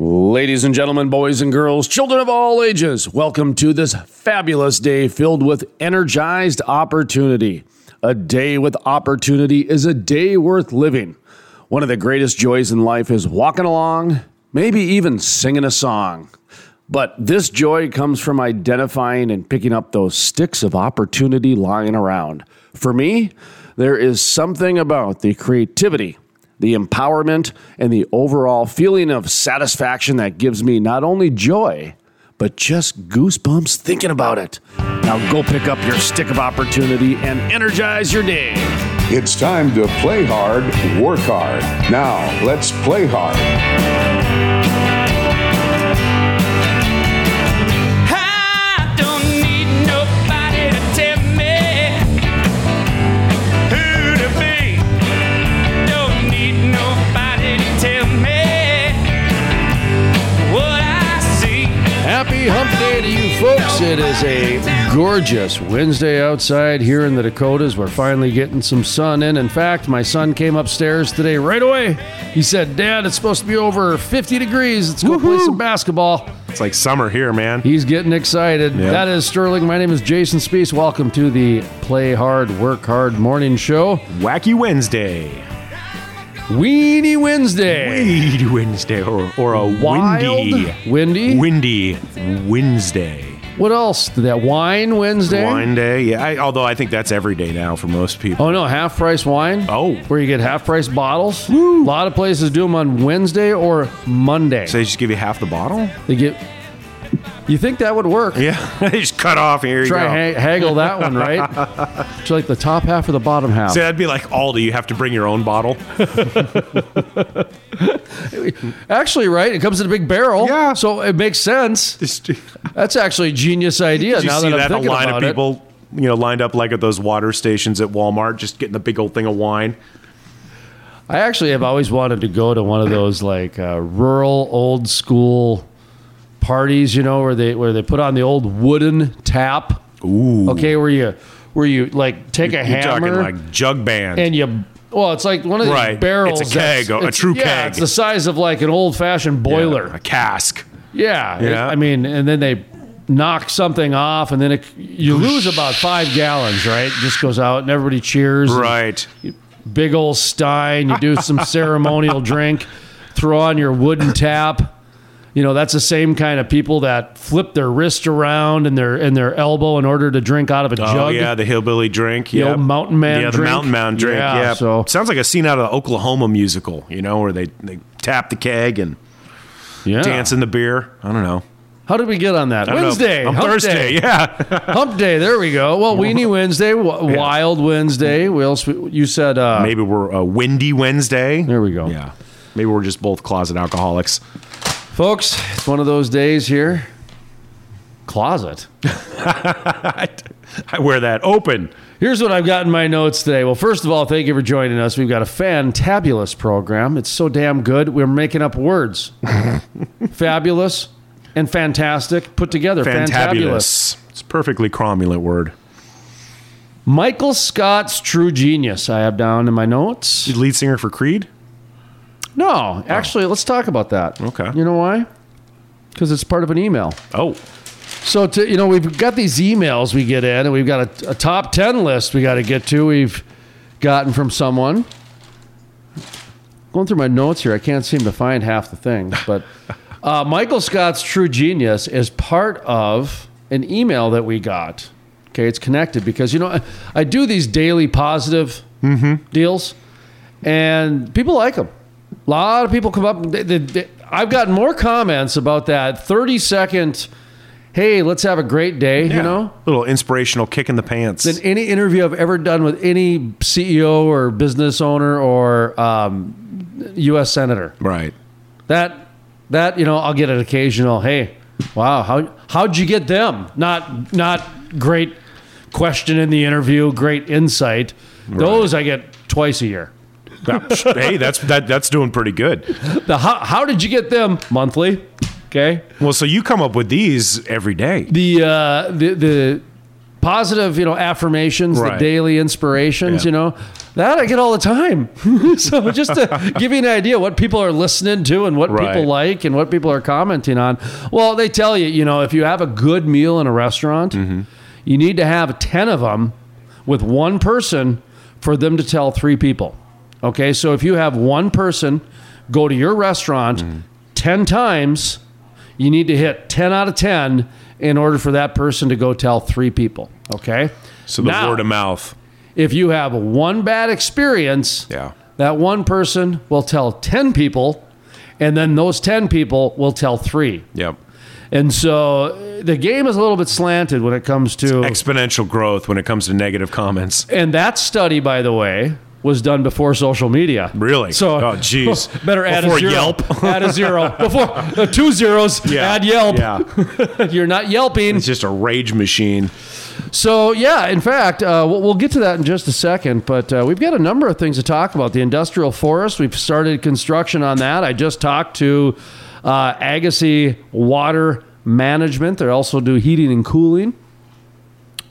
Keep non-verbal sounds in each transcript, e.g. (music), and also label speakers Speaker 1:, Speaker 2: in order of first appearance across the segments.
Speaker 1: Ladies and gentlemen, boys and girls, children of all ages, welcome to this fabulous day filled with energized opportunity. A day with opportunity is a day worth living. One of the greatest joys in life is walking along, maybe even singing a song. But this joy comes from identifying and picking up those sticks of opportunity lying around. For me, there is something about the creativity the empowerment, and the overall feeling of satisfaction that gives me not only joy, but just goosebumps thinking about it. Now go pick up your stick of opportunity and energize your day.
Speaker 2: It's time to play hard, work hard. Now, let's play hard.
Speaker 1: Happy hump day to you folks. It is a gorgeous Wednesday outside here in the Dakotas. We're finally getting some sun in. In fact, my son came upstairs today right away. He said, Dad, it's supposed to be over 50 degrees. Let's go play some basketball.
Speaker 3: It's like summer here, man.
Speaker 1: He's getting excited.
Speaker 3: Yeah.
Speaker 1: That is Sterling. My name is Jason Spiess. Welcome to the Play Hard, Work Hard morning show.
Speaker 3: Wacky Wednesday.
Speaker 1: Weenie Wednesday.
Speaker 3: Weedy Wednesday or, or a
Speaker 1: Wild,
Speaker 3: windy,
Speaker 1: windy.
Speaker 3: windy Wednesday.
Speaker 1: What else? That wine Wednesday?
Speaker 3: Wine day. Yeah, I, although I think that's every day now for most people.
Speaker 1: Oh no, half price wine.
Speaker 3: Oh.
Speaker 1: where you get half price bottles. A lot of places do them on Wednesday or Monday.
Speaker 3: So they just give you half the bottle?
Speaker 1: They get. You think that would work?
Speaker 3: Yeah, (laughs) just cut off. Here you
Speaker 1: Try
Speaker 3: go.
Speaker 1: ha- haggle that one, right? (laughs) It's like the top half or the bottom half.
Speaker 3: See, that'd be like Aldi. You have to bring your own bottle. (laughs)
Speaker 1: Actually, right? It comes in a big barrel.
Speaker 3: Yeah.
Speaker 1: So it makes sense.
Speaker 3: Just,
Speaker 1: That's actually a genius idea.
Speaker 3: you
Speaker 1: now
Speaker 3: see
Speaker 1: that,
Speaker 3: that?
Speaker 1: I'm
Speaker 3: A
Speaker 1: thinking
Speaker 3: line
Speaker 1: about
Speaker 3: of
Speaker 1: it.
Speaker 3: people, you know, lined up like at those water stations at Walmart, just getting the big old thing of wine.
Speaker 1: I actually have always wanted to go to one of those like uh, rural old school parties, you know, where they where they put on the old wooden tap.
Speaker 3: Ooh.
Speaker 1: Okay, where you where you like take a
Speaker 3: You're
Speaker 1: hammer
Speaker 3: talking like jug band.
Speaker 1: and you well, it's like one of these
Speaker 3: Right.
Speaker 1: barrels.
Speaker 3: It's a keg, a true
Speaker 1: yeah,
Speaker 3: keg.
Speaker 1: It's the size of like an old fashioned
Speaker 3: Yeah,
Speaker 1: boiler.
Speaker 3: a cask.
Speaker 1: Yeah,
Speaker 3: Yeah.
Speaker 1: I mean, and then they knock something off, and then it, you lose about five gallons. Right, just goes out, and everybody cheers.
Speaker 3: Right.
Speaker 1: big old stein. You do some (laughs) ceremonial drink, throw on your wooden tap. You know, that's the same kind of people that flip their wrist around and their and their elbow in order to drink out of a jug.
Speaker 3: Oh
Speaker 1: jug.
Speaker 3: yeah, the hillbilly drink. Yeah.
Speaker 1: mountain man
Speaker 3: Yeah, the
Speaker 1: drink.
Speaker 3: mountain man drink.
Speaker 1: Yeah,
Speaker 3: Yeah.
Speaker 1: so-
Speaker 3: sounds like a scene out of the Oklahoma musical. You know, where they they tap the keg and
Speaker 1: yeah.
Speaker 3: dance in the beer. I don't know.
Speaker 1: How did we get on that?
Speaker 3: I don't know.
Speaker 1: Wednesday. Hump
Speaker 3: Thursday.
Speaker 1: Day.
Speaker 3: Yeah. (laughs)
Speaker 1: Hump day. There we go. Well, (laughs) Weenie Wednesday, w- Wild Wednesday. We also, you said uh,
Speaker 3: Maybe we're a windy Wednesday.
Speaker 1: There we go.
Speaker 3: Yeah. Maybe we're just both closet alcoholics.
Speaker 1: Folks, it's one of those days here. Closet. (laughs)
Speaker 3: I wear that open.
Speaker 1: Here's what I've got in my notes today. Well, first of all, thank you for joining us. We've got a fantabulous program. It's so damn good. We're making up words. (laughs) Fabulous and fantastic put together. Fantabulous.
Speaker 3: Fantabulous. It's a perfectly cromulent word.
Speaker 1: Michael Scott's true genius. I have down in my notes.
Speaker 3: Lead singer for Creed.
Speaker 1: No, actually, let's talk about that.
Speaker 3: Okay.
Speaker 1: You know why? Because it's part of an email.
Speaker 3: Oh,
Speaker 1: So, to, you know, we've got these emails we get in, and we've got a, a top 10 list we got to get to. We've gotten from someone. Going through my notes here, I can't seem to find half the things. (laughs) But uh, Michael Scott's True Genius is part of an email that we got. Okay, it's connected because, you know, I, I do these daily positive deals, and people like them. A lot of people come up. They, they, they, I've gotten more comments about that 30 second, hey, let's have a great day, you know,
Speaker 3: little inspirational kick in the pants.
Speaker 1: than any interview I've ever done with any CEO or business owner or um, U.S. senator.
Speaker 3: right.
Speaker 1: That that you know, I'll get an occasional, hey, wow, how how'd you get them? Not not great question in the interview, great insight. Those I get twice a year.
Speaker 3: Hey, that's that that's doing pretty good.
Speaker 1: The how, how did you get them monthly? Okay.
Speaker 3: Well, so you come up with these every day.
Speaker 1: the uh, the the positive, you know, affirmations,
Speaker 3: Right.
Speaker 1: the daily inspirations,
Speaker 3: Yeah.
Speaker 1: you know. That I get all the time. (laughs) so just to give you an idea what people are listening to and what
Speaker 3: Right.
Speaker 1: people like and what people are commenting on. Well, they tell you, you know, if you have a good meal in a restaurant, you need to have 10 of them with one person for them to tell three people. Okay, so if you have one person go to your restaurant mm. 10 times, you need to hit 10 out of 10 in order for that person to go tell three people. Okay?
Speaker 3: So the
Speaker 1: Now-
Speaker 3: word of mouth.
Speaker 1: if you have one bad experience,
Speaker 3: Yeah.
Speaker 1: that one person will tell 10 people, and then those 10 people will tell three.
Speaker 3: Yep.
Speaker 1: And so the game is a little bit slanted when it comes to.
Speaker 3: Exponential growth when it comes to negative comments.
Speaker 1: and that study, by the way, was done before social media.
Speaker 3: Really?
Speaker 1: So,
Speaker 3: Oh, (laughs) jeez.
Speaker 1: better add
Speaker 3: Before
Speaker 1: a zero.
Speaker 3: Yelp. (laughs)
Speaker 1: add a zero. (laughs) Before uh, two zeros, add Yelp.
Speaker 3: Yeah.
Speaker 1: You're not yelping.
Speaker 3: It's just a rage machine.
Speaker 1: So yeah, in fact, uh, we'll, we'll get to that in just a second. But uh, we've got a number of things to talk about. The industrial forest. We've started construction on that. I just talked to uh, Agassiz Water Management. They also do heating and cooling.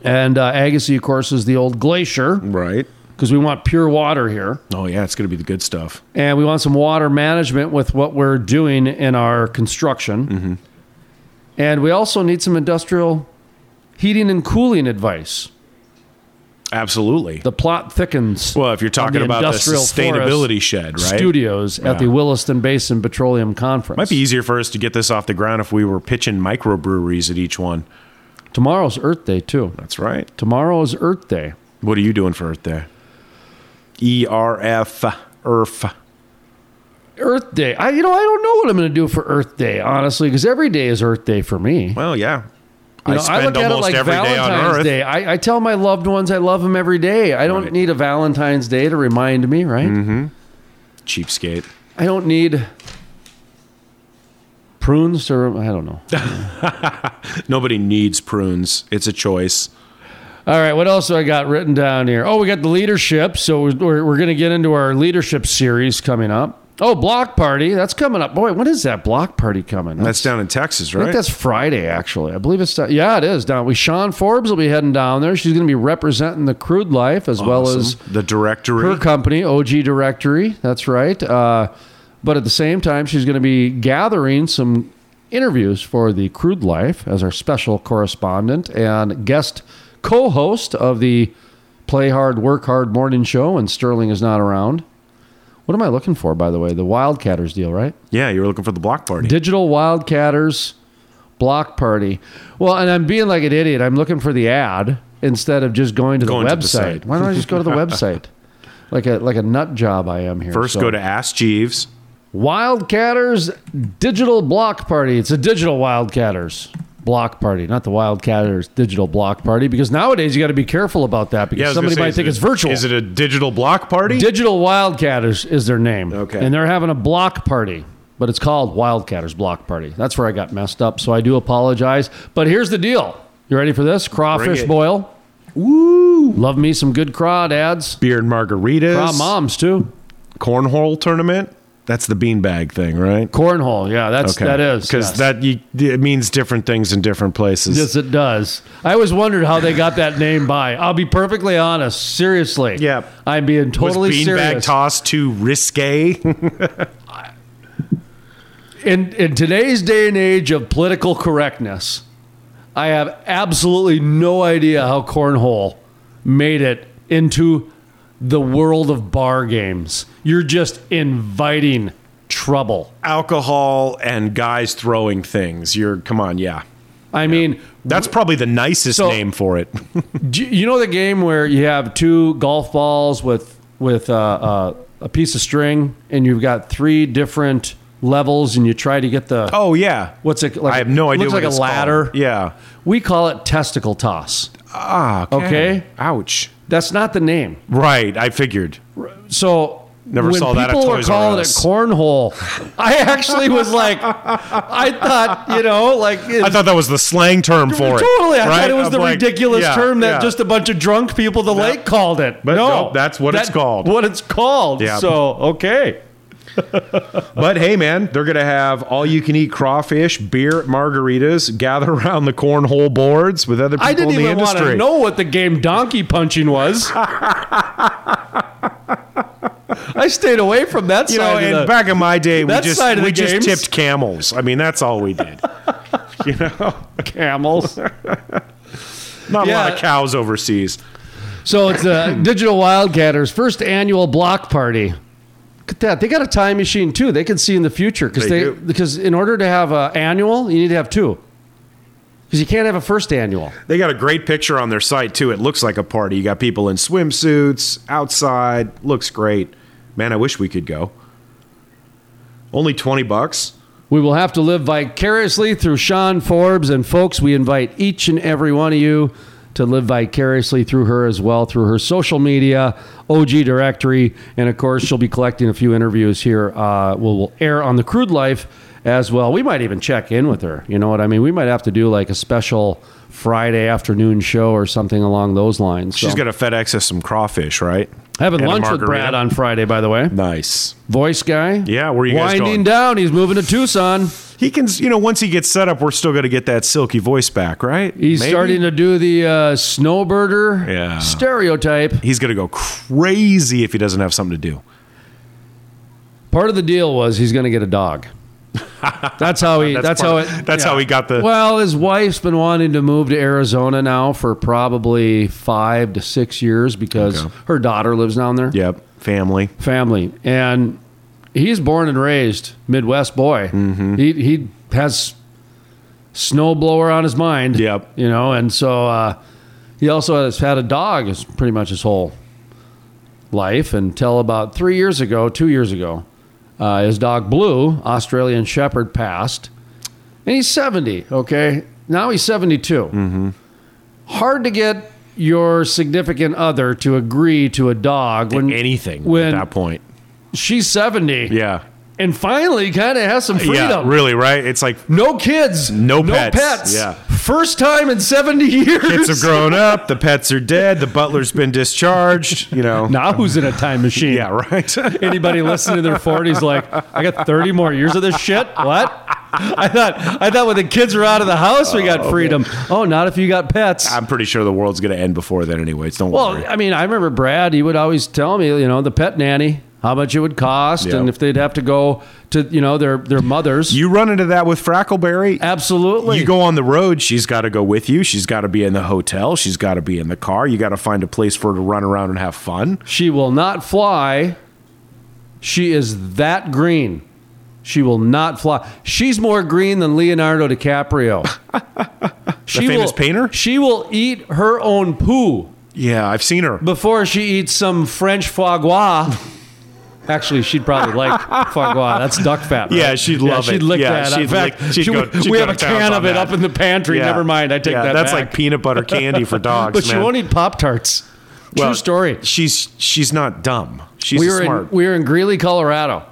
Speaker 1: And uh, Agassiz, of course, is the old glacier
Speaker 3: Right.
Speaker 1: Because we want pure water here,
Speaker 3: Oh, yeah. It's going to be the good stuff.
Speaker 1: and we want some water management with what we're doing in our construction. Mm-hmm. And we also need some industrial heating and cooling advice.
Speaker 3: Absolutely.
Speaker 1: The plot thickens.
Speaker 3: well, if you're talking
Speaker 1: the
Speaker 3: about the
Speaker 1: Industrial
Speaker 3: sustainability shed, right?
Speaker 1: Studios at the Williston Basin Petroleum Conference.
Speaker 3: Might be easier for us to get this off the ground if we were pitching microbreweries at each one.
Speaker 1: Tomorrow's Earth Day too.
Speaker 3: That's right.
Speaker 1: Tomorrow is Earth Day.
Speaker 3: What are you doing for Earth Day? E R F Earth.
Speaker 1: Earth Day. I you know I don't know what I'm going to do for Earth Day honestly because every day is Earth Day for me.
Speaker 3: Well, yeah.
Speaker 1: You
Speaker 3: I
Speaker 1: know,
Speaker 3: spend
Speaker 1: look at it
Speaker 3: almost
Speaker 1: like
Speaker 3: every day on
Speaker 1: Valentine's
Speaker 3: Earth.
Speaker 1: Day. I, I tell my loved ones I love them every day. I don't
Speaker 3: Right.
Speaker 1: need a Valentine's Day to remind me, right? Mm-hmm.
Speaker 3: Cheapskate.
Speaker 1: I don't need prunes to. I don't know. (laughs)
Speaker 3: Nobody needs prunes. It's a choice.
Speaker 1: All right, what else do I got written down here? Oh, we got the leadership. So we're, we're, going to get into our leadership series coming up. Oh, block party. That's coming up. Boy, when is that block party coming?
Speaker 3: That's down in Texas,
Speaker 1: I think
Speaker 3: right?
Speaker 1: that's Friday, actually. I believe it's down, yeah, it is down. We Sean Forbes will be heading down there. She's going to be representing the crude life as well as
Speaker 3: Awesome. the directory.
Speaker 1: her company, OG Directory. That's right. Uh, but at the same time, she's going to be gathering some interviews for the Crude Life as our special correspondent and guest co-host of the Play Hard, Work Hard morning show and Sterling is not around. What am I looking for, by the way? The Wildcatters deal, right?
Speaker 3: yeah, you were looking for the block party.
Speaker 1: Digital Wildcatters block party. Well, and I'm being like an idiot. I'm looking for the ad instead of just going to the
Speaker 3: Going to the
Speaker 1: website. Why don't I just go to the (laughs) website? Like a like a nut job I am here.
Speaker 3: First,
Speaker 1: So-
Speaker 3: go to Ask Jeeves.
Speaker 1: Wildcatters digital block party. It's a digital Wildcatters block party, not the Wildcatters digital block party. Because nowadays you got to be careful about that because
Speaker 3: Yeah,
Speaker 1: somebody
Speaker 3: say,
Speaker 1: might think
Speaker 3: it-
Speaker 1: it's virtual.
Speaker 3: Is it a digital block party?
Speaker 1: Digital Wildcatters is their name.
Speaker 3: Okay.
Speaker 1: And they're having a block party, but it's called Wildcatters Block Party. That's where I got messed up, so I do apologize. But here's the deal. You ready for this? Crawfish boil. Woo! Love me some good craw dads.
Speaker 3: Beer and margaritas.
Speaker 1: Craw moms too.
Speaker 3: Cornhole tournament. That's the beanbag thing, right?
Speaker 1: Cornhole. Yeah, that's that is
Speaker 3: because
Speaker 1: yes.
Speaker 3: that you, it means different things in different places.
Speaker 1: Yes, it does. I always wondered how they got that name by. I'll be perfectly honest. Seriously.
Speaker 3: Yeah.
Speaker 1: I'm being totally
Speaker 3: Was beanbag
Speaker 1: serious.
Speaker 3: toss too risque? (laughs)
Speaker 1: in in today's day and age of political correctness, I have absolutely no idea how cornhole made it into the world of bar games. You're just inviting trouble.
Speaker 3: Alcohol and guys throwing things. You're come on, yeah.
Speaker 1: I mean,
Speaker 3: That's probably the nicest
Speaker 1: So-
Speaker 3: name for it. (laughs)
Speaker 1: do you know the game where you have two golf balls with with uh, uh, a piece of string, and you've got three different levels, and you try to get the
Speaker 3: oh yeah.
Speaker 1: what's it like?
Speaker 3: I have no idea.
Speaker 1: Looks like a
Speaker 3: it's called.
Speaker 1: ladder.
Speaker 3: Yeah.
Speaker 1: We call it testicle toss.
Speaker 3: Ah.
Speaker 1: Okay.
Speaker 3: Ouch.
Speaker 1: That's not the name.
Speaker 3: Right. I figured.
Speaker 1: So
Speaker 3: Never
Speaker 1: when
Speaker 3: saw that at
Speaker 1: people were calling it cornhole, I actually was like, I thought, you know, like
Speaker 3: I thought that was the slang term for it.
Speaker 1: totally. I
Speaker 3: right?
Speaker 1: thought it was
Speaker 3: I'm
Speaker 1: the
Speaker 3: like,
Speaker 1: ridiculous
Speaker 3: yeah,
Speaker 1: term that
Speaker 3: yeah.
Speaker 1: just a bunch of drunk people the lake called it.
Speaker 3: But
Speaker 1: no,
Speaker 3: nope, that's what it's called.
Speaker 1: What it's called.
Speaker 3: Yeah.
Speaker 1: So okay.
Speaker 3: But hey, man, they're gonna have all you can eat crawfish, beer, margaritas. Gather around the cornhole boards with other people
Speaker 1: I didn't
Speaker 3: in the
Speaker 1: even want
Speaker 3: industry.
Speaker 1: to know what the game donkey punching was. (laughs) I stayed away from that
Speaker 3: You know, and
Speaker 1: the,
Speaker 3: back in my day, we just we just
Speaker 1: games.
Speaker 3: tipped camels. I mean, that's all we did. (laughs) you know,
Speaker 1: camels. (laughs)
Speaker 3: not a lot of cows overseas.
Speaker 1: So it's the (coughs) Digital Wildcatters' first annual block party. Look at that. They got a time machine too. They can see in the future because
Speaker 3: They
Speaker 1: they, because in order to have an annual, you need to have two. Because you can't have a first annual.
Speaker 3: They got a great picture on their site too. It looks like a party. You got people in swimsuits outside. Looks great. Man, I wish we could go. Only twenty bucks.
Speaker 1: We will have to live vicariously through Sean Forbes. And folks, we invite each and every one of you to live vicariously through her as well, through her social media, OG directory. And of course, she'll be collecting a few interviews here. Uh, we'll, we'll air on the crude life as well. We might even check in with her. You know what I mean? We might have to do like a special Friday afternoon show or something along those lines.
Speaker 3: She's
Speaker 1: So,
Speaker 3: gonna FedEx us some crawfish, right?
Speaker 1: having
Speaker 3: and
Speaker 1: lunch with. Brad on Friday, by the way.
Speaker 3: Nice.
Speaker 1: Voice guy.
Speaker 3: Yeah, where you guys
Speaker 1: Winding
Speaker 3: going?
Speaker 1: down. He's moving to Tucson.
Speaker 3: He can, you know, once he gets set up, we're still gonna get that silky voice back, right?
Speaker 1: He's
Speaker 3: Maybe?
Speaker 1: starting to do the uh, snowbirder
Speaker 3: Yeah.
Speaker 1: stereotype.
Speaker 3: He's gonna go crazy if he doesn't have something to do.
Speaker 1: Part of the deal was he's going to get a dog. (laughs) That's how he. that's,
Speaker 3: That's
Speaker 1: how it.
Speaker 3: that's how he got the-
Speaker 1: Well, his wife's been wanting to move to Arizona now for probably five to six years because
Speaker 3: Okay.
Speaker 1: her daughter lives down there.
Speaker 3: Yep, family.
Speaker 1: Family and he's born and raised Midwest boy.
Speaker 3: Mm-hmm.
Speaker 1: He he has snowblower on his mind.
Speaker 3: Yep.
Speaker 1: You know, and so uh, he also has had a dog his pretty much his whole life until about three years ago, two years ago. Uh, his dog Blue, Australian Shepherd, passed, and he's seventy. Okay, now he's seventy-two.
Speaker 3: Mm-hmm.
Speaker 1: Hard to get your significant other to agree to a dog when
Speaker 3: Anything
Speaker 1: when
Speaker 3: at that point.
Speaker 1: She's seventy.
Speaker 3: Yeah.
Speaker 1: and finally kind of has some freedom.
Speaker 3: Yeah, really, right? It's like
Speaker 1: No kids,
Speaker 3: No
Speaker 1: no
Speaker 3: pets.
Speaker 1: pets.
Speaker 3: Yeah.
Speaker 1: first time in seventy (laughs) years.
Speaker 3: kids have grown up, the pets are dead, the butler's been discharged, you know. (laughs)
Speaker 1: Now who's in a time machine?
Speaker 3: Yeah, right. (laughs)
Speaker 1: Anybody listening to their forties like, I got thirty more years of this shit. What? I thought I thought when the kids were out of the house we got oh, freedom. Oh, not if you got pets.
Speaker 3: I'm pretty sure the world's going to end before then anyways. Don't
Speaker 1: well,
Speaker 3: worry.
Speaker 1: Well, I mean, I remember Brad. He would always tell me, you know, the pet nanny, how much it would cost,
Speaker 3: Yeah.
Speaker 1: and if they'd have to go to, you know, their their mothers.
Speaker 3: You run into that with Frackleberry.
Speaker 1: Absolutely.
Speaker 3: You go on the road, she's got to go with you. She's got to be in the hotel. She's got to be in the car. You got to find a place for her to run around and have fun.
Speaker 1: She will not fly. She is that green. She will not fly. She's more green than Leonardo DiCaprio. (laughs) she
Speaker 3: famous
Speaker 1: will,
Speaker 3: painter?
Speaker 1: She will eat her own poo
Speaker 3: Yeah, I've seen her.
Speaker 1: before she eats some French foie gras. (laughs) Actually, she'd probably like (laughs) foie gras. That's duck fat. Right?
Speaker 3: Yeah, she'd love
Speaker 1: she'd
Speaker 3: it.
Speaker 1: lick
Speaker 3: Yeah,
Speaker 1: that.
Speaker 3: she'd
Speaker 1: In fact,
Speaker 3: lick- she'd
Speaker 1: she
Speaker 3: go- she'd
Speaker 1: we have a can of it
Speaker 3: that.
Speaker 1: up in the pantry.
Speaker 3: Yeah.
Speaker 1: Never mind. I take
Speaker 3: Yeah,
Speaker 1: that
Speaker 3: That's
Speaker 1: back.
Speaker 3: like peanut butter candy for (laughs) dogs.
Speaker 1: but she won't eat Pop Tarts. True
Speaker 3: Well,
Speaker 1: story.
Speaker 3: She's she's not dumb. She's
Speaker 1: we were
Speaker 3: smart.
Speaker 1: in we were in Greeley, Colorado.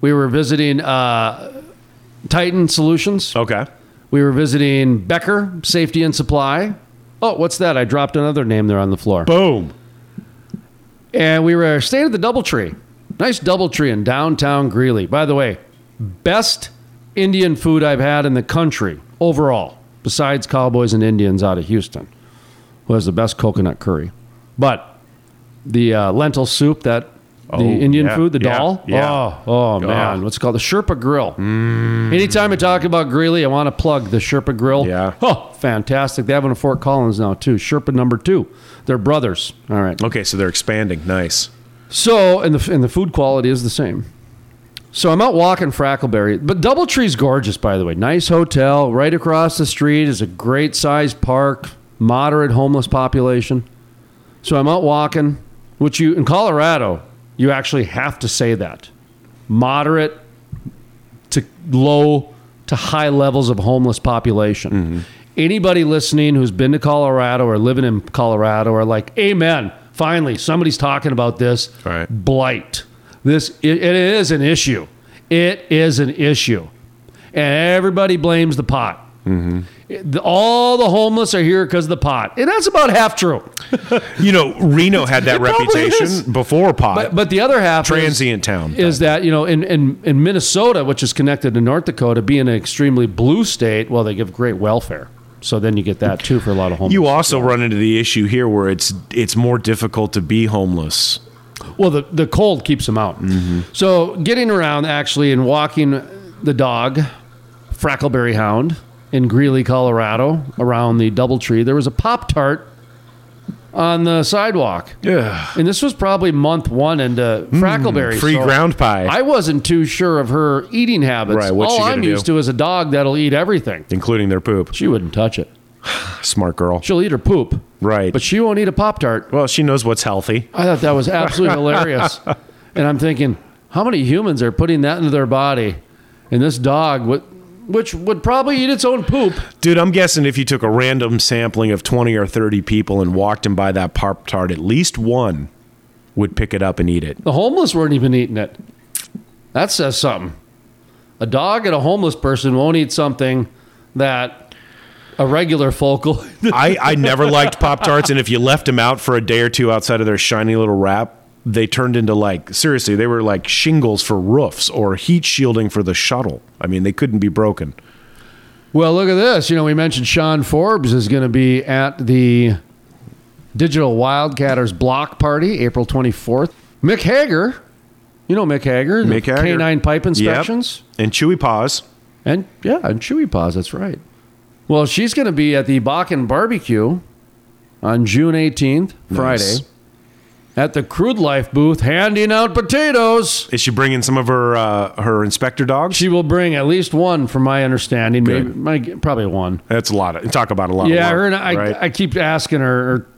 Speaker 1: We were visiting uh, Titan Solutions.
Speaker 3: okay.
Speaker 1: We were visiting Becker Safety and Supply. Oh, what's that? I dropped another name there on the floor.
Speaker 3: Boom.
Speaker 1: And we were staying at the DoubleTree. Nice DoubleTree in downtown Greeley. By the way, best Indian food I've had in the country overall, besides Cowboys and Indians out of Houston, who has the best coconut curry. But the uh, lentil soup that the
Speaker 3: Oh,
Speaker 1: Indian
Speaker 3: yeah,
Speaker 1: food, the
Speaker 3: yeah,
Speaker 1: doll.
Speaker 3: yeah.
Speaker 1: Oh, oh man, what's it called? The Sherpa Grill. Anytime I talk about Greeley, I want to plug the Sherpa Grill.
Speaker 3: Yeah.
Speaker 1: Oh, fantastic. They have one in Fort Collins now too. Sherpa number two. They're brothers. All right.
Speaker 3: Okay, so they're expanding. Nice.
Speaker 1: So, and the and the food quality is the same. So I'm out walking Frackleberry, but DoubleTree's gorgeous, by the way. Nice hotel right across the street is a great sized park, moderate homeless population. So I'm out walking, which you in Colorado you actually have to say that moderate to low to high levels of homeless population. Mm-hmm. Anybody listening who's been to Colorado or living in Colorado are like, Amen. Finally, somebody's talking about this.
Speaker 3: Right.
Speaker 1: Blight. This it, it is an issue. It is an issue, and everybody blames the pot. Mm-hmm. The- all the homeless are here because of the pot, and that's about half true. (laughs)
Speaker 3: You know, Reno had that
Speaker 1: It is.
Speaker 3: reputation before pot.
Speaker 1: But but the other half is-
Speaker 3: Transient town.
Speaker 1: is that you know in, in in Minnesota, which is connected to North Dakota, being an extremely blue state, well, they give great welfare. So then you get that too for a lot of homeless.
Speaker 3: You also run into the issue here where it's it's more difficult to be homeless
Speaker 1: Well, the, the cold keeps them out. Mm-hmm. So getting around actually and walking the dog, Frackleberry Hound, in Greeley, Colorado, around the DoubleTree, there was a Pop Tart on the sidewalk.
Speaker 3: Yeah.
Speaker 1: And this was probably month one into hmm. Frackleberry.
Speaker 3: free ground pie.
Speaker 1: I wasn't too sure of her eating habits.
Speaker 3: Right, what's
Speaker 1: All I'm
Speaker 3: gonna
Speaker 1: used to is a dog that'll eat everything.
Speaker 3: Including their poop.
Speaker 1: She wouldn't touch it. (sighs)
Speaker 3: Smart girl.
Speaker 1: She'll eat her poop,
Speaker 3: Right.
Speaker 1: but she won't eat a Pop Tart.
Speaker 3: well, she knows what's healthy.
Speaker 1: I thought that was absolutely hilarious. (laughs) And I'm thinking, how many humans are putting that into their body? And this dog, would, which would probably eat its own poop.
Speaker 3: Dude, I'm guessing if you took a random sampling of 20 or 30 people and walked them by that Pop Tart, at least one would pick it up and eat it.
Speaker 1: The homeless weren't even eating it. That says something. A dog and a homeless person won't eat something that a regular focal.
Speaker 3: I, I never liked Pop Tarts, and if you left them out for a day or two outside of their shiny little wrap, they turned into like, seriously, they were like shingles for roofs or heat shielding for the shuttle. I mean, they couldn't be broken.
Speaker 1: Well, look at this. You know, we mentioned Sean Forbes is going to be at the Digital Wildcatters block party April 24th. Mick Hager, you know Mick Hager,
Speaker 3: Mick Hager.
Speaker 1: canine pipe
Speaker 3: Yep.
Speaker 1: inspections.
Speaker 3: And Chewy Paws.
Speaker 1: And yeah, and Chewy Paws, that's right. Well, she's going to be at the Bakken Barbecue on June 18th, Friday,
Speaker 3: Nice.
Speaker 1: At the Crude Life booth handing out potatoes.
Speaker 3: Is she bringing some of her uh, her inspector dogs?
Speaker 1: She will bring at least one, from my understanding. Maybe, my, probably one.
Speaker 3: That's a lot of talk about a lot.
Speaker 1: Yeah, her and I,
Speaker 3: right?
Speaker 1: I keep asking her, or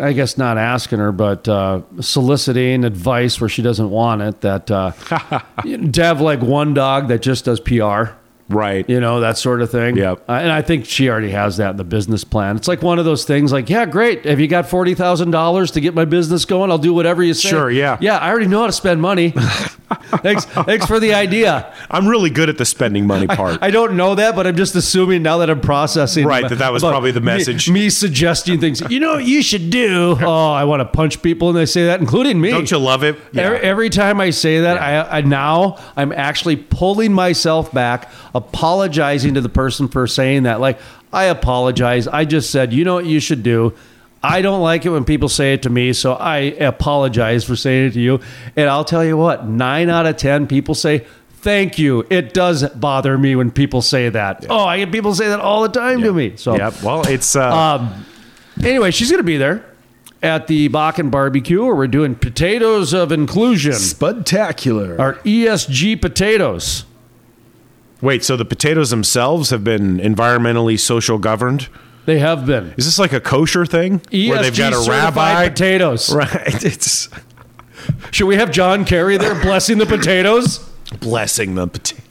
Speaker 1: I guess not asking her, but uh, soliciting advice where she doesn't want it. That uh, (laughs) to have like one dog that just does PR,
Speaker 3: right.
Speaker 1: you know, that sort of thing.
Speaker 3: Yep.
Speaker 1: Uh, and I think she already has that in the business plan. It's like one of those things. Like, yeah, great. Have you got forty thousand dollars to get my business going? I'll do whatever you say.
Speaker 3: Sure, yeah.
Speaker 1: Yeah, I already know how to spend money. (laughs) thanks, thanks for the idea.
Speaker 3: I'm really good at the spending money part.
Speaker 1: I don't know that, but I'm just assuming now that I'm processing.
Speaker 3: Right, that that was probably the message.
Speaker 1: Me, suggesting things. You know what you should do? (laughs) Oh, I want to punch people, and they say that, including me.
Speaker 3: Don't you love it?
Speaker 1: Every, every time I say that, I, I now I'm actually pulling myself back, apologizing to the person for saying that. Like, I apologize. I just said, you know what you should do. I don't like it when people say it to me, so I apologize for saying it to you. And I'll tell you what, nine out of ten people say. Thank you. It does bother me when people say that. Oh, I get people say that all the time to me. So,
Speaker 3: Yep. Well, it's uh,
Speaker 1: um, anyway, she's going to be there at the Bakken Barbecue where we're doing potatoes of inclusion,
Speaker 4: Spudtacular.
Speaker 1: our ESG potatoes.
Speaker 3: Wait. So the potatoes themselves have been environmentally social governed.
Speaker 1: They have been
Speaker 3: Is this like a kosher thing
Speaker 1: ESG
Speaker 3: where they've got a rabbi?
Speaker 1: potatoes. (laughs)
Speaker 3: Right. It's
Speaker 1: Should we have John Kerry there (laughs) blessing the potatoes?
Speaker 3: Blessing the potato.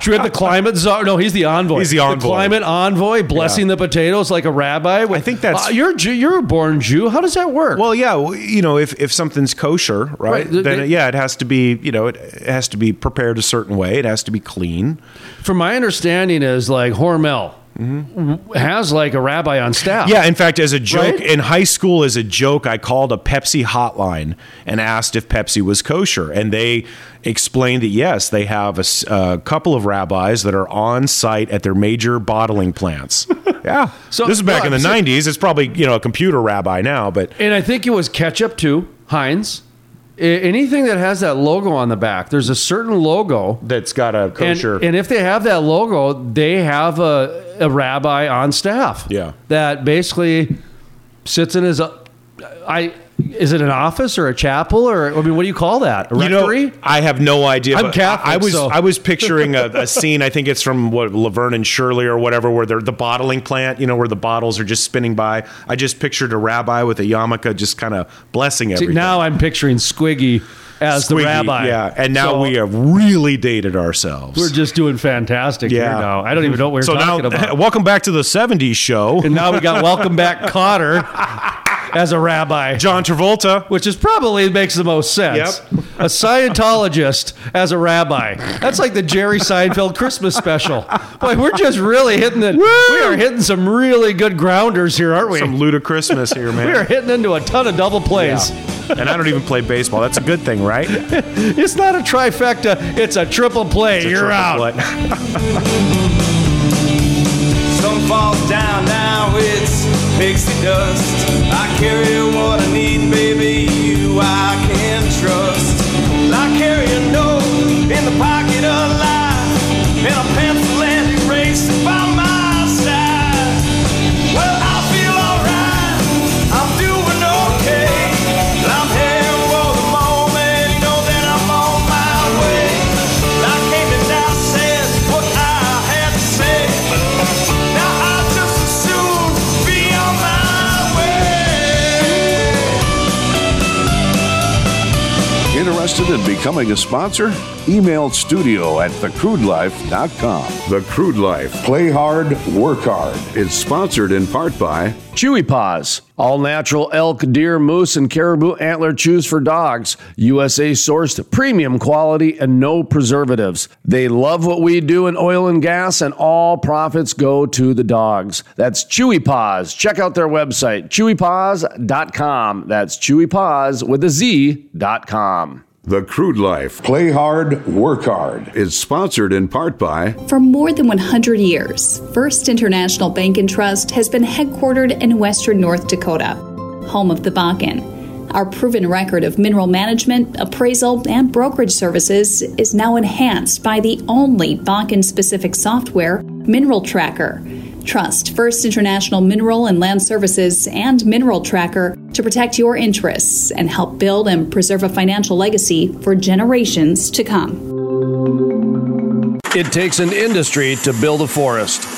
Speaker 1: Should we have the climate czar? No, he's the envoy.
Speaker 3: He's the envoy.
Speaker 1: climate envoy blessing the potatoes like a rabbi. I
Speaker 3: think that's-
Speaker 1: uh, you're a Jew, you're a born Jew. How does that work?
Speaker 3: Well, yeah, you know, if, if something's kosher, right,
Speaker 1: Right,
Speaker 3: then
Speaker 1: the-
Speaker 3: yeah, it has to be, you know, it, it has to be prepared a certain way. It has to be clean.
Speaker 1: From my understanding, is like Hormel has like a rabbi on staff.
Speaker 3: Yeah, in fact, as a joke
Speaker 1: Right?
Speaker 3: in high school, as a joke, I called a Pepsi hotline and asked if Pepsi was kosher, and they explained that yes, they have a couple of rabbis that are on site at their major bottling plants. (laughs) yeah,
Speaker 1: So-
Speaker 3: this is back in the
Speaker 1: so-
Speaker 3: '90s. It's probably you know a computer rabbi now, but
Speaker 1: And I think it was ketchup too, Heinz. Anything that has that logo on the back, there's a certain logo.
Speaker 3: that's got a
Speaker 1: And,
Speaker 3: kosher.
Speaker 1: and if they have that logo, they have a, a rabbi on staff.
Speaker 3: Yeah.
Speaker 1: That basically sits in his. I is it an office or a chapel or I mean, what do you call that? A
Speaker 3: You know. I have no idea.
Speaker 1: I'm Catholic,
Speaker 3: I, I was
Speaker 1: so-
Speaker 3: I was picturing a, a (laughs) scene. I think it's from what Laverne and Shirley or whatever, where they're the bottling plant. You know, where the bottles are just spinning by. I just pictured a rabbi with a yarmulke, just kind of blessing
Speaker 1: See,
Speaker 3: everything.
Speaker 1: now I'm picturing Squiggy as the rabbi.
Speaker 3: yeah. And now
Speaker 1: So
Speaker 3: we have really dated ourselves.
Speaker 1: We're just doing fantastic here
Speaker 3: yeah.
Speaker 1: now. I don't even know what we're
Speaker 3: so
Speaker 1: talking
Speaker 3: now,
Speaker 1: about. (laughs)
Speaker 3: welcome back to the '70s show.
Speaker 1: And now we got Welcome Back (laughs) Kotter as a rabbi.
Speaker 3: John Travolta.
Speaker 1: which is probably makes the most sense.
Speaker 3: Yep.
Speaker 1: A Scientologist as a rabbi. That's like the Jerry Seinfeld Christmas special. Boy, we're just really hitting the. We are hitting some really good grounders here, aren't we?
Speaker 3: Some ludicrousness here, man. (laughs)
Speaker 1: we are hitting into a ton of double plays.
Speaker 3: and I don't even play baseball. That's a good thing, right? (laughs)
Speaker 1: It's not a trifecta; it's a triple play. You're out.
Speaker 5: Sun (laughs) falls down now, it's pixie dust. I carry what I need, baby. You I can trust.
Speaker 2: Interested in becoming a sponsor? Email studio at thecrudelife.com. The Crude Life. Play hard, work hard. It's sponsored in part by
Speaker 1: Chewy Paws, all natural elk, deer, moose, and caribou antler chews for dogs. USA sourced, premium quality, and no preservatives. They love what we do in oil and gas, and all profits go to the dogs. That's Chewy Paws. Check out their website, chewypawz.com. That's Chewy Paws with a Z.com.
Speaker 2: The Crude Life. Play hard, work hard. Is sponsored in part by
Speaker 4: For more than 100 years, First International Bank and Trust has been headquartered in western North Dakota, home of the Bakken. Our proven record of mineral management, appraisal, and brokerage services is now enhanced by the only Bakken specific software, Mineral Tracker. Trust First International Mineral and Land Services and Mineral Tracker to protect your interests and help build and preserve a financial legacy for generations to come.
Speaker 1: It takes an industry to build a forest.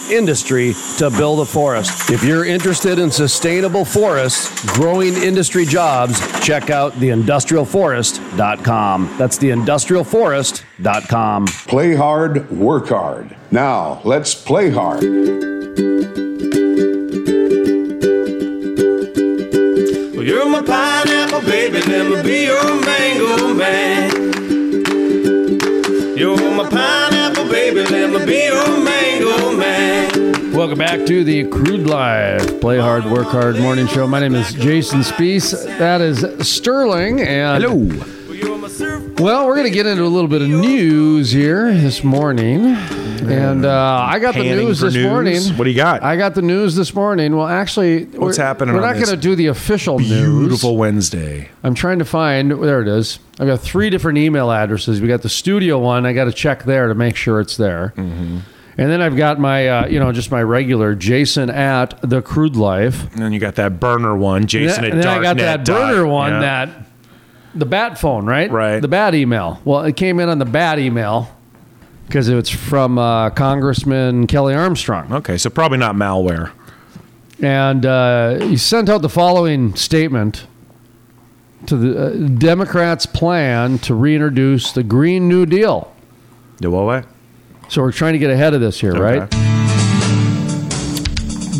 Speaker 1: industry to build a forest. If you're interested in sustainable forests, growing industry jobs, check out theindustrialforest.com. That's theindustrialforest.com.
Speaker 2: Play hard, work hard. Now, let's play hard.
Speaker 5: Well, you're my pineapple baby, let me be your mango man. You're my pineapple baby, let me be your mango man.
Speaker 1: Welcome back to the Crude Life Play Hard, Work Hard morning show. My name is Jason Spiess. That is Sterling. And
Speaker 3: Hello.
Speaker 5: Well, you're my surf
Speaker 1: Well, we're going to get into a little bit of news here this morning. And uh, I got the news
Speaker 3: for
Speaker 1: this
Speaker 3: news?
Speaker 1: morning.
Speaker 3: What do you got?
Speaker 1: I got the news this morning. Well, actually,
Speaker 3: What's
Speaker 1: we're,
Speaker 3: happening
Speaker 1: We're not going to do the official news.
Speaker 3: Beautiful Wednesday.
Speaker 1: I'm trying to find there it is. I've got three different email addresses. We got the studio one. I got to check there to make sure it's there.
Speaker 3: Mm-hmm.
Speaker 1: And then I've got my, uh, you know, just my regular Jason at the Crude Life.
Speaker 3: And then you got that burner one, Jason
Speaker 1: and
Speaker 3: at
Speaker 1: then I got that
Speaker 3: dot-
Speaker 1: burner one
Speaker 3: yeah.
Speaker 1: that the bat phone, right?
Speaker 3: Right.
Speaker 1: The bat email. Well, it came in on the bat email because it's from uh, Congressman Kelly Armstrong.
Speaker 3: Okay, so probably not malware.
Speaker 1: And uh, he sent out the following statement to the uh, Democrats' plan to reintroduce the Green New Deal.
Speaker 3: Do what?
Speaker 1: So we're trying to get ahead of this here, right?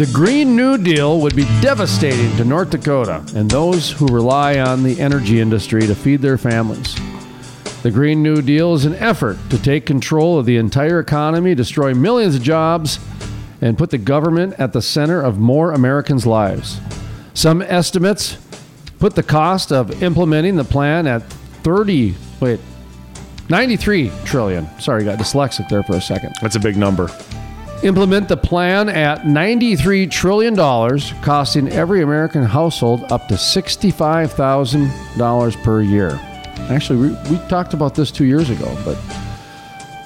Speaker 1: The Green New Deal would be devastating to North Dakota and those who rely on the energy industry to feed their families. The Green New Deal is an effort to take control of the entire economy, destroy millions of jobs, and put the government at the center of more Americans' lives. Some estimates put the cost of implementing the plan at 30, wait, 93 trillion. Sorry, got dyslexic there for a second
Speaker 3: That's a big number.
Speaker 1: Implement the plan at $93 trillion, costing every American household up to $65,000 per year. Actually, we, we talked about this two years ago, but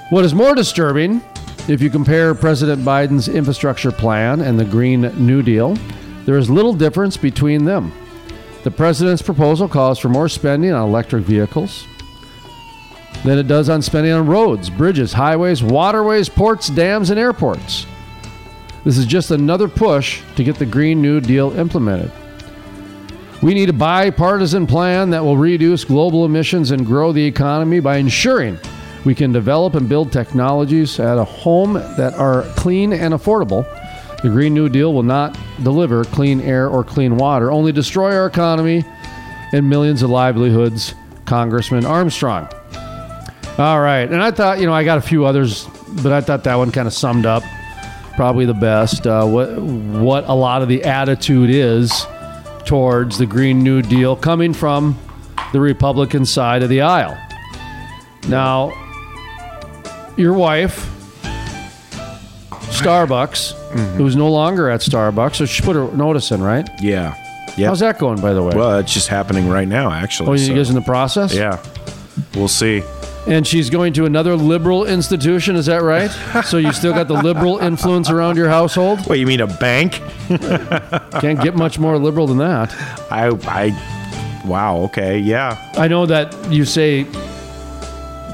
Speaker 1: what is more disturbing, if you compare President Biden's infrastructure plan and the Green New Deal, there is little difference between them. The president's proposal calls for more spending on electric vehicles, than it does on spending on roads, bridges, highways, waterways, ports, dams, and airports. This is just another push to get the Green New Deal implemented. We need a bipartisan plan that will reduce global emissions and grow the economy by ensuring we can develop and build technologies at a home that are clean and affordable. The Green New Deal will not deliver clean air or clean water, only destroy our economy and millions of livelihoods. Congressman Armstrong. All right. And I thought, you know, I got a few others, but I thought that one kind of summed up probably the best uh, what, what a lot of the attitude is towards the Green New Deal coming from the Republican side of the aisle. Now, your wife, Starbucks, who's no longer at Starbucks, so she put a notice in, right?
Speaker 3: Yeah. Yeah.
Speaker 1: How's that going, by the way?
Speaker 3: Well, it's just happening right now, actually.
Speaker 1: oh, you
Speaker 3: so-
Speaker 1: guys in the process?
Speaker 3: Yeah. We'll see.
Speaker 1: And she's going to another liberal institution, is that right? so you still got the liberal influence around your household?
Speaker 3: Wait, you mean a bank? (laughs)
Speaker 1: Can't get much more liberal than that.
Speaker 3: I, I, wow. Okay, yeah.
Speaker 1: I know that you say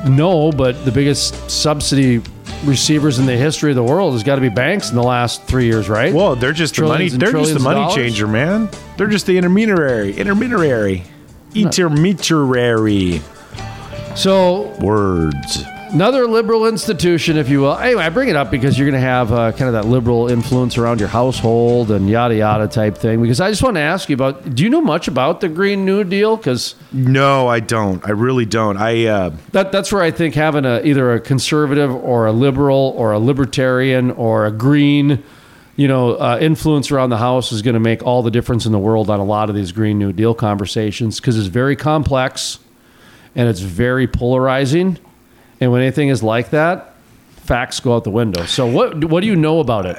Speaker 1: no, but the biggest subsidy receivers in the history of the world has got to be banks in the last three years, right?
Speaker 3: Well, they're just the money. They're just the money changer, man. They're just the intermediary. Intermediary. Intermediary.
Speaker 1: So
Speaker 3: Words.
Speaker 1: another liberal institution, if you will. Anyway, I bring it up because you're going to have uh, kind of that liberal influence around your household and yada yada type thing. Because I just want to ask you about. Do you know much about the Green New Deal? Because
Speaker 3: No, I don't. I really don't. I. Uh,
Speaker 1: that that's where I think having a either a conservative or a liberal or a libertarian or a green, you know, uh, influence around the house is going to make all the difference in the world on a lot of these Green New Deal conversations because it's very complex and it's very polarizing. And when anything is like that, facts go out the window. So what what do you know about it?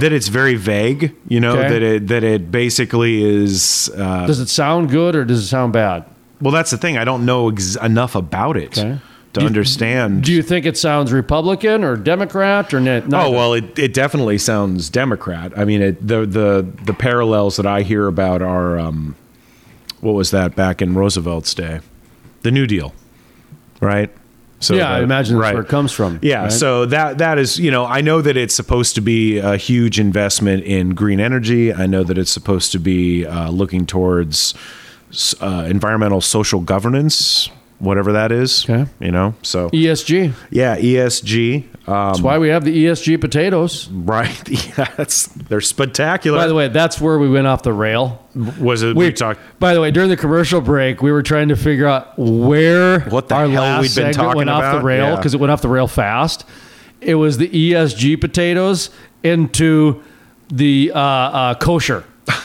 Speaker 3: that it's very vague. You know
Speaker 1: Okay.
Speaker 3: that it that it basically is. Uh,
Speaker 1: Does it sound good or does it sound bad?
Speaker 3: well, that's the thing. I don't know ex- enough about it
Speaker 1: Okay.
Speaker 3: to
Speaker 1: Do you-
Speaker 3: understand.
Speaker 1: Do you think it sounds Republican or Democrat or ne-
Speaker 3: Oh well, it, it definitely sounds Democrat. I mean, it, the the the parallels that I hear about are um, what was that back in Roosevelt's day, the New Deal, right? So
Speaker 1: yeah, I imagine that's
Speaker 3: right.
Speaker 1: where it comes from.
Speaker 3: Yeah,
Speaker 1: right?
Speaker 3: so that that is you know I know that it's supposed to be a huge investment in green energy. I know that it's supposed to be uh, looking towards uh, environmental social governance, whatever that is.
Speaker 1: Okay.
Speaker 3: you know. So
Speaker 1: ESG.
Speaker 3: yeah, ESG. Um,
Speaker 1: That's why we have the ESG potatoes.
Speaker 3: right. (laughs) Yeah, that's they're spectacular.
Speaker 1: By the way, that's where we went off the rail.
Speaker 3: was it we, talked?
Speaker 1: By the way, during the commercial break, we were trying to figure out where
Speaker 3: What the
Speaker 1: our
Speaker 3: hell
Speaker 1: last
Speaker 3: we'd been
Speaker 1: segment
Speaker 3: talking
Speaker 1: went off the
Speaker 3: about?
Speaker 1: rail
Speaker 3: Yeah.
Speaker 1: because it went off the rail fast. It was the ESG potatoes into the uh, uh, kosher,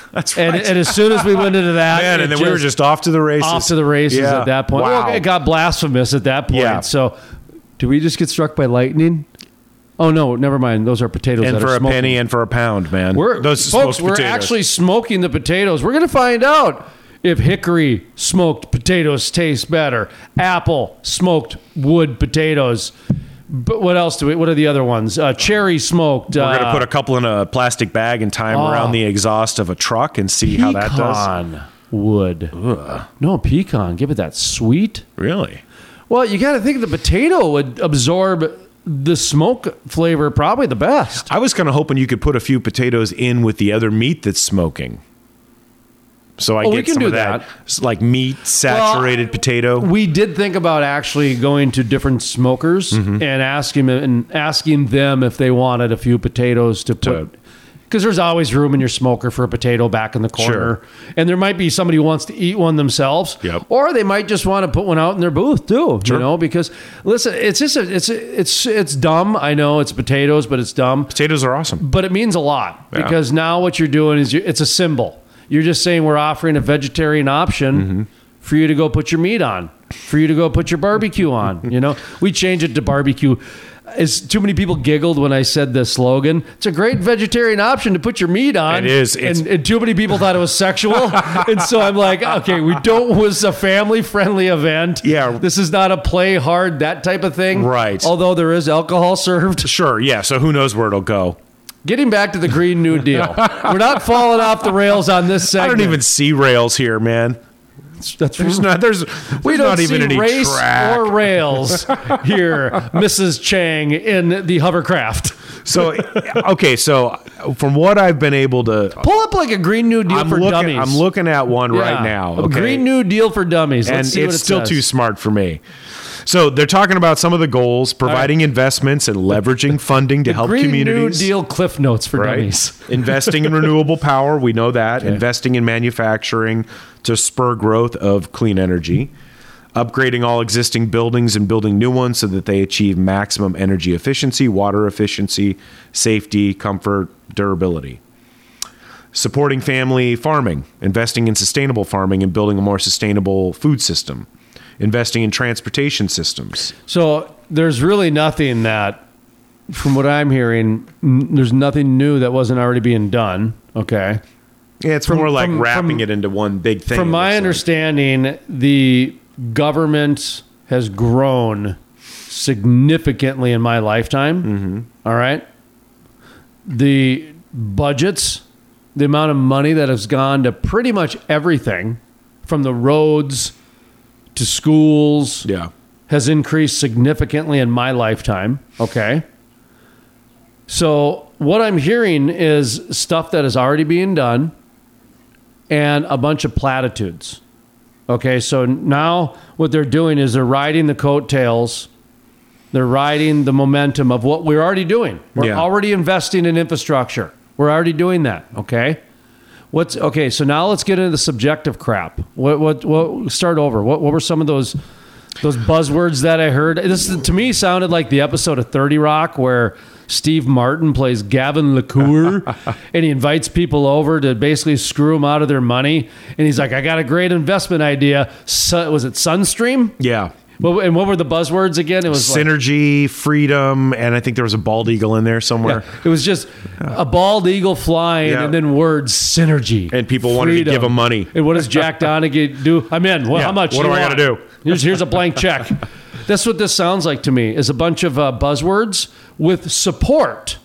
Speaker 1: (laughs)
Speaker 3: That's
Speaker 1: and,
Speaker 3: right.
Speaker 1: and as soon as we went into that,
Speaker 3: Man, and then we were just off to the races.
Speaker 1: off to the races
Speaker 3: Yeah.
Speaker 1: at that point.
Speaker 3: Wow.
Speaker 1: Well, it got blasphemous at that point.
Speaker 3: Yeah.
Speaker 1: So, do we just get struck by lightning? Oh no, never mind. Those are potatoes.
Speaker 3: and for a
Speaker 1: smoking.
Speaker 3: penny and for a pound, man.
Speaker 1: We're
Speaker 3: Those
Speaker 1: folks, we're
Speaker 3: potatoes.
Speaker 1: actually smoking the potatoes. We're going to find out if hickory smoked potatoes taste better. Apple smoked wood potatoes. But what else do we? What are the other ones? Uh, cherry smoked.
Speaker 3: We're
Speaker 1: uh,
Speaker 3: gonna put a couple in a plastic bag and tie them
Speaker 1: Oh.
Speaker 3: around the exhaust of a truck and see how that does.
Speaker 1: pecan wood. No pecan. Give it that sweet.
Speaker 3: Really?
Speaker 1: Well, you got to think the potato would absorb the smoke flavor probably the best.
Speaker 3: I was kind of hoping you could put a few potatoes in with the other meat that's smoking. So I
Speaker 1: Oh, we
Speaker 3: get some of that,
Speaker 1: that.
Speaker 3: like meat saturated potato.
Speaker 1: We did think about actually going to different smokers
Speaker 3: Mm-hmm.
Speaker 1: and asking and asking them if they wanted a few potatoes to
Speaker 3: To-
Speaker 1: put. Because there's always room in your smoker for a potato back in the corner,
Speaker 3: Sure.
Speaker 1: and there might be somebody who wants to eat one themselves,
Speaker 3: Yep.
Speaker 1: or they might just want to put one out in their booth too.
Speaker 3: Sure.
Speaker 1: You know, because listen, it's just a, it's a, it's it's dumb. I know it's potatoes, but it's dumb
Speaker 3: potatoes are awesome.
Speaker 1: but it means a lot
Speaker 3: Yeah.
Speaker 1: because now what you're doing is you, it's a symbol. You're just saying we're offering a vegetarian option
Speaker 3: Mm-hmm.
Speaker 1: for you to go put your meat on, for you to go put your barbecue on. (laughs) You know, we change it to barbecue. Is too many people giggled when I said the slogan. It's a great vegetarian option to put your meat on.
Speaker 3: It is. It's-
Speaker 1: and, and too many people thought it was sexual, (laughs) and so I'm like, okay, we don't. Was a family friendly event.
Speaker 3: Yeah.
Speaker 1: this is not a play hard that type of thing.
Speaker 3: Right.
Speaker 1: Although there is alcohol served.
Speaker 3: Sure, yeah. So who knows where it'll go?
Speaker 1: Getting back to the Green New (laughs) Deal, we're not falling off the rails on this segment.
Speaker 3: I don't even see rails here, man.
Speaker 1: That's
Speaker 3: There's not. There's.
Speaker 1: we don't
Speaker 3: not even
Speaker 1: see
Speaker 3: any
Speaker 1: race
Speaker 3: track.
Speaker 1: or rails (laughs) here, Mrs. Chang in the hovercraft.
Speaker 3: So okay, so from what I've been able to,
Speaker 1: Pull up like a Green New Deal
Speaker 3: I'm
Speaker 1: for
Speaker 3: looking.
Speaker 1: dummies.
Speaker 3: I'm looking at one right
Speaker 1: Yeah.
Speaker 3: now.
Speaker 1: A
Speaker 3: okay?
Speaker 1: Green New Deal for dummies. Let's
Speaker 3: and
Speaker 1: see what
Speaker 3: it's
Speaker 1: it
Speaker 3: still
Speaker 1: says.
Speaker 3: too smart for me. So they're talking about some of the goals, providing investments and leveraging funding to help
Speaker 1: Green
Speaker 3: communities.
Speaker 1: New Deal cliff notes for
Speaker 3: right?
Speaker 1: dummies. (laughs)
Speaker 3: Investing in renewable power, we know that. Investing in manufacturing to spur growth of clean energy. Upgrading all existing buildings and building new ones so that they achieve maximum energy efficiency, water efficiency, safety, comfort, durability. Supporting family farming, investing in sustainable farming and building a more sustainable food system. Investing in transportation systems.
Speaker 1: So there's really nothing that, from what I'm hearing, n- there's nothing new that wasn't already being done. Okay.
Speaker 3: Yeah, it's
Speaker 1: From-
Speaker 3: more like
Speaker 1: from-
Speaker 3: wrapping
Speaker 1: from-
Speaker 3: it into one big thing.
Speaker 1: From my
Speaker 3: looks like.
Speaker 1: understanding, the government has grown significantly in my lifetime. Mm-hmm. All right. The budgets, the amount of money that has gone to pretty much everything from the roads to schools
Speaker 3: Yeah.
Speaker 1: has increased significantly in my lifetime. Okay. So, what I'm hearing is stuff that is already being done and a bunch of platitudes. Okay. So, now what they're doing is they're riding the coattails, they're riding the momentum of what we're already doing. We're
Speaker 3: Yeah.
Speaker 1: already investing in infrastructure. We're already doing that. Okay. What's okay? So now let's get into the subjective crap. What what what? Start over. What what were some of those those buzzwords that I heard? This to me sounded like the episode of Thirty Rock where Steve Martin plays Gavin LaCour, (laughs) and he invites people over to basically screw them out of their money. And he's like, "I got a great investment idea. Sun, was it Sunstream?
Speaker 3: Yeah.
Speaker 1: Well, and what were the buzzwords again? It was like,
Speaker 3: Synergy, freedom, and I think there was a bald eagle in there somewhere.
Speaker 1: Yeah, it was just a bald eagle flying
Speaker 3: Yeah.
Speaker 1: and then words synergy.
Speaker 3: And people wanted to give him money.
Speaker 1: And what does Jack (laughs) Donaghy do? I'm in. Well,
Speaker 3: Yeah,
Speaker 1: how much?
Speaker 3: what do I gotta do?
Speaker 1: Here's here's a blank check. (laughs) That's what this sounds like to me. Is a bunch of uh, buzzwords with support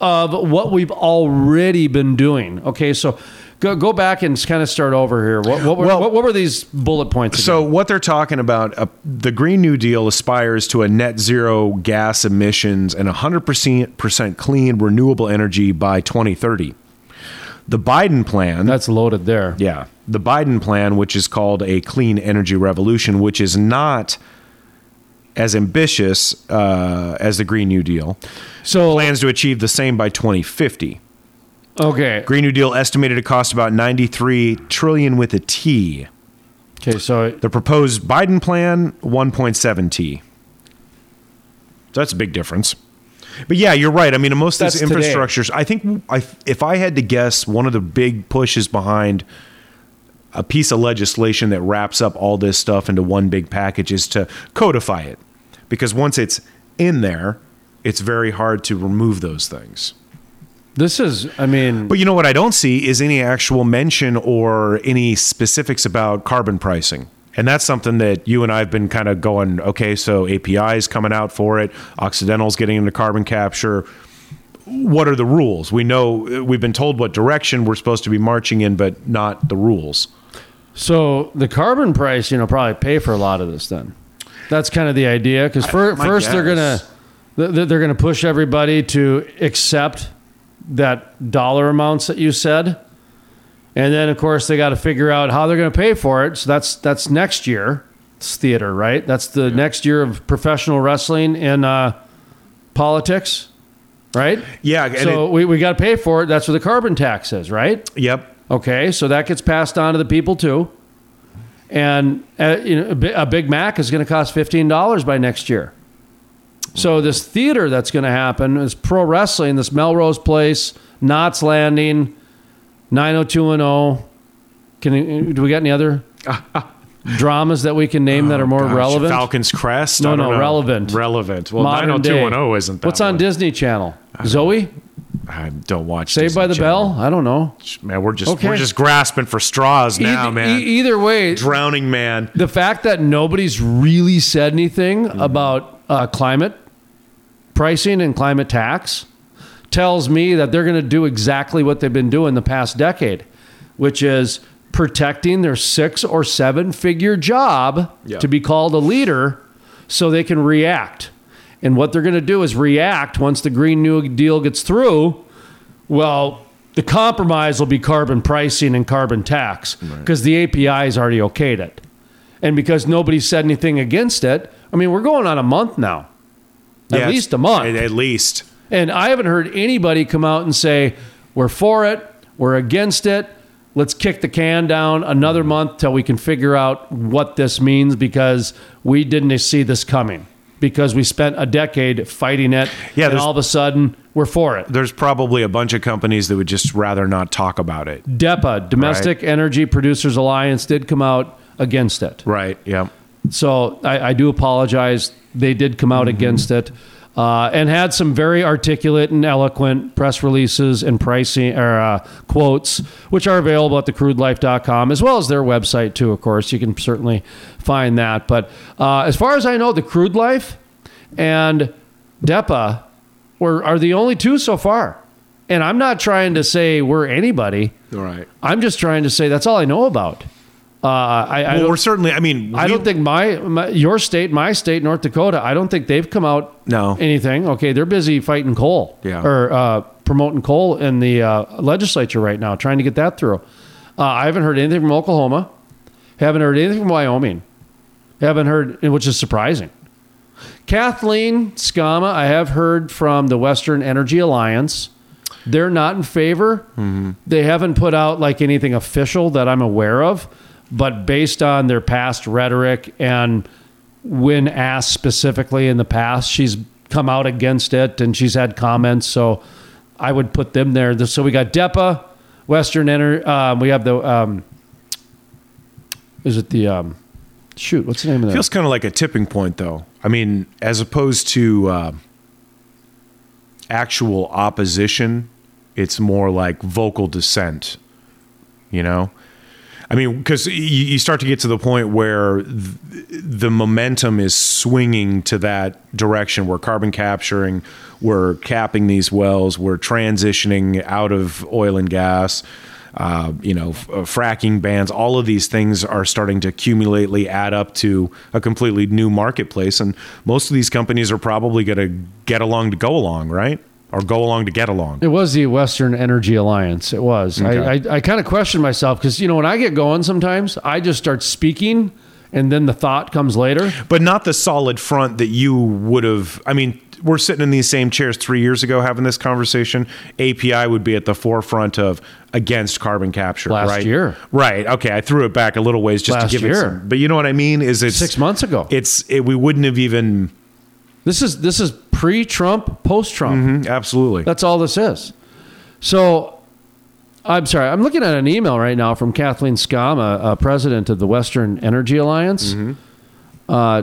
Speaker 1: of what we've already been doing. Okay, so go go back and kind of start over here. What what were,
Speaker 3: Well-
Speaker 1: what, what were these bullet points? again?
Speaker 3: So what they're talking about, uh, the Green New Deal aspires to a net zero gas emissions and 100% clean renewable energy by 2030. The Biden plan,
Speaker 1: that's loaded there.
Speaker 3: yeah, the Biden plan, which is called a clean energy revolution, which is not as ambitious uh, as the Green New Deal,
Speaker 1: So
Speaker 3: plans to achieve the same by 2050.
Speaker 1: Okay,
Speaker 3: Green New Deal estimated to cost about 93 trillion with a T.
Speaker 1: okay. So
Speaker 3: The proposed Biden plan, 1.7 T. So that's a big difference. But yeah, you're right. I mean, most of these
Speaker 1: That's today.
Speaker 3: infrastructures, I think I, if I had to guess, one of the big pushes behind a piece of legislation that wraps up all this stuff into one big package is to codify it. Because once it's in there, it's very hard to remove those things.
Speaker 1: This is. I mean,
Speaker 3: But you know what I don't see is any actual mention or any specifics about carbon pricing. And that's something that you and I have been kind of going, okay, so API is coming out for it, Occidental's getting into carbon capture. What are the rules? We know we've been told what direction we're supposed to be marching in, but not the rules.
Speaker 1: So the carbon price, you know, probably pay for a lot of this. Then that's kind of the idea. Because first they're gonna they're gonna push everybody to accept that dollar amounts that you said, and then of course they got to figure out how they're gonna pay for it. So that's that's next year. It's theater, right? That's the next year of professional wrestling and uh, politics, right?
Speaker 3: Yeah,
Speaker 1: So we, we got to pay for it. That's what the carbon tax is, right?
Speaker 3: Yep.
Speaker 1: Okay, so that gets passed on to the people too. And uh, you know, a Big Mac is going to cost fifteen dollars by next year. So this theater that's going to happen is pro wrestling. This Melrose Place, Knots Landing, nine hundred two and zero. Can do we got any other (laughs) dramas that we can name that are more
Speaker 3: Oh, Gosh,
Speaker 1: relevant?
Speaker 3: Falcon's Crest?
Speaker 1: No, no,
Speaker 3: know.
Speaker 1: relevant.
Speaker 3: Relevant. Well,
Speaker 1: Modern
Speaker 3: 90210
Speaker 1: day.
Speaker 3: isn't that
Speaker 1: What's on
Speaker 3: one.
Speaker 1: Disney Channel? Zoe,
Speaker 3: I don't watch
Speaker 1: Saved
Speaker 3: Disney
Speaker 1: by the
Speaker 3: Channel.
Speaker 1: Bell. I don't know.
Speaker 3: Man, we're just
Speaker 1: Okay.
Speaker 3: we're just grasping for straws now,
Speaker 1: Either-
Speaker 3: man.
Speaker 1: e- either way,
Speaker 3: Drowning man.
Speaker 1: the fact that nobody's really said anything
Speaker 3: Mm-hmm.
Speaker 1: about uh, climate pricing and climate tax tells me that they're going to do exactly what they've been doing the past decade, which is protecting their six or seven figure job
Speaker 3: Yeah.
Speaker 1: to be called a leader so they can react. And what they're going to do is react once the Green New Deal gets through. Well, the compromise will be carbon pricing and carbon tax because the API has already okayed it. And because nobody said anything against it, I mean, we're going on a month now. At least a month.
Speaker 3: At, least.
Speaker 1: And I haven't heard anybody come out and say, we're for it, we're against it, let's kick the can down another month till we can figure out what this means because we didn't see this coming. Because we spent a decade fighting it,
Speaker 3: Yeah,
Speaker 1: and all of a sudden we're for it.
Speaker 3: There's probably a bunch of companies that would just rather not talk about it.
Speaker 1: DEPA, Domestic Energy Producers Alliance, did come out against it.
Speaker 3: Right. Yeah.
Speaker 1: So I, I do apologize. They did come out against it. Uh, and had some very articulate and eloquent press releases and pricing or uh, quotes, which are available at thecrudelife.com as well as their website too. Of course, you can certainly find that. But uh, as far as I know, the Crude Life and DEPA were are the only two so far. And I'm not trying to say we're anybody.
Speaker 3: All right.
Speaker 1: I'm just trying to say that's all I know about. Uh, I, I
Speaker 3: Well, we're certainly. I mean,
Speaker 1: I
Speaker 3: we-
Speaker 1: don't think my, my your state, my state, North Dakota. I don't think they've come out
Speaker 3: No.
Speaker 1: anything. Okay, they're busy fighting coal
Speaker 3: Yeah.
Speaker 1: or uh, promoting coal in the uh, legislature right now, trying to get that through. Uh, I haven't heard anything from Oklahoma. Haven't heard anything from Wyoming. Haven't heard, which is surprising. Kathleen Sgamma, I have heard from the Western Energy Alliance. They're not in favor. They haven't put out like anything official that I'm aware of, but based on their past rhetoric and when asked specifically in the past, she's come out against it and she's had comments. So I would put them there. So we got DEPA, Western Energy. Um, we have the, um, is it the, um, shoot, what's the name of that?
Speaker 3: feels kind of like a tipping point, though. I mean, as opposed to uh, actual opposition, it's more like vocal dissent. You know, I mean, because you, you start to get to the point where th- the momentum is swinging to that direction, where carbon capturing, we're capping these wells, we're transitioning out of oil and gas. Uh, you know, f- uh, fracking bans, all of these things are starting to cumulately add up to a completely new marketplace. And most of these companies are probably going to get along to go along, right? Or go along to get along.
Speaker 1: It was the Western Energy Alliance. It was. I,
Speaker 3: Okay.
Speaker 1: I, I kind of question myself because, you know, when I get going sometimes, I just start speaking and then the thought comes later.
Speaker 3: but not the solid front that you would have. I mean, we're sitting in these same chairs three years ago having this conversation. API would be at the forefront of against carbon capture.
Speaker 1: Last
Speaker 3: right?
Speaker 1: year.
Speaker 3: right? Okay, I threw it back a little ways just
Speaker 1: Last
Speaker 3: to give
Speaker 1: year.
Speaker 3: it some. But you know what I mean? Is it
Speaker 1: Six months ago.
Speaker 3: It's it, we wouldn't have even.
Speaker 1: This is this is pre-Trump, post-Trump.
Speaker 3: Absolutely.
Speaker 1: That's all this is. So, I'm sorry. I'm looking at an email right now from Kathleen Sgamma, president of the Western Energy Alliance, uh,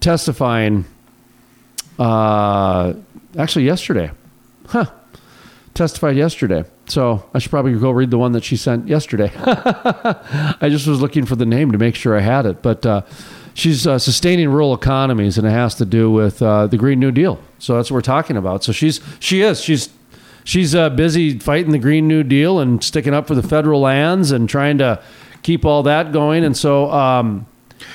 Speaker 1: testifying. Uh, actually, yesterday, huh? Testified yesterday. So I should probably go read the one that she sent yesterday. (laughs) I just was looking for the name to make sure I had it, but uh, she's uh, sustaining rural economies, and it has to do with uh, the Green New Deal. So that's what we're talking about. So she's she is she's she's uh, busy fighting the Green New Deal and sticking up for the federal lands and trying to keep all that going. And so um,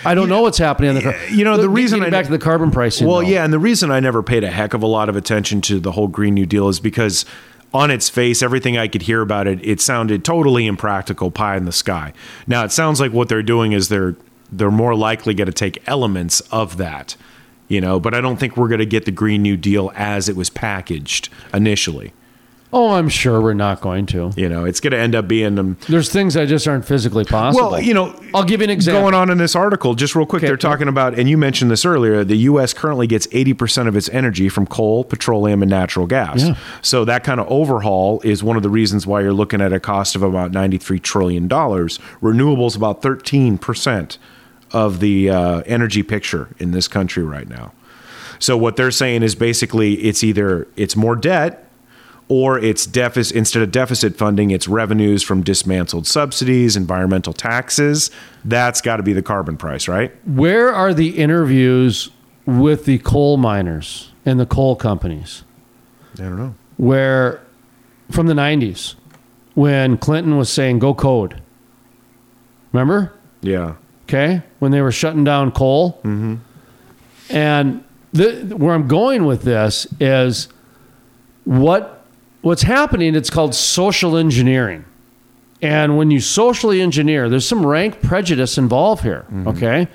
Speaker 1: I don't know what's happening. On the, car-
Speaker 3: you know, the
Speaker 1: Getting
Speaker 3: reason I-
Speaker 1: back to the carbon pricing.
Speaker 3: Well,
Speaker 1: though.
Speaker 3: yeah, and the reason I never paid a heck of a lot of attention to the whole Green New Deal is because on its face, everything I could hear about it, it sounded totally impractical, pie in the sky. Now it sounds like what they're doing is they're they're more likely going to take elements of that, you know. But I don't think we're going to get the Green New Deal as it was packaged initially.
Speaker 1: Oh, I'm sure we're not going to.
Speaker 3: You know, it's going to end up being um,
Speaker 1: There's things that just aren't physically possible.
Speaker 3: Well, you know,
Speaker 1: I'll give you an example.
Speaker 3: Going on in this article, just real quick,
Speaker 1: Okay.
Speaker 3: they're talking about, and you mentioned this earlier. The U.S. currently gets eighty percent of its energy from coal, petroleum, and natural gas.
Speaker 1: Yeah.
Speaker 3: So that kind of overhaul is one of the reasons why you're looking at a cost of about ninety-three trillion dollars. Renewables about thirteen percent of the uh, energy picture in this country right now. So what they're saying is basically it's either it's more debt or it's deficit instead of deficit funding it's revenues from dismantled subsidies environmental taxes that's got to be the carbon price right
Speaker 1: Where are the interviews with the coal miners and the coal companies?
Speaker 3: i don't know
Speaker 1: Where from the 90s when Clinton was saying go code. Remember?
Speaker 3: yeah
Speaker 1: Okay? When they were shutting down coal. Mm-hmm. And the, where I'm going with this is what what's happening, it's called social engineering. And when you socially engineer, there's some rank prejudice involved here, okay?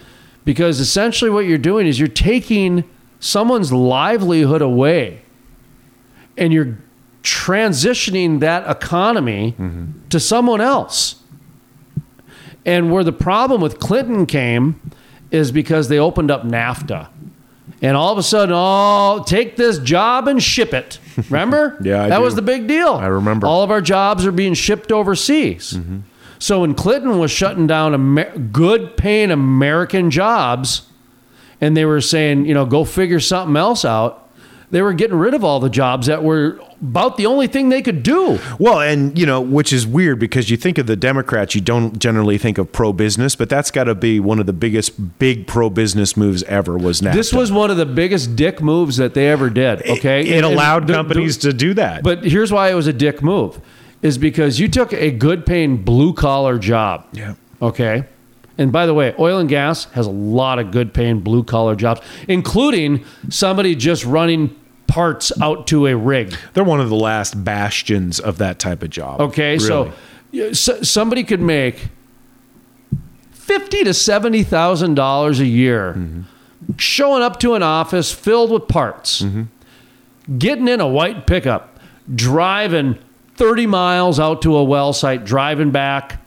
Speaker 1: Because essentially what you're doing is you're taking someone's livelihood away and you're transitioning that economy to someone else. And where the problem with Clinton came is because they opened up NAFTA. And all of a sudden, oh, take this job and ship it. Remember? (laughs)
Speaker 3: Yeah, I
Speaker 1: that
Speaker 3: do.
Speaker 1: was the big deal.
Speaker 3: I remember.
Speaker 1: All of our jobs are being shipped overseas. Mm-hmm. So when Clinton was shutting down Amer- good paying American jobs, and they were saying, you know, go figure something else out, they were getting rid of all the jobs that were about the only thing they could do.
Speaker 3: Well, and you know, which is weird because you think of the Democrats, you don't generally think of pro business, but that's got to be one of the biggest big pro business moves ever. Was NAFTA.
Speaker 1: This was one of the biggest dick moves that they ever did. Okay,
Speaker 3: It,
Speaker 1: And- and
Speaker 3: allowed
Speaker 1: the- the-
Speaker 3: companies to do that.
Speaker 1: But here's why it was a dick move, is because you took a good paying blue collar job.
Speaker 3: Yeah.
Speaker 1: Okay. And by the way, oil and gas has a lot of good paying blue collar jobs, including somebody just running parts out to a rig.
Speaker 3: they're one of the last bastions of that type of job.
Speaker 1: Okay,
Speaker 3: Really.
Speaker 1: so, so somebody could make fifty to seventy thousand dollars a year, mm-hmm. showing up to an office filled with parts, mm-hmm. getting in a white pickup, driving thirty miles out to a well site, driving back,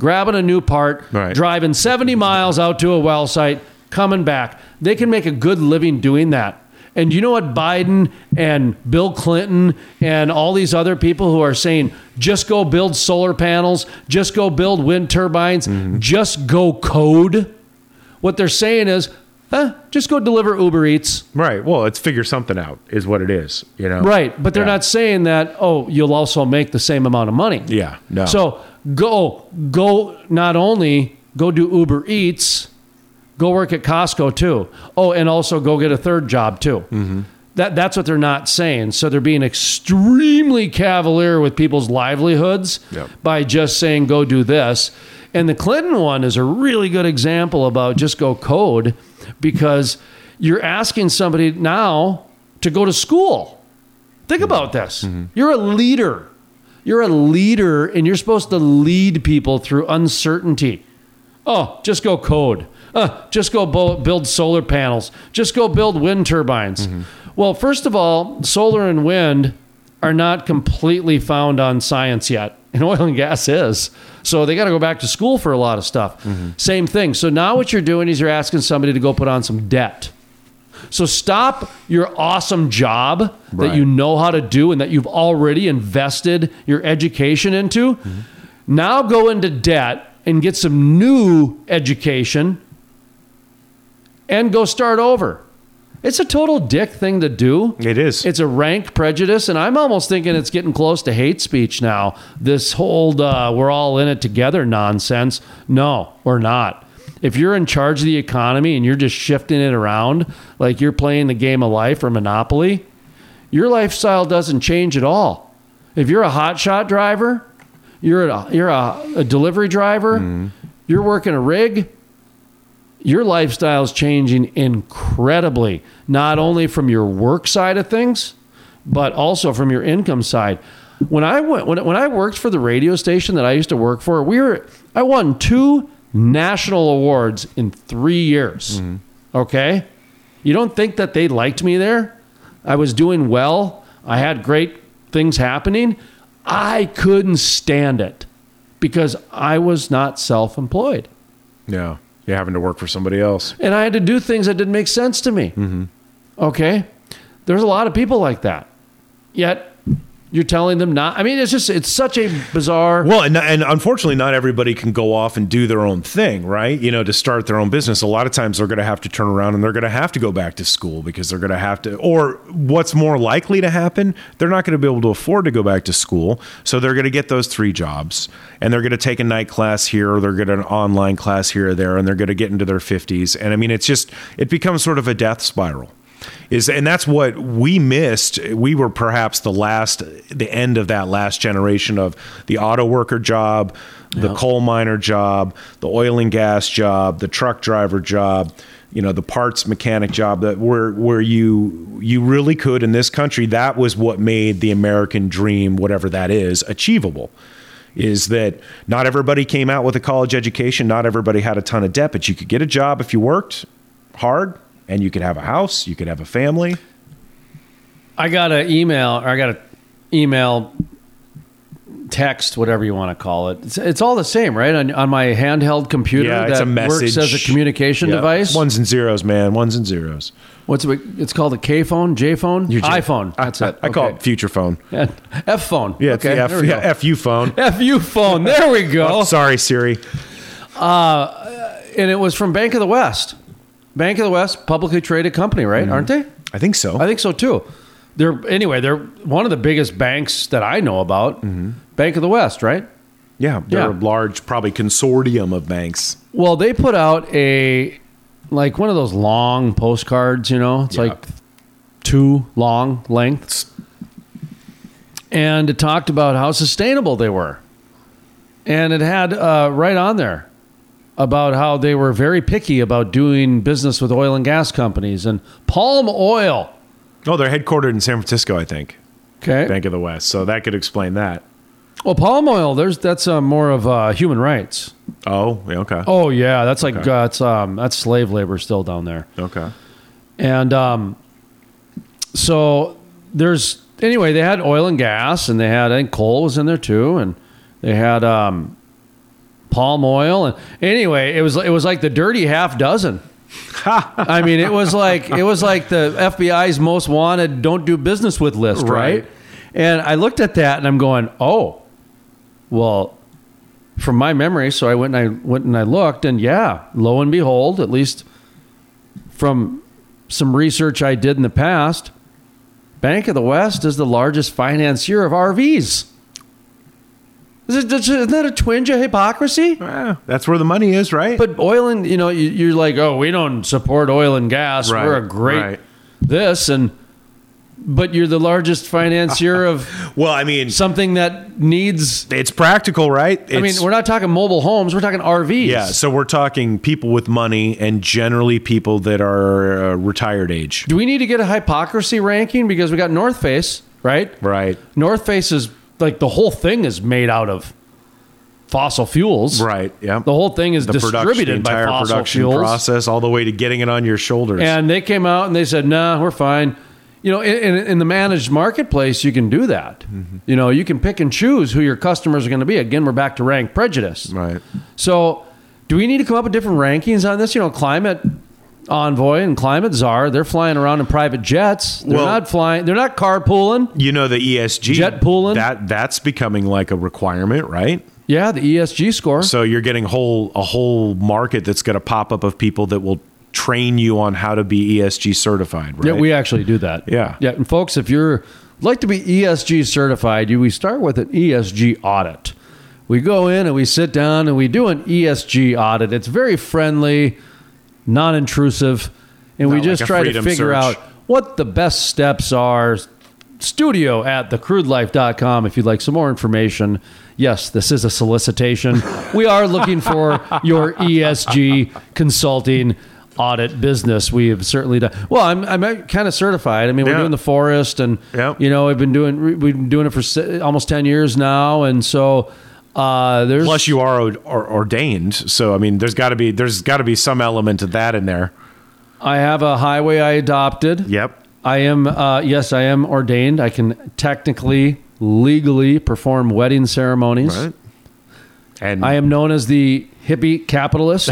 Speaker 1: grabbing a new part,
Speaker 3: Right.
Speaker 1: driving seventy miles out to a well site, coming back. They can make a good living doing that. And you know what Biden and Bill Clinton and all these other people who are saying, just go build solar panels, just go build wind turbines, just go code? What they're saying is, eh, just go deliver Uber Eats.
Speaker 3: right. Well, it's figure something out, is what it is. You know.
Speaker 1: Right. But they're
Speaker 3: Yeah.
Speaker 1: not saying that, oh, you'll also make the same amount of money.
Speaker 3: Yeah. No.
Speaker 1: So go, go, not only go do Uber Eats, go work at Costco too. Oh, and also go get a third job too.
Speaker 3: Mm-hmm.
Speaker 1: That, that's what they're not saying. So they're being extremely cavalier with people's livelihoods
Speaker 3: Yep.
Speaker 1: by just saying, go do this. And the Clinton one is a really good example about just go code because you're asking somebody now to go to school. Think about this. You're a leader. You're a leader and you're supposed to lead people through uncertainty. Oh, just go code. Uh, just go bo- build solar panels. Just go build wind turbines. Well, first of all, solar and wind are not completely found on science yet, (laughs) and oil and gas is. So they got to go back to school for a lot of stuff. Same thing. So now what you're doing is you're asking somebody to go put on some debt. So stop your awesome job that you know how to do and that you've already invested your education into. Now go into debt and get some new education and go start over. It's a total dick thing to do.
Speaker 3: It is.
Speaker 1: It's a rank prejudice, and I'm almost thinking it's getting close to hate speech now. This whole uh, we're all in it together nonsense. No, we're not. If you're in charge of the economy and you're just shifting it around like you're playing the game of life or Monopoly, your lifestyle doesn't change at all. If you're a hotshot driver, you're a, you're a, a delivery driver, you're working a rig, your lifestyle is changing incredibly, not only from your work side of things, but also from your income side. When I went, when, when I worked for the radio station that I used to work for, we were I won two national awards in three years. Mm-hmm. Okay, you don't think that they liked me there? I was doing well. I had great things happening. I couldn't stand it because I was not self-employed
Speaker 3: yeah. You're having to work for somebody else.
Speaker 1: and I had to do things that didn't make sense to me. Mm-hmm. Okay, there's a lot of people like that. Yet you're telling them not. I mean, it's just it's such a bizarre.
Speaker 3: Well, and, and unfortunately, not everybody can go off and do their own thing, right? You know, to start their own business. A lot of times they're going to have to turn around and they're going to have to go back to school because they're going to have to, or what's more likely to happen, they're not going to be able to afford to go back to school. So they're going to get those three jobs and they're going to take a night class here or they're going to an online class here or there and they're going to get into their 50s. And I mean, it's just, it becomes sort of a death spiral is and that's what we missed. We were perhaps the last the end of that last generation of the auto worker job the coal miner job the oil and gas job the truck driver job you know the parts mechanic job that where where you you really could in this country that was what made the american dream whatever that is achievable. Is that not everybody came out with a college education not everybody had a ton of debt but you could get a job if you worked hard and you could have a house, you could have a family.
Speaker 1: I got an email, or I got an email, text, whatever you want to call it. It's, it's all the same, right? On, on my handheld computer
Speaker 3: Yeah,
Speaker 1: that
Speaker 3: it's a message.
Speaker 1: works as a communication
Speaker 3: Yeah.
Speaker 1: device.
Speaker 3: Ones and zeros, man. Ones and zeros.
Speaker 1: What's it? It's called a K phone, J phone, iPhone. That's
Speaker 3: I,
Speaker 1: it.
Speaker 3: I call
Speaker 1: Okay.
Speaker 3: it future phone. (laughs)
Speaker 1: F phone.
Speaker 3: Yeah, it's
Speaker 1: okay,
Speaker 3: F,
Speaker 1: there we
Speaker 3: yeah,
Speaker 1: go.
Speaker 3: FU phone. (laughs)
Speaker 1: FU phone. There we go.
Speaker 3: Oh, (laughs) sorry, Siri.
Speaker 1: Uh, and it was from Bank of the West. Bank of the West, publicly traded company, right? Aren't they?
Speaker 3: I think so.
Speaker 1: I think so too. they're anyway. They're one of the biggest banks that I know about. Bank of the West, right?
Speaker 3: Yeah, they're
Speaker 1: Yeah.
Speaker 3: a large, probably consortium of banks.
Speaker 1: Well, they put out a like one of those long postcards. You know, it's
Speaker 3: Yeah.
Speaker 1: like two long lengths, and it talked about how sustainable they were, and it had uh, right on there about how they were very picky about doing business with oil and gas companies and palm oil.
Speaker 3: Oh, they're headquartered in San Francisco, I think.
Speaker 1: Okay.
Speaker 3: Bank of the West. So that could explain that.
Speaker 1: Well, palm oil. There's that's uh, more of uh, human rights.
Speaker 3: Oh, yeah, okay.
Speaker 1: Oh yeah, that's like
Speaker 3: Okay.
Speaker 1: uh, it's um, that's slave labor still down there.
Speaker 3: Okay.
Speaker 1: And um, so there's anyway, they had oil and gas, and they had I think coal was in there too, and they had um, palm oil, and anyway, it was it was like the dirty half dozen. (laughs) I mean, it was like it was like the FBI's most wanted don't do business with list, right?
Speaker 3: Right.
Speaker 1: And I looked at that and I'm going, oh, well, from my memory, so I went and I went and I looked, and yeah, lo and behold, at least from some research I did in the past, Bank of the West is the largest financier of RVs. Is it, isn't that a twinge of hypocrisy?
Speaker 3: Eh, that's where the money is, right?
Speaker 1: But oil and you know you- you're like, oh, we don't support oil and gas.
Speaker 3: Right,
Speaker 1: We're a great
Speaker 3: right.
Speaker 1: this and, but you're the largest financier (laughs) of
Speaker 3: well, I mean,
Speaker 1: something that needs.
Speaker 3: it's practical, right?
Speaker 1: I mean, we're not talking mobile homes. We're talking RVs.
Speaker 3: yeah. So we're talking people with money and generally people that are uh, retired age.
Speaker 1: Do we need to get a hypocrisy ranking because we got North Face, right?
Speaker 3: Right.
Speaker 1: North Face is like the whole thing is made out of fossil fuels.
Speaker 3: Right. Yeah.
Speaker 1: The whole thing is
Speaker 3: the
Speaker 1: distributed by
Speaker 3: entire
Speaker 1: fossil
Speaker 3: production
Speaker 1: fuels.
Speaker 3: process, all the way to getting it on your shoulders.
Speaker 1: And they came out and they said, "Nah, we're fine." You know, in, in, in the managed marketplace, you can do that.
Speaker 3: Mm-hmm.
Speaker 1: You know, you can pick and choose who your customers are going to be. Again, we're back to rank prejudice.
Speaker 3: right.
Speaker 1: So, do we need to come up with different rankings on this? You know, climate envoy and climate czar, they're flying around in private jets. They're
Speaker 3: Well-
Speaker 1: not flying. They're not carpooling.
Speaker 3: You know the ESG
Speaker 1: Jet pooling?
Speaker 3: that that's becoming like a requirement, right?
Speaker 1: Yeah, the ESG score.
Speaker 3: So you're getting whole a whole market that's going to pop up of people that will train you on how to be ESG certified, right?
Speaker 1: Yeah, we actually do that.
Speaker 3: Yeah.
Speaker 1: Yeah. And folks, if you're like to be ESG certified, you we start with an ESG audit. We go in and we sit down and we do an ESG audit. It's very friendly, non-intrusive, and we just
Speaker 3: like
Speaker 1: try to figure
Speaker 3: search.
Speaker 1: out what the best steps are. Studio at thecrudelife.com if you'd like some more information. Yes, this is a solicitation. we are looking for your ESG consulting audit business. We have certainly done. Well, I'm I'm kind of certified. I mean, we're
Speaker 3: Yeah.
Speaker 1: doing the forest, and
Speaker 3: Yep.
Speaker 1: you know, we've been doing we've been doing it for almost ten years now, and so uh, there's
Speaker 3: Plus, you are or, or, ordained, so I mean, there's got to be there's got to be some element of that in there.
Speaker 1: I have a highway I adopted.
Speaker 3: Yep.
Speaker 1: I am uh, yes, I am ordained. I can technically, legally perform wedding ceremonies.
Speaker 3: Right. And
Speaker 1: I am known as the hippie capitalist.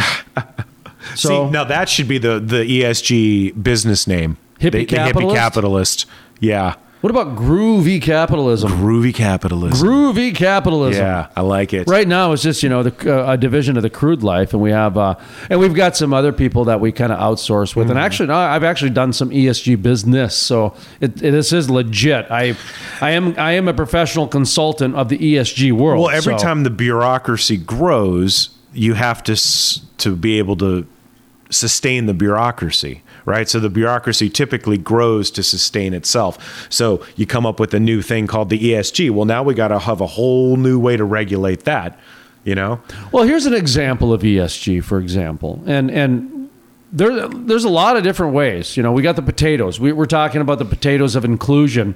Speaker 1: (laughs) so
Speaker 3: see now that should be the the ESG business name.
Speaker 1: Hippie
Speaker 3: the, the hippie capitalist. Yeah.
Speaker 1: What about groovy capitalism?
Speaker 3: Groovy capitalism.
Speaker 1: Groovy capitalism.
Speaker 3: Yeah, I like it.
Speaker 1: Right now, it's just you know the, uh, a division of the crude life, and we have uh, and we've got some other people that we kind of outsource with.
Speaker 3: Mm-hmm.
Speaker 1: And actually, no, I've actually done some ESG business, so it, it, this is legit. I I am I am a professional consultant of the ESG world.
Speaker 3: Well, every
Speaker 1: so-
Speaker 3: time the bureaucracy grows, you have to s- to be able to sustain the bureaucracy, right? So the bureaucracy typically grows to sustain itself. So you come up with a new thing called the ESG. Well, now we got to have a whole new way to regulate that, you know?
Speaker 1: Well, here's an example of ESG, for example, and and there there's a lot of different ways. You know, we got the potatoes. We, we're talking about the potatoes of inclusion,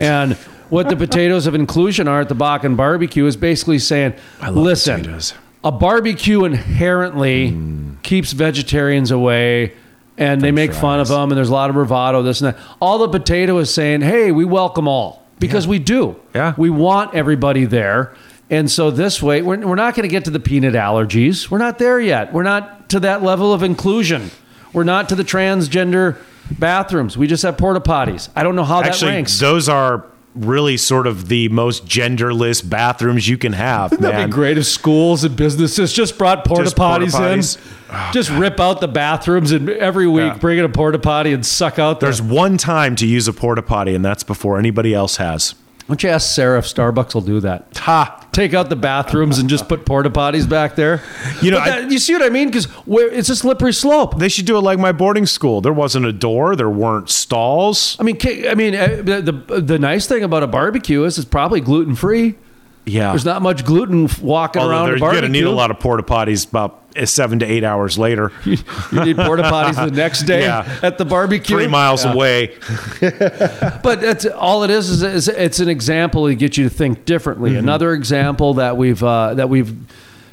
Speaker 1: and what the (laughs) potatoes of inclusion are at the Bach and barbecue is basically saying, listen,
Speaker 3: potatoes.
Speaker 1: A barbecue inherently keeps vegetarians away. And they make fun of them, and there's a lot of bravado, this and that. All the potato is saying, "Hey, we welcome all," because we do.
Speaker 3: Yeah.
Speaker 1: we want everybody there. And so this way, we're, we're not going to get to the peanut allergies. We're not there yet. We're not to that level of inclusion. We're not to the transgender bathrooms. We just have porta potties. I don't know how
Speaker 3: Actually,
Speaker 1: that ranks.
Speaker 3: those are really sort of the most genderless bathrooms you can have.
Speaker 1: That'd
Speaker 3: man.
Speaker 1: be great if schools and businesses just brought porta potties in. (sighs) just rip out the bathrooms and every week
Speaker 3: Yeah.
Speaker 1: bring in a porta potty and suck out. The,
Speaker 3: There's one time to use a porta potty, and that's before anybody else has.
Speaker 1: Why don't you ask Sarah if Starbucks will do that?
Speaker 3: Ha!
Speaker 1: Take out the bathrooms and just put porta potties back there.
Speaker 3: You know,
Speaker 1: But
Speaker 3: I-
Speaker 1: you see what I mean? Because it's a slippery slope.
Speaker 3: They should do it like my boarding school. There wasn't a door. There weren't stalls.
Speaker 1: I mean, I mean, uh, the, the the nice thing about a barbecue is it's probably gluten free.
Speaker 3: Yeah.
Speaker 1: There's not much gluten walking
Speaker 3: Although
Speaker 1: around
Speaker 3: they're going to need a lot of porta potties about uh, seven to eight hours later, (laughs)
Speaker 1: you need porta potties the next day (laughs)
Speaker 3: Yeah.
Speaker 1: at the barbecue.
Speaker 3: three miles
Speaker 1: Yeah.
Speaker 3: away. (laughs)
Speaker 1: But that's all it is, is. Is it's an example to get you to think differently.
Speaker 3: Mm-hmm.
Speaker 1: Another example that we've uh, that we've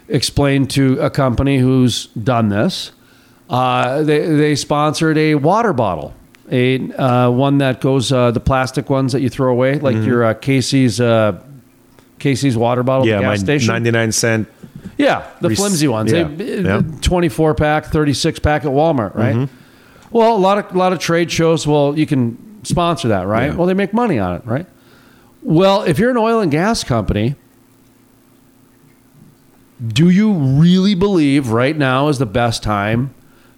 Speaker 1: explained to a company who's done this. Uh, they they sponsored a water bottle, a uh, one that goes uh, the plastic ones that you throw away, like your uh, Casey's uh, Casey's water bottle at.
Speaker 3: Yeah,
Speaker 1: the
Speaker 3: my
Speaker 1: gas station.
Speaker 3: 99 cent.
Speaker 1: Yeah, the flimsy ones.
Speaker 3: yeah,
Speaker 1: They-
Speaker 3: yeah.
Speaker 1: 24 pack, 36 pack at Walmart, right?
Speaker 3: Mm-hmm.
Speaker 1: Well, a lot of a lot of trade shows, well, you can sponsor that, right?
Speaker 3: Yeah.
Speaker 1: Well, they make money on it, right? Well, if you're an oil and gas company, do you really believe right now is the best time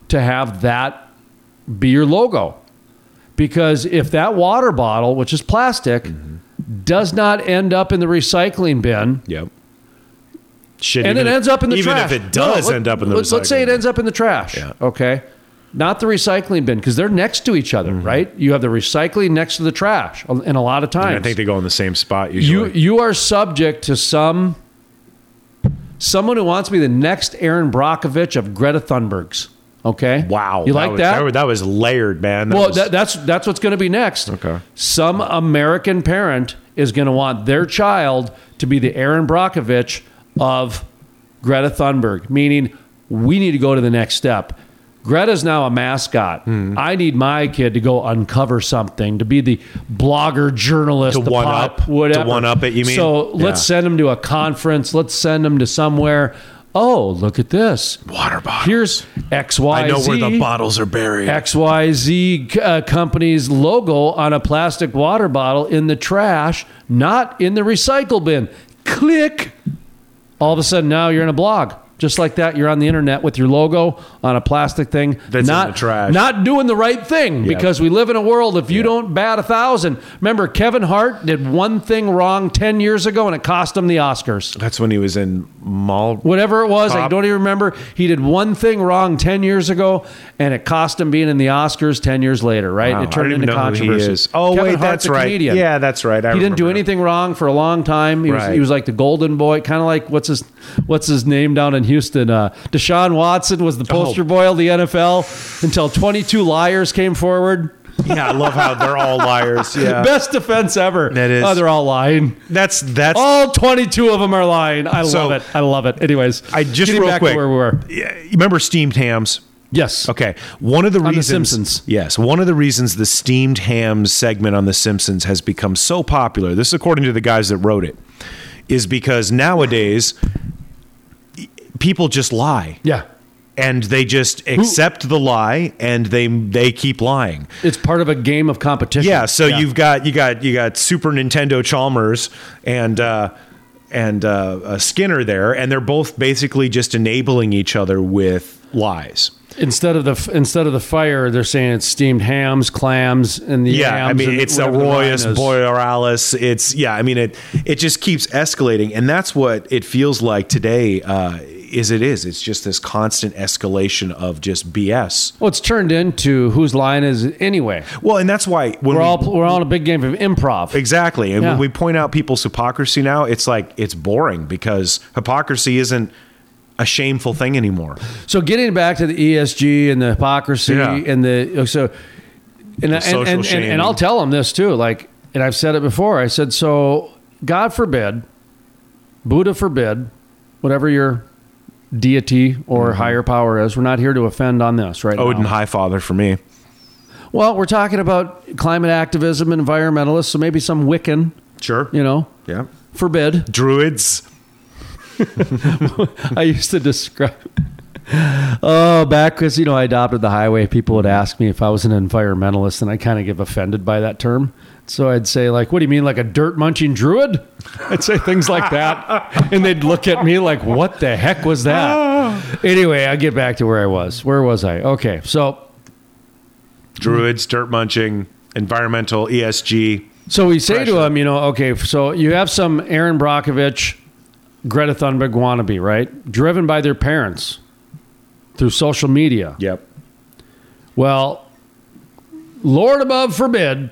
Speaker 1: to have that be your logo? Because if that water bottle, which is plastic,
Speaker 3: Mm-hmm.
Speaker 1: Does not end up in the recycling bin,
Speaker 3: Yep. Shit,
Speaker 1: and it ends up in the
Speaker 3: even
Speaker 1: trash.
Speaker 3: Even if it does
Speaker 1: No, let-
Speaker 3: end up in the
Speaker 1: let's, let's say it ends up in the trash.
Speaker 3: Yeah.
Speaker 1: Okay. Not the recycling bin because they're next to each other, mm-hmm. right? You have the recycling next to the trash, uh, and a lot of times
Speaker 3: I think they go in the same spot
Speaker 1: you
Speaker 3: usually.
Speaker 1: you are subject to some someone who wants to be the next Erin Brockovich of Greta Thunberg's. Okay.
Speaker 3: wow.
Speaker 1: You like
Speaker 3: was,
Speaker 1: that?
Speaker 3: That was layered, man. That
Speaker 1: well,
Speaker 3: was-
Speaker 1: that, that's that's what's going to be next.
Speaker 3: Okay.
Speaker 1: Some American parent is going to want their child to be the Erin Brockovich of Greta Thunberg, meaning we need to go to the next step. Greta's now a mascot.
Speaker 3: Hmm.
Speaker 1: I need my kid to go uncover something, to be the blogger, journalist,
Speaker 3: To one
Speaker 1: pop,
Speaker 3: up- to one up it, you mean?
Speaker 1: So let's send him to a conference. Let's send him to somewhere. Oh, look at this.
Speaker 3: water bottle.
Speaker 1: Here's X Y Z.
Speaker 3: I know where the bottles are buried.
Speaker 1: XYZ uh, company's logo on a plastic water bottle in the trash, not in the recycle bin. Click. All of a sudden, now you're in a blog. Just like that, you're on the internet with your logo on a plastic thing.
Speaker 3: That's in
Speaker 1: not,
Speaker 3: the trash.
Speaker 1: Not doing the right thing
Speaker 3: Yeah.
Speaker 1: because we live in a world, if you don't bat a thousand. Remember, Kevin Hart did one thing wrong 10 years ago and it cost him the Oscars
Speaker 3: That's when he was in mall.
Speaker 1: whatever it was. I don't even remember. He did one thing wrong 10 years ago, and it cost him being in the Oscars 10 years later, right?
Speaker 3: Wow,
Speaker 1: it turned into
Speaker 3: know who he
Speaker 1: controversy.
Speaker 3: Oh,
Speaker 1: Kevin
Speaker 3: wait,
Speaker 1: Hart's
Speaker 3: that's
Speaker 1: a
Speaker 3: right.
Speaker 1: comedian.
Speaker 3: Yeah, that's right. I
Speaker 1: he didn't do anything wrong for a long time. He, was,
Speaker 3: Right.
Speaker 1: he was like the golden boy, kind of like what's his what's his name down in Houston? Uh, Deshaun Watson was the poster
Speaker 3: Oh.
Speaker 1: boy of the NFL until 22 liars came forward.
Speaker 3: Yeah, I love how they're all liars. (laughs) Yeah,
Speaker 1: Best defense ever.
Speaker 3: That is.
Speaker 1: Oh, they're all lying.
Speaker 3: that's that's.
Speaker 1: All 22 of them are lying. I
Speaker 3: So-
Speaker 1: love it. I love it. Anyways,
Speaker 3: I just real
Speaker 1: back
Speaker 3: quick.
Speaker 1: to where we were.
Speaker 3: Yeah, remember steamed hams?
Speaker 1: Yes.
Speaker 3: Okay, one of the
Speaker 1: On The
Speaker 3: reasons.
Speaker 1: Simpsons.
Speaker 3: Yes, one of the reasons the steamed hams segment on The Simpsons has become so popular. This is according to the guys that wrote it, is because nowadays people just lie.
Speaker 1: Yeah.
Speaker 3: and they just accept the lie and they they keep lying.
Speaker 1: It's part of a game of competition.
Speaker 3: Yeah, so you've got you got you got Super Nintendo Chalmers and uh, and uh, uh, Skinner there, and they're both basically just enabling each other with lies.
Speaker 1: instead of the instead of the fire, they're saying it's steamed hams, clams, and the
Speaker 3: Yeah, I mean it's
Speaker 1: whatever the
Speaker 3: Arroyus
Speaker 1: line.
Speaker 3: Borealis. It's yeah, I mean it it just keeps escalating, and that's what it feels like today. Uh, is it is it's just this constant escalation of just BS.
Speaker 1: Well, it's turned into whose line is it anyway.
Speaker 3: Well, and that's why when
Speaker 1: We're
Speaker 3: we,
Speaker 1: all we're all in a big game of improv.
Speaker 3: Exactly. And
Speaker 1: Yeah.
Speaker 3: when we point out people's hypocrisy now, it's like it's boring because hypocrisy isn't a shameful thing anymore.
Speaker 1: So getting back to the ESG and the hypocrisy
Speaker 3: Yeah.
Speaker 1: and the oh, so and and, and, and, and I'll tell them this too. Like, and I've said it before. I said so. God forbid, Buddha forbid, whatever your deity or higher power is. We're not here to offend on this, right?
Speaker 3: Mm-hmm. Odin
Speaker 1: now.
Speaker 3: Highfather for me.
Speaker 1: Well, we're talking about climate activism and environmentalists, so maybe some Wiccan,
Speaker 3: Sure.
Speaker 1: you know,
Speaker 3: Yeah.
Speaker 1: forbid.
Speaker 3: Druids. (laughs) (laughs)
Speaker 1: I used to describe. Oh, back because you know I adopted the highway. People would ask me if I was an environmentalist, and I kind of get offended by that term. So I'd say, like, what do you mean, like a dirt munching druid? I'd say things like that. And they'd look at me like, what the heck was that? Anyway, I get back to where I was. Where was I? Okay. So
Speaker 3: Druids, dirt munching, environmental, ESG.
Speaker 1: So we say to
Speaker 3: Pressure.
Speaker 1: him, you know, okay, so you have some Erin Brockovich, Greta Thunberg wannabe, right? Driven by their parents through social media.
Speaker 3: Yep.
Speaker 1: Well, Lord above forbid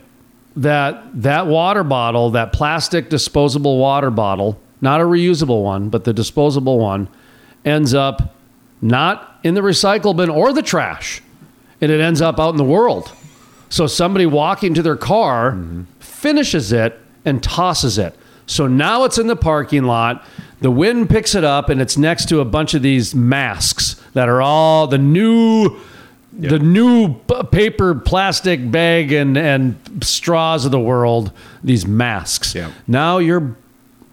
Speaker 1: that that water bottle, that plastic disposable water bottle, not a reusable one, but the disposable one, ends up not in the recycle bin or the trash, and it ends up out in the world. So somebody walking to their car finishes it and tosses it. So now it's in the parking lot. The wind picks it up and it's next to a bunch of these masks that are all the new the new paper plastic bag and and straws of the world, these masks. Now your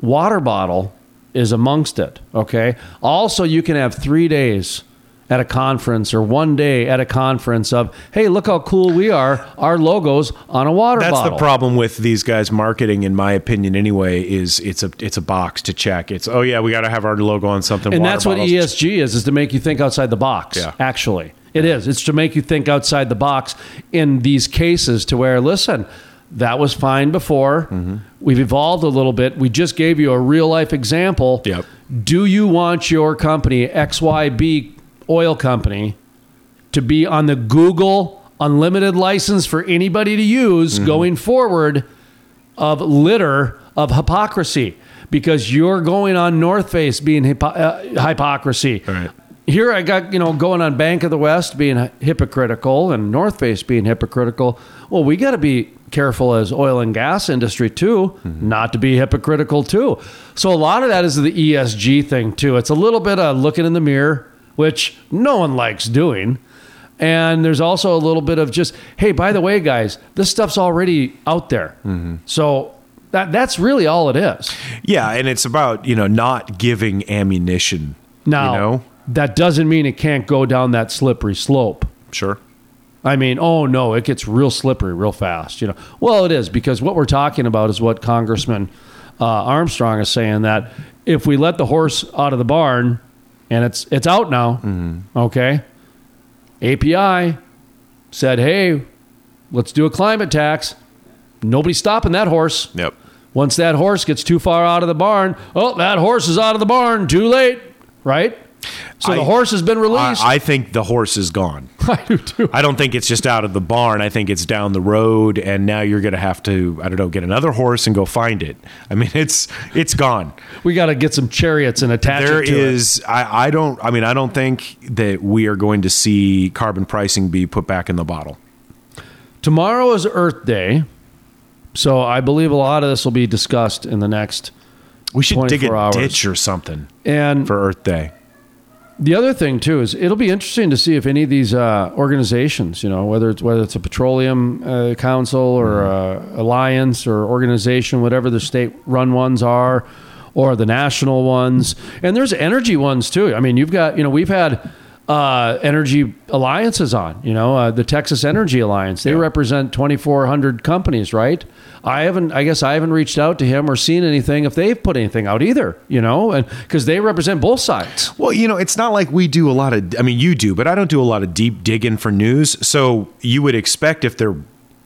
Speaker 1: water bottle is amongst it, okay? Also you can have 3 days at a conference or one day at a conference of, hey, look how cool we are. Our logos on a water
Speaker 3: That's
Speaker 1: bottle.
Speaker 3: the problem with these guys marketing, in my opinion. Anyway, is it's a it's a box to check. It's oh yeah, we got to have our logo on something.
Speaker 1: And that's what. ESG is, is to make you think outside the box.
Speaker 3: Yeah.
Speaker 1: Actually, it is. It's to make you think outside the box in these cases to where, listen, that was fine before.
Speaker 3: Mm-hmm.
Speaker 1: We've evolved a little bit. We just gave you a real life example.
Speaker 3: Yep.
Speaker 1: Do you want your company, XYB Oil Company, to be on the Google unlimited license for anybody to use
Speaker 3: Mm-hmm.
Speaker 1: going forward of litter of hypocrisy because you're going on North Face being hypo- uh, hypocrisy.
Speaker 3: Right.
Speaker 1: Here I got, you know, going on Bank of the West being hypocritical and North Face being hypocritical. Well, we got to be careful as oil and gas industry too, mm-hmm. not to be hypocritical too. So a lot of that is the ESG thing too. It's a little bit of looking in the mirror, which no one likes doing. And there's also a little bit of just, hey, by the way, guys, this stuff's already out there. Mm-hmm. So that that's really all it is.
Speaker 3: Yeah, and it's about you know not giving ammunition.
Speaker 1: Now,
Speaker 3: you know,
Speaker 1: that doesn't mean it can't go down that slippery slope.
Speaker 3: sure.
Speaker 1: I mean, oh no, it gets real slippery real fast. You know, well, it is because what we're talking about is what Congressman uh, Armstrong is saying that if we let the horse out of the barn, and it's it's out now, okay. API said, "Hey, let's do a climate tax." Nobody's stopping that horse.
Speaker 3: Yep.
Speaker 1: Once that horse gets too far out of the barn, oh, that horse is out of the barn. Too late, right? So the horse has been released.
Speaker 3: I, I think the horse is gone. (laughs)
Speaker 1: I do too.
Speaker 3: I don't think it's just out of the barn. I think it's down the road, and now you're going to have to, I don't know, get another horse and go find it. I mean, (laughs) it's it's gone.
Speaker 1: We got to get some chariots and attach
Speaker 3: There
Speaker 1: it to it.
Speaker 3: is, I, I don't, I mean, I don't think that we are going to see carbon pricing be put back in the bottle.
Speaker 1: Tomorrow is Earth Day, so I believe a lot of this will be discussed in the next.
Speaker 3: We should dig a
Speaker 1: 24 hours.
Speaker 3: ditch or something
Speaker 1: And
Speaker 3: for Earth Day.
Speaker 1: The other thing too is it'll be interesting to see if any of these uh, organizations, you know, whether it's whether it's a petroleum uh, council or
Speaker 3: Mm-hmm.
Speaker 1: uh, alliance or organization, whatever the state-run ones are, or the national ones, and there's energy ones too. I mean, you've got you know we've had. Uh, energy alliances on, you know, uh, the Texas Energy Alliance. They represent 2,400 companies, right? I haven't, I guess I haven't reached out to him or seen anything if they've put anything out either, you know, and because they represent both sides.
Speaker 3: Well, you know, it's not like we do a lot of, I mean, you do, but I don't do a lot of deep digging for news. So you would expect if they're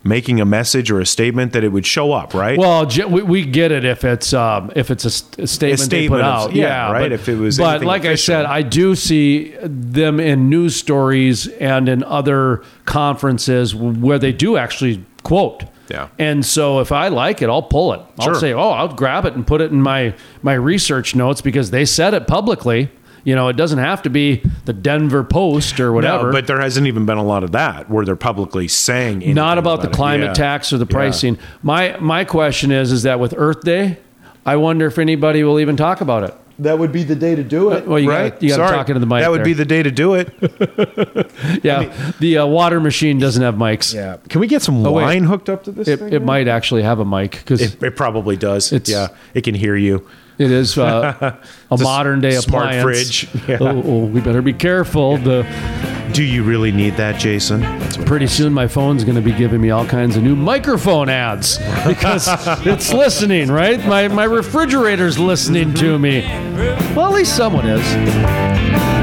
Speaker 3: making a message or a statement that it would show up, right?
Speaker 1: Well, we, we get it if it's um, if it's a, st- a statement, they put
Speaker 3: of-
Speaker 1: out,
Speaker 3: yeah,
Speaker 1: yeah,
Speaker 3: right,
Speaker 1: But,
Speaker 3: if it was
Speaker 1: but like I said, I do see them in news stories and in other conferences where they do actually quote.
Speaker 3: Yeah.
Speaker 1: And so if I like it, I'll pull it. I'll
Speaker 3: Sure.
Speaker 1: say, oh, I'll grab it and put it in my my research notes because they said it publicly. You know, it doesn't have to be the Denver Post or whatever.
Speaker 3: No, but there hasn't even been a lot of that where they're publicly saying anything
Speaker 1: not about, the
Speaker 3: it.
Speaker 1: climate
Speaker 3: Yeah.
Speaker 1: tax or the
Speaker 3: Yeah.
Speaker 1: pricing. My my question is is that with Earth Day, I wonder if anybody will even talk about it.
Speaker 3: That would be the day to do it,
Speaker 1: well, you
Speaker 3: right?
Speaker 1: gotta- you gotta talk into the mic
Speaker 3: That would
Speaker 1: there.
Speaker 3: be the day to do it. (laughs)
Speaker 1: Yeah, the uh, water machine doesn't have mics.
Speaker 3: yeah. Can we get some
Speaker 1: Oh, wait.
Speaker 3: line hooked up to this
Speaker 1: It,
Speaker 3: thing?
Speaker 1: it might actually have a mic because
Speaker 3: It, it probably does.
Speaker 1: It's-
Speaker 3: yeah. It can hear you.
Speaker 1: It is uh, (laughs) a modern day
Speaker 3: smart
Speaker 1: appliance.
Speaker 3: fridge. (laughs) Yeah.
Speaker 1: Oh, oh, we better be careful. The
Speaker 3: Do you really need that, Jason?
Speaker 1: Pretty soon, my phone's going to be giving me all kinds of new microphone ads because (laughs) it's listening, right? My, my refrigerator's listening to me. Well, at least someone is.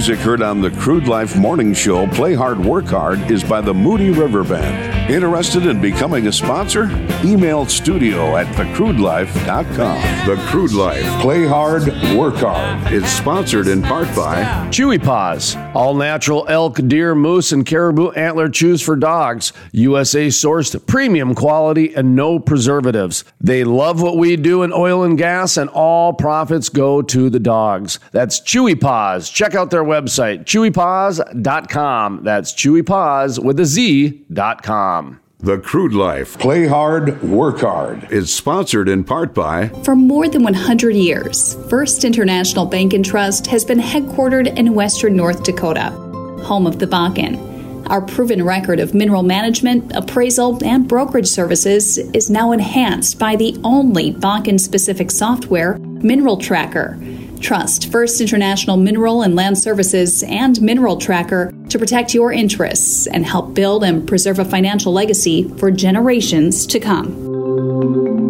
Speaker 2: Music heard on the Crude Life Morning Show, Play Hard, Work Hard, is by the Moody River Band. Interested in becoming a sponsor? Email studio at thecrudelife.com. The Crude Life, Play Hard, Work Hard, is sponsored in part by
Speaker 1: Chewy Paws, all natural elk, deer, moose, and caribou antler chews for dogs. USA sourced, premium quality, and no preservatives. They love what we do in oil and gas, and all profits go to the dogs. That's Chewy Paws. Check out their website, chewypawz.com. That's Chewy Paws with a Z.com.
Speaker 2: The Crude Life, Play Hard, Work Hard, is sponsored in part by
Speaker 4: For more than 100 years, First International Bank and Trust has been headquartered in western North Dakota, home of the Bakken. Our proven record of mineral management, appraisal, and brokerage services is now enhanced by the only Bakken specific software, Mineral Tracker. Trust First International Mineral and Land Services and Mineral Tracker to protect your interests and help build and preserve a financial legacy for generations to come.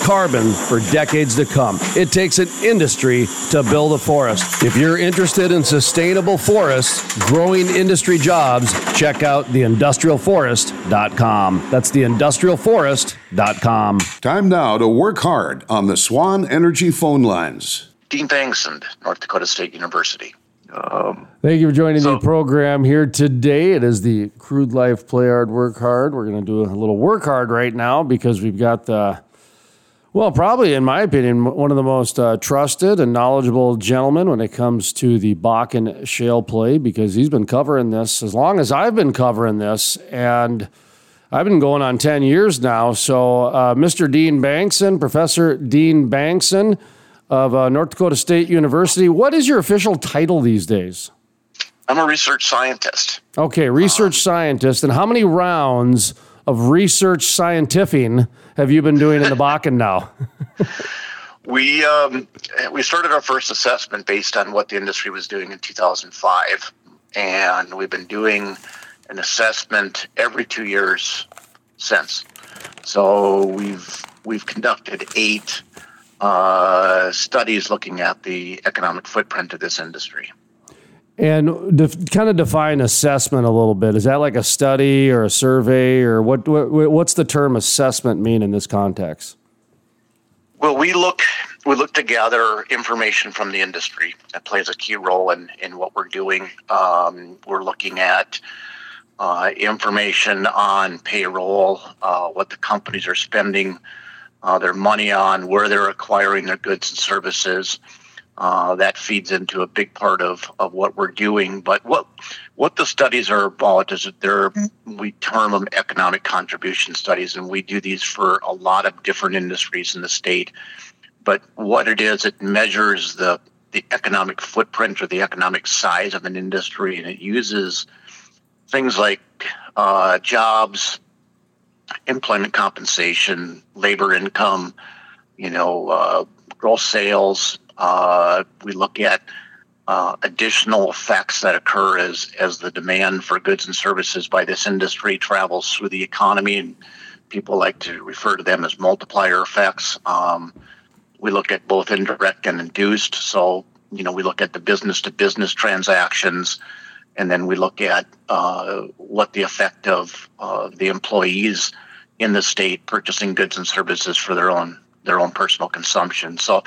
Speaker 1: carbon for decades to come. It takes an industry to build a forest. If you're interested in sustainable forests, growing industry jobs, check out theindustrialforest.com. That's theindustrialforest.com.
Speaker 2: Time now to work hard on the Swan Energy phone lines.
Speaker 6: Dean Bangsund, North Dakota State University. Um,
Speaker 1: Thank you for joining
Speaker 6: So-
Speaker 1: the program here today. It is the Crude Life Play Hard, Work Hard. We're going to do a little work hard right now because we've got the, well, probably in my opinion, one of the most uh, trusted and knowledgeable gentlemen when it comes to the Bakken shale play because he's been covering this as long as I've been covering this. And I've been going on 10 years now. So, uh, Mr. Dean Bangsund, Professor Dean Bangsund of uh, North Dakota State University, what is your official title these days?
Speaker 6: I'm a research scientist.
Speaker 1: Okay, research scientist. And how many rounds of research scientific have you been doing in the Bakken now? (laughs)
Speaker 6: We um, we started our first assessment based on what the industry was doing in 2005, and we've been doing an assessment every two years since. So we've we've conducted eight uh, studies looking at the economic footprint of this industry.
Speaker 1: And kind of define assessment a little bit. Is that like a study or a survey, or what, what? What's the term assessment mean in this context?
Speaker 6: Well, we look we look to gather information from the industry. That plays a key role in in what we're doing. Um, we're looking at uh, information on payroll, uh, what the companies are spending uh, their money on, where they're acquiring their goods and services. Uh, that feeds into a big part of, of what we're doing. But what what the studies are about is that they're we term them economic contribution studies, and we do these for a lot of different industries in the state. But what it is, it measures the the economic footprint or the economic size of an industry, and it uses things like uh, jobs, employment compensation, labor income, you know, uh, gross sales. Uh, we look at uh, additional effects that occur as as the demand for goods and services by this industry travels through the economy, and people like to refer to them as multiplier effects. Um, we look at both indirect and induced. So you know, we look at the business to business transactions, and then we look at uh, what the effect of uh, the employees in the state purchasing goods and services for their own their own personal consumption. So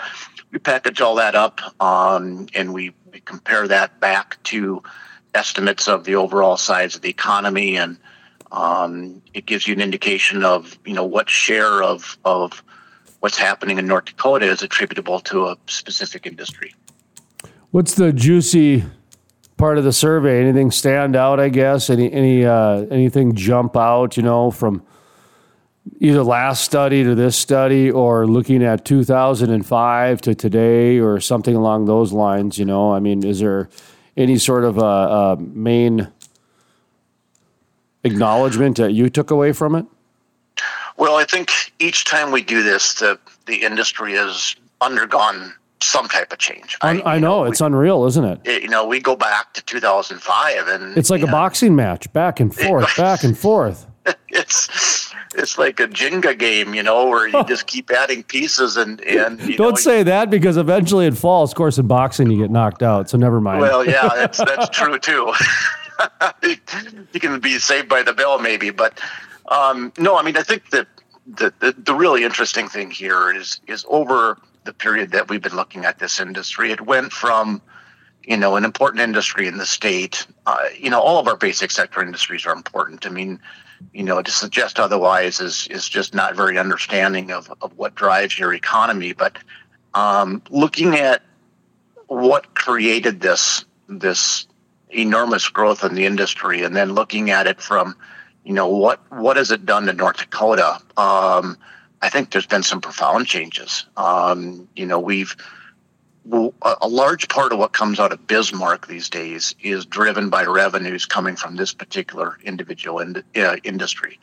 Speaker 6: we package all that up um, and we, we compare that back to estimates of the overall size of the economy and um, it gives you an indication of you know what share of of what's happening in North Dakota is attributable to a specific industry.
Speaker 1: What's the juicy part of the survey? Anything stand out? I guess any any uh, anything jump out? You know from either last study to this study or looking at 2005 to today or something along those lines you know? I mean is there any sort of a, a main acknowledgement that you took away from it?
Speaker 6: Well i think each time we do this the, the industry has undergone some type of change.
Speaker 1: I, I know, know, it's we, unreal isn't it?
Speaker 6: it? you know we go back to 2005 and
Speaker 1: it's like a
Speaker 6: know,
Speaker 1: boxing match back and forth back and forth. (laughs)
Speaker 6: It's it's like a Jenga game, you know, where you (laughs) just keep adding pieces and and
Speaker 1: don't
Speaker 6: know,
Speaker 1: say that because eventually it falls. Of course, in boxing you get knocked out, so never mind.
Speaker 6: Well, yeah, that's that's (laughs) true too. (laughs) you can be saved by the bell, maybe, but um, no. I mean, I think that the, the the really interesting thing here is is over the period that we've been looking at this industry, it went from you know an important industry in the state. Uh, you know, all of our basic sector industries are important. I mean you know, to suggest otherwise is is just not very understanding of, of what drives your economy. But um, looking at what created this this enormous growth in the industry, and then looking at it from, you know, what what has it done to North Dakota? Um, I think there's been some profound changes. Um, you know, we've well, a large part of what comes out of Bismarck these days is driven by revenues coming from this particular individual in, uh, industry.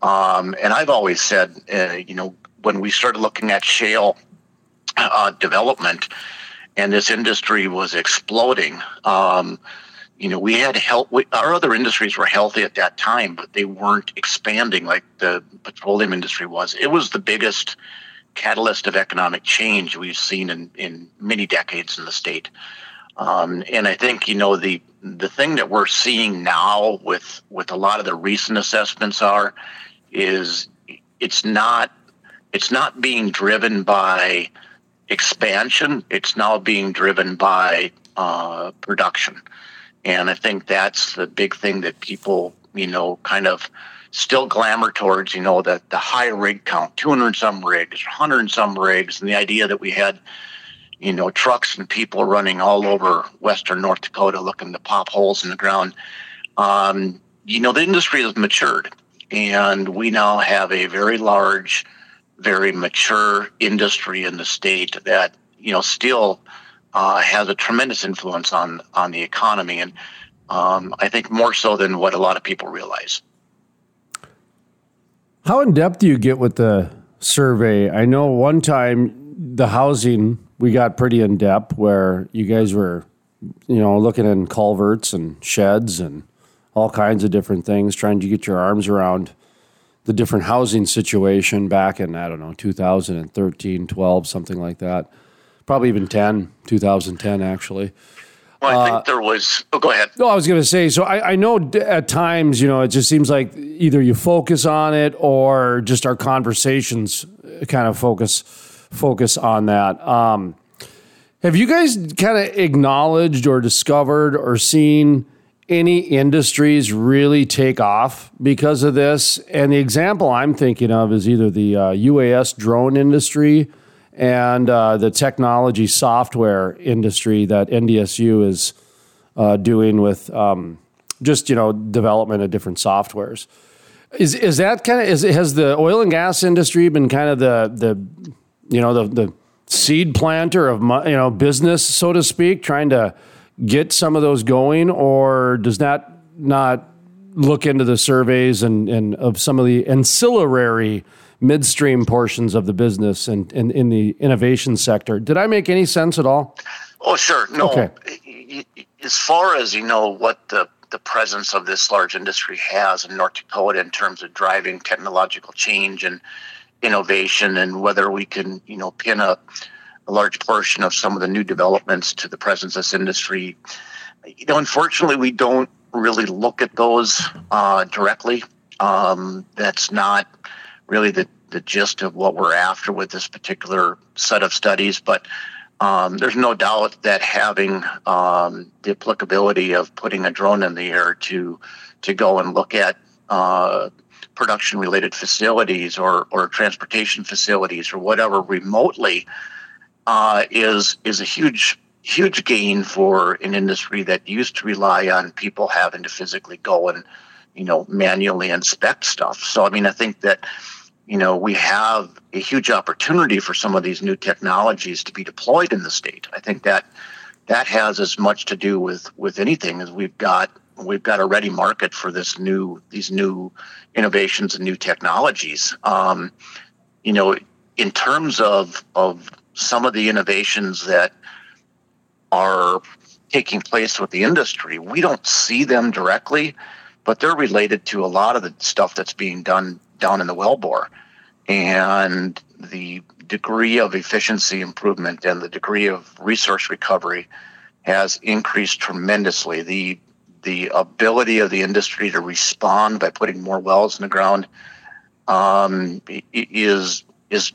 Speaker 6: Um, and I've always said, uh, you know, when we started looking at shale uh, development and this industry was exploding, um, you know, we had help. We, our other industries were healthy at that time, but they weren't expanding like the petroleum industry was. It was the biggest catalyst of economic change we've seen in, in many decades in the state. Um, and I think you know the the thing that we're seeing now with with a lot of the recent assessments are is it's not it's not being driven by expansion. It's now being driven by uh, production, and I think that's the big thing that people you know kind of still glamour towards, you know, the, the high rig count, 200 some rigs, 100 some rigs, and the idea that we had, you know, trucks and people running all over Western North Dakota looking to pop holes in the ground. Um, you know, the industry has matured, and we now have a very large, very mature industry in the state that, you know, still uh, has a tremendous influence on, on the economy. And um, I think more so than what a lot of people realize.
Speaker 1: How in depth do you get with the survey? I know one time the housing we got pretty in depth where you guys were, you know, looking in culverts and sheds and all kinds of different things, trying to get your arms around the different housing situation back in, I don't know, 2013, 12, something like that. Probably even 10, 2010, actually.
Speaker 6: Well, I think uh, there was. Oh, go ahead.
Speaker 1: No, I was going to say. So I, I know at times, you know, it just seems like either you focus on it or just our conversations kind of focus focus on that. Um, have you guys kind of acknowledged or discovered or seen any industries really take off because of this? And the example I'm thinking of is either the uh, UAS drone industry and uh, the technology software industry that NDSU is uh, doing with um, just you know development of different softwares. Is is that kind of is has the oil and gas industry been kind of the the you know the the seed planter of you know business so to speak, trying to get some of those going, or does that not look into the surveys and, and of some of the ancillary midstream portions of the business and, and in the innovation sector. Did I make any sense at all?
Speaker 6: Oh, sure. No,
Speaker 1: okay.
Speaker 6: as far as you know, what the the presence of this large industry has in North Dakota in terms of driving technological change and innovation, and whether we can, you know, pin a, a large portion of some of the new developments to the presence of this industry. You know, unfortunately, we don't really look at those uh, directly. Um, that's not really the, the gist of what we're after with this particular set of studies, but um, there's no doubt that having um, the applicability of putting a drone in the air to to go and look at uh, production related facilities or, or transportation facilities or whatever remotely uh, is is a huge huge gain for an industry that used to rely on people having to physically go and you know manually inspect stuff. So I mean I think that you know we have a huge opportunity for some of these new technologies to be deployed in the state. I think that that has as much to do with with anything as we've got we've got a ready market for this new these new innovations and new technologies. Um, you know, in terms of of some of the innovations that are taking place with the industry, we don't see them directly, but they're related to a lot of the stuff that's being done down in the wellbore, and the degree of efficiency improvement and the degree of resource recovery has increased tremendously. The the ability of the industry to respond by putting more wells in the ground um, is is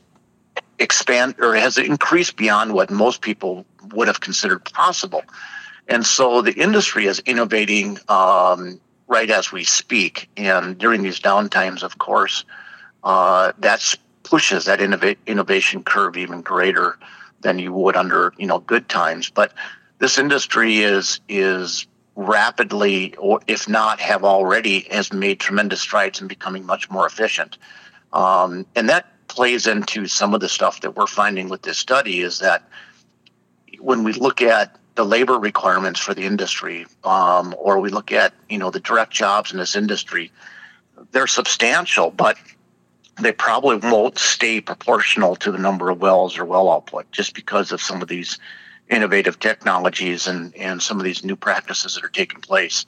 Speaker 6: expand or has increased beyond what most people would have considered possible. And so the industry is innovating um, right as we speak. And during these downtimes, of course, uh, that pushes that innova- innovation curve even greater than you would under you know good times. But this industry is is rapidly, or if not have already, has made tremendous strides in becoming much more efficient. Um, and that plays into some of the stuff that we're finding with this study is that when we look at the labor requirements for the industry, um, or we look at you know the direct jobs in this industry, they're substantial, but they probably won't stay proportional to the number of wells or well output just because of some of these innovative technologies and, and some of these new practices that are taking place.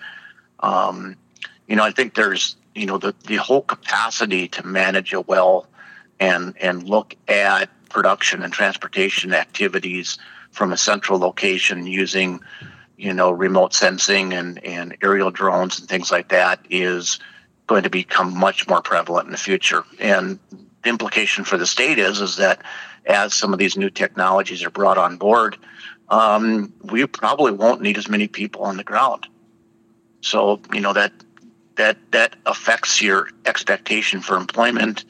Speaker 6: Um, you know, I think there's, you know, the, the whole capacity to manage a well and, and look at production and transportation activities from a central location using, you know, remote sensing and, and aerial drones and things like that is going to become much more prevalent in the future. And the implication for the state is, is that as some of these new technologies are brought on board, um, we probably won't need as many people on the ground. So you know that that that affects your expectation for employment,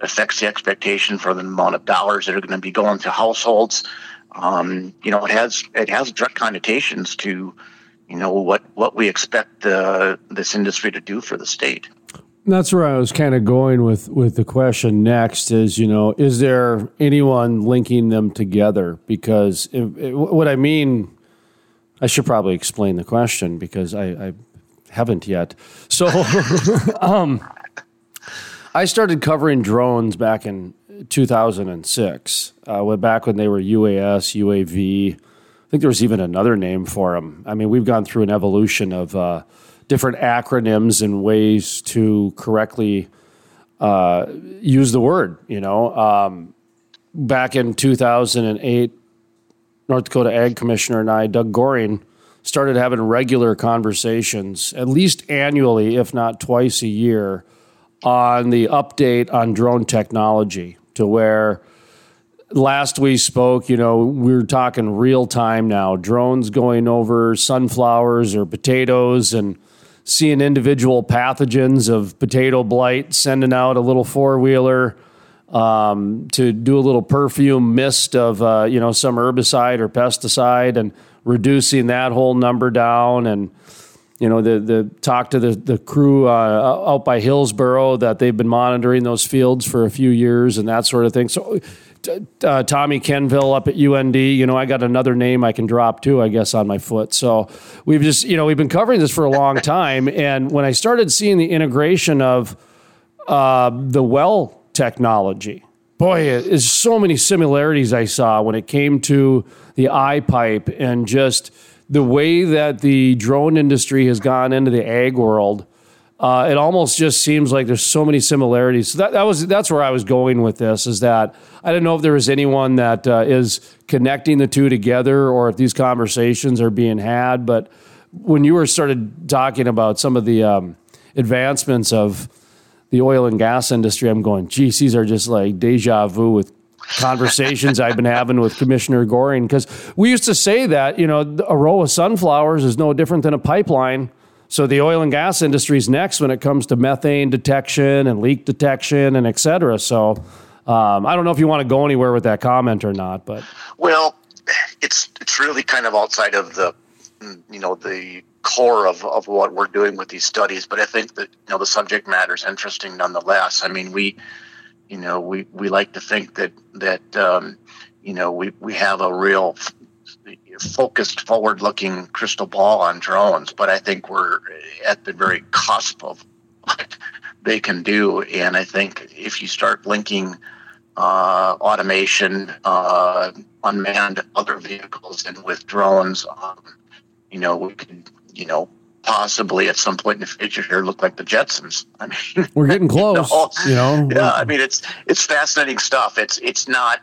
Speaker 6: affects the expectation for the amount of dollars that are going to be going to households. Um, you know, it has it has direct connotations to you know what what we expect uh, this industry to do for the state.
Speaker 1: That's where I was kind of going with with the question next is you know is there anyone linking them together because if, if, what I mean I should probably explain the question because I, I haven't yet so (laughs) um, I started covering drones back in 2006 uh, back when they were UAS UAV I think there was even another name for them I mean we've gone through an evolution of uh, different acronyms and ways to correctly uh, use the word. You know, um, back in 2008, North Dakota Ag Commissioner and I, Doug Goehring, started having regular conversations, at least annually, if not twice a year, on the update on drone technology to where last we spoke, you know, we are talking real time now, drones going over sunflowers or potatoes and seeing individual pathogens of potato blight, sending out a little four wheeler um, to do a little perfume mist of uh, you know some herbicide or pesticide and reducing that whole number down and you know the the talk to the the crew uh, out by Hillsboro that they've been monitoring those fields for a few years and that sort of thing. So uh, Tommy Kenville up at UND. You know, I got another name I can drop too, I guess, on my foot. So we've just, you know, we've been covering this for a long (laughs) time. And when I started seeing the integration of uh, the well technology, boy, there's so many similarities I saw when it came to the iPipe and just the way that the drone industry has gone into the ag world, uh, it almost just seems like there's so many similarities. So that, that was that's where I was going with this. Is that I don't know if there is anyone that uh, is connecting the two together, or if these conversations are being had. But when you were started talking about some of the um, advancements of the oil and gas industry, I'm going, geez, these are just like deja vu with conversations I've been having with Commissioner Goehring. Because we used to say that, you know, a row of sunflowers is no different than a pipeline. So the oil and gas industry is next when it comes to methane detection and leak detection and et cetera. So um, I don't know if you want to go anywhere with that comment or not, but
Speaker 6: Well, it's it's really kind of outside of the you know the core of, of what we're doing with these studies, but I think that you know the subject matter is interesting nonetheless. I mean, we you know we, we like to think that that um, you know we, we have a real focused forward looking crystal ball on drones, but I think we're at the very cusp of what they can do, and I think if you start linking uh, automation, uh, unmanned other vehicles, and with drones. Um, you know, we could, you know, possibly at some point in the future here look like the Jetsons. (laughs) I mean,
Speaker 1: we're getting (laughs) close. you know, (laughs)
Speaker 6: yeah. I mean, it's it's fascinating stuff. It's it's not,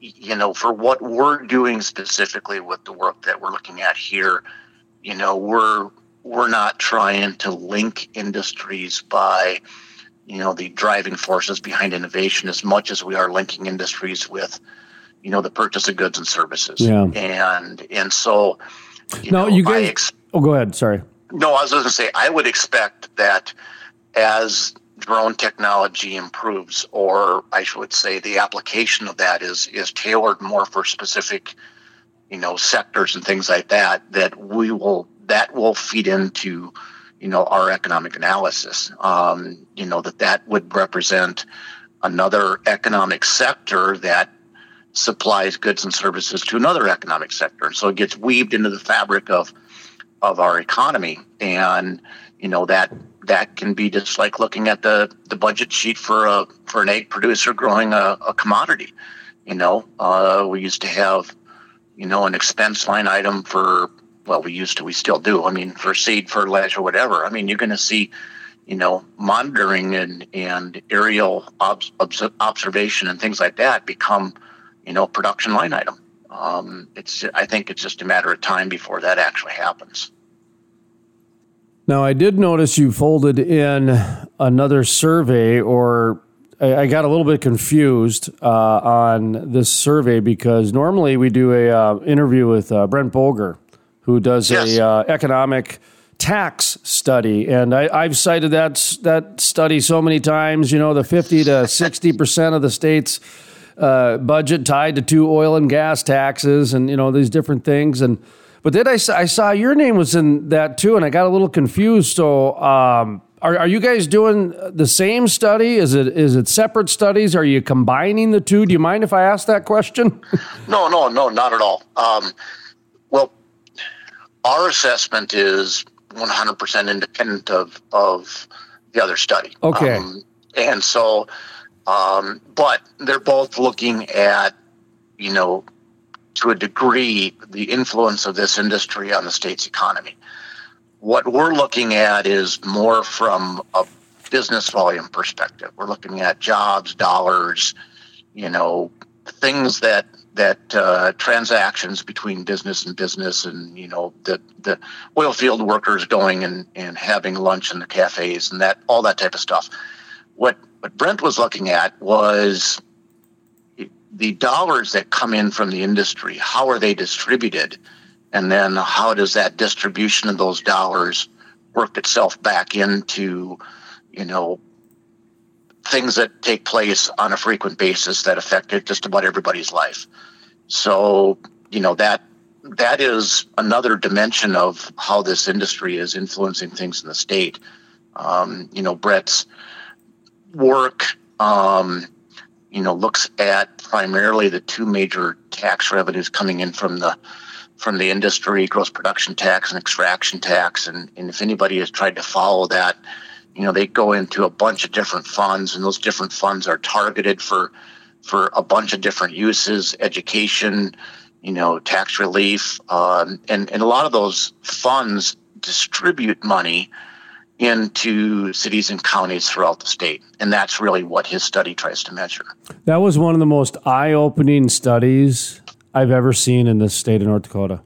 Speaker 6: you know, for what we're doing specifically with the work that we're looking at here. You know, we're we're not trying to link industries by, you know, the driving forces behind innovation as much as we are linking industries with, you know, the purchase of goods and services.
Speaker 1: Yeah.
Speaker 6: And and so
Speaker 1: you no,
Speaker 6: know,
Speaker 1: you guys.
Speaker 6: ex-
Speaker 1: oh, go ahead. Sorry.
Speaker 6: No, I was going to say I would expect that as drone technology improves, or I should say, the application of that is is tailored more for specific, you know, sectors and things like that. That we will that will feed into, you know, our economic analysis. Um, you know that that would represent another economic sector that supplies goods and services to another economic sector. So it gets weaved into the fabric of of our economy, and you know that that can be just like looking at the the budget sheet for a for an ag producer growing a, a commodity. You know, uh, we used to have you know an expense line item for well, we used to, we still do. I mean, for seed, fertilizer, whatever. I mean, you're going to see you know, monitoring and, and aerial ob- obs- observation and things like that become you know, production line item. Um, it's I think it's just a matter of time before that actually happens.
Speaker 1: Now, I did notice you folded in another survey, or I, I got a little bit confused uh, on this survey because normally we do a uh, interview with uh, Brent Bolger, who does
Speaker 6: Yes.
Speaker 1: a uh, economic tax study, and I, I've cited that that study so many times. You know, the fifty to sixty percent of the states uh, budget tied to two oil and gas taxes and you know these different things and but then I, saw- I saw your name was in that too and i got a little confused so um, are, are you guys doing the same study is it is it separate studies are you combining the two do you mind if i ask that question (laughs)
Speaker 6: No, no, no, not at all. Um, well, our assessment is 100% independent of of the other study.
Speaker 1: Okay.
Speaker 6: Um, and so, um, but they're both looking at, you know, to a degree, the influence of this industry on the state's economy. What we're looking at is more from a business volume perspective. We're looking at jobs, dollars, you know, things that that uh, transactions between business and business, and you know, the the oil field workers going and, and having lunch in the cafes and that all that type of stuff. What what Brent was looking at was the dollars that come in from the industry. How are they distributed, and then how does that distribution of those dollars work itself back into, you know, things that take place on a frequent basis that affect just about everybody's life. So, you know, that that is another dimension of how this industry is influencing things in the state. Um, you know, Brett's work, um, you know, looks at primarily the two major tax revenues coming in from the from the industry, gross production tax and extraction tax. And, and if anybody has tried to follow that, you know, they go into a bunch of different funds, and those different funds are targeted for for a bunch of different uses, education, you know, tax relief, um, and and a lot of those funds distribute money into cities and counties throughout the state, and that's really what his study tries to measure.
Speaker 1: That was one of the most eye-opening studies I've ever seen in the state of North Dakota.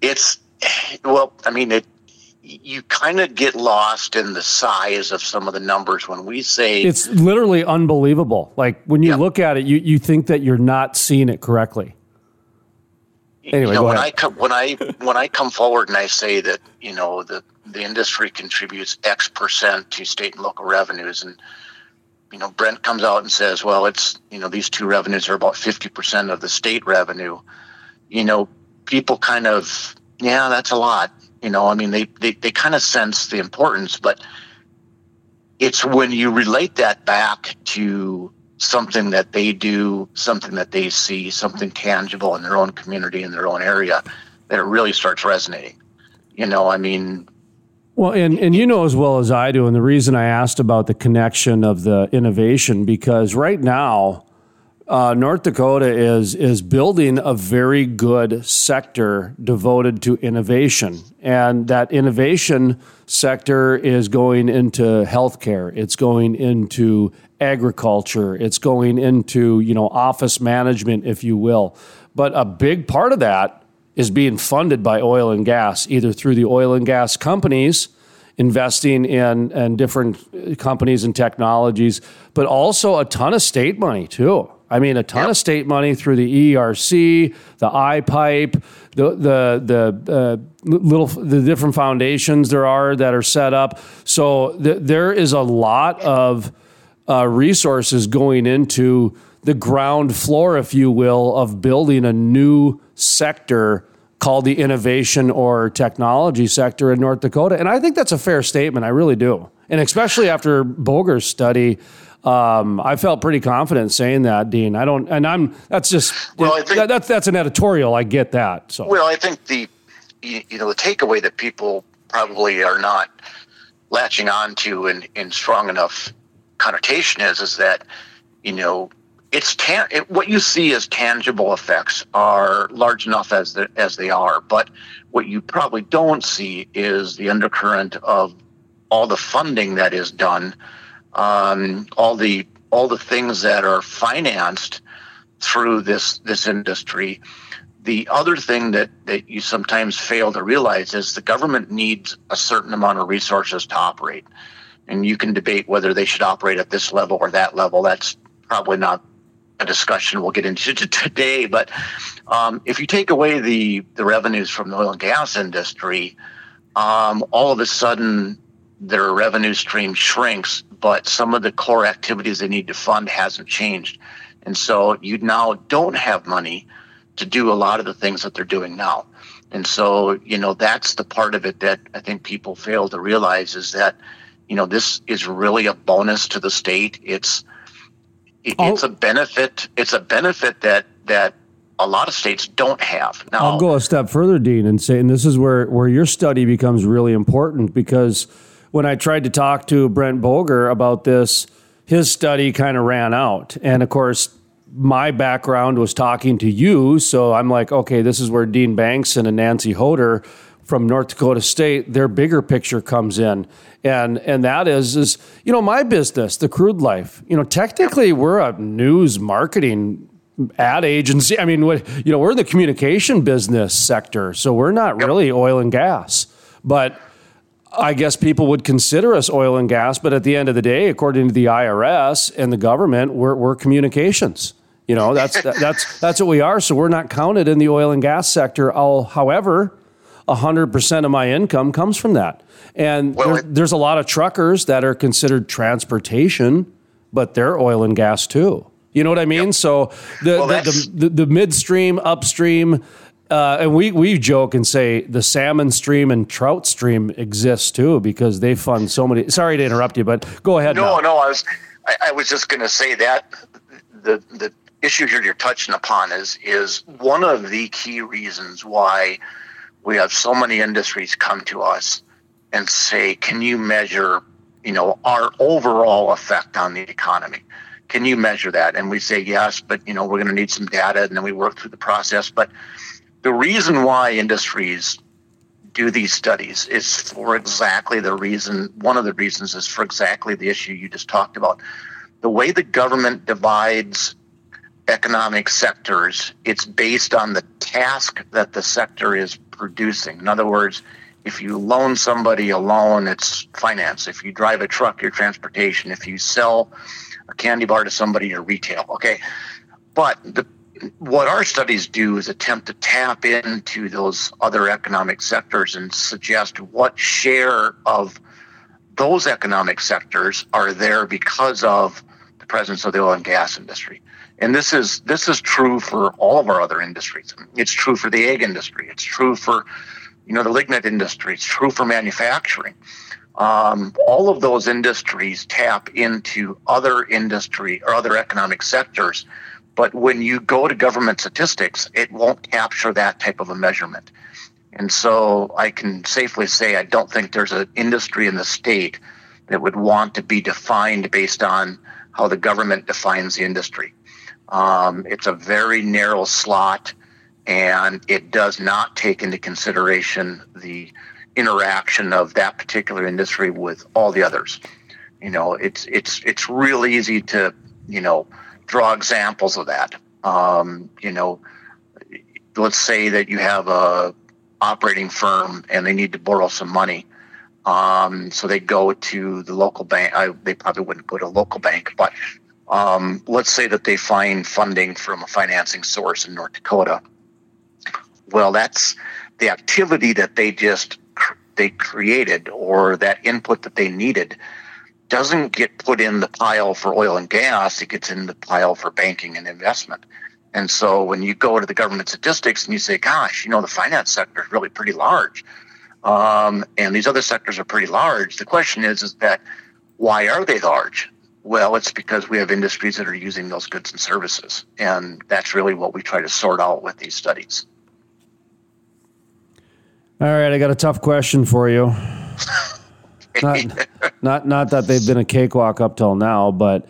Speaker 6: It's well, I mean, it you kind of get lost in the size of some of the numbers when we say
Speaker 1: It's literally unbelievable. Like when you
Speaker 6: Yeah.
Speaker 1: look at it, you, you think that you're not seeing it correctly. Anyway,
Speaker 6: you know, when
Speaker 1: ahead.
Speaker 6: I come when I when I come forward and I say that you know the the industry contributes X percent to state and local revenues, and you know Brent comes out and says, well, it's you know these two revenues are about fifty percent of the state revenue. You know, people kind of yeah, that's a lot. You know, I mean they they, they kind of sense the importance, but it's when you relate that back to something that they do, something that they see, something tangible in their own community, in their own area, that it really starts resonating. You know, I mean,
Speaker 1: Well, and, and you know as well as I do, and the reason I asked about the connection of the innovation, because right now, uh, North Dakota is is building a very good sector devoted to innovation, and that innovation sector is going into healthcare. It's going into agriculture. It's going into you know office management, if you will. But a big part of that is being funded by oil and gas, either through the oil and gas companies investing in, in different companies and technologies, but also a ton of state money too. I mean, a ton of state money through the ERC, the iPipe, the the the uh, little the different foundations there are that are set up. So th- there is a lot of uh, resources going into the ground floor, if you will, of building a new sector called the innovation or technology sector in North Dakota. And I think that's a fair statement. I really do. And especially after Boger's study, um, I felt pretty confident saying that, Dean. I don't, and I'm, that's just,
Speaker 6: Well, I think-
Speaker 1: that, that's, that's an editorial. I get that. So,
Speaker 6: well, I think the you you know the takeaway that people probably are not latching on to in, in strong enough connotation is is that you know it's tan- it, what you see as tangible effects are large enough as the, as they are, but what you probably don't see is the undercurrent of all the funding that is done, um, all the all the things that are financed through this this industry. The other thing that, that you sometimes fail to realize is the government needs a certain amount of resources to operate. And you can debate whether they should operate at this level or that level. That's probably not a discussion we'll get into (laughs) today. But um, if you take away the, the revenues from the oil and gas industry, um, all of a sudden their revenue stream shrinks, but some of the core activities they need to fund hasn't changed. And so you now don't have money to do a lot of the things that they're doing now. And so, you know, that's the part of it that I think people fail to realize is that, you know, this is really a bonus to the state. It's it- oh. it's a benefit. It's a benefit that that a lot of states don't have. Now,
Speaker 1: I'll go a step further, Dean, and say, and this is where, where your study becomes really important because when I tried to talk to Brent Boger about this, his study kind of ran out. And of course, my background was talking to you. So I'm like, okay, this is where Dean Bangsund and Nancy Hodur from North Dakota State, their bigger picture comes in. And and that is is, you know, my business, the crude life. You know, technically we're a news marketing ad agency. I mean, what you know, we're in the communication business sector, so we're not really oil and gas. But I guess people would consider us oil and gas. But at the end of the day, according to the IRS and the government, we're, we're communications. You know, that's that's that's what we are. So we're not counted in the oil and gas sector. I'll, however, hundred percent of my income comes from that. And
Speaker 6: Well,
Speaker 1: there- there's a lot of truckers that are considered transportation, but they're oil and gas too. You know what I mean? So the,
Speaker 6: Well,
Speaker 1: the, the, the, the midstream, upstream, uh, and we, we joke and say the salmon stream and trout stream exists too because they fund so many. Sorry to interrupt you, but go ahead.
Speaker 6: No,
Speaker 1: now.
Speaker 6: no, I was I, I was just going to say that the the issue here you're touching upon is is one of the key reasons why we have so many industries come to us and say, "Can you measure, you know, our overall effect on the economy? can you measure that? And we say yes, but you know we're going to need some data, and then we work through the process. But the reason why industries do these studies is for exactly the reason. One of the reasons is for exactly the issue you just talked about. The way the government divides economic sectors, it's based on the task that the sector is producing. In other words, if you loan somebody a loan, it's finance. If you drive a truck, your transportation. If you sell a candy bar to somebody, your retail. Okay. But the, what our studies do is attempt to tap into those other economic sectors and suggest what share of those economic sectors are there because of the presence of the oil and gas industry. And this is this is true for all of our other industries. It's true for the ag industry. It's true for you know the lignite industry. It's true for manufacturing. Um, all of those industries tap into other industry or other economic sectors, but when you go to government statistics, it won't capture that type of a measurement. And so I can safely say I don't think there's an industry in the state that would want to be defined based on how the government defines the industry. Um, it's a very narrow slot, and it does not take into consideration the interaction of that particular industry with all the others. You know, it's it's it's real easy to you know draw examples of that. Um, you know, let's say that you have a operating firm and they need to borrow some money. Um, so they go to the local bank. I, they probably wouldn't go to a local bank, but um, let's say that they find funding from a financing source in North Dakota. Well, that's the activity that they just they created or that input that they needed doesn't get put in the pile for oil and gas. It gets in the pile for banking and investment. And so when you go to the government statistics and you say, gosh, you know, the finance sector is really pretty large. Um, and these other sectors are pretty large. The question is, is that why are they large? Well, it's because we have industries that are using those goods and services. And that's really what we try to sort out with these studies.
Speaker 1: All right, I got a tough question for you. (laughs) not, not, not that they've been a cakewalk up till now, but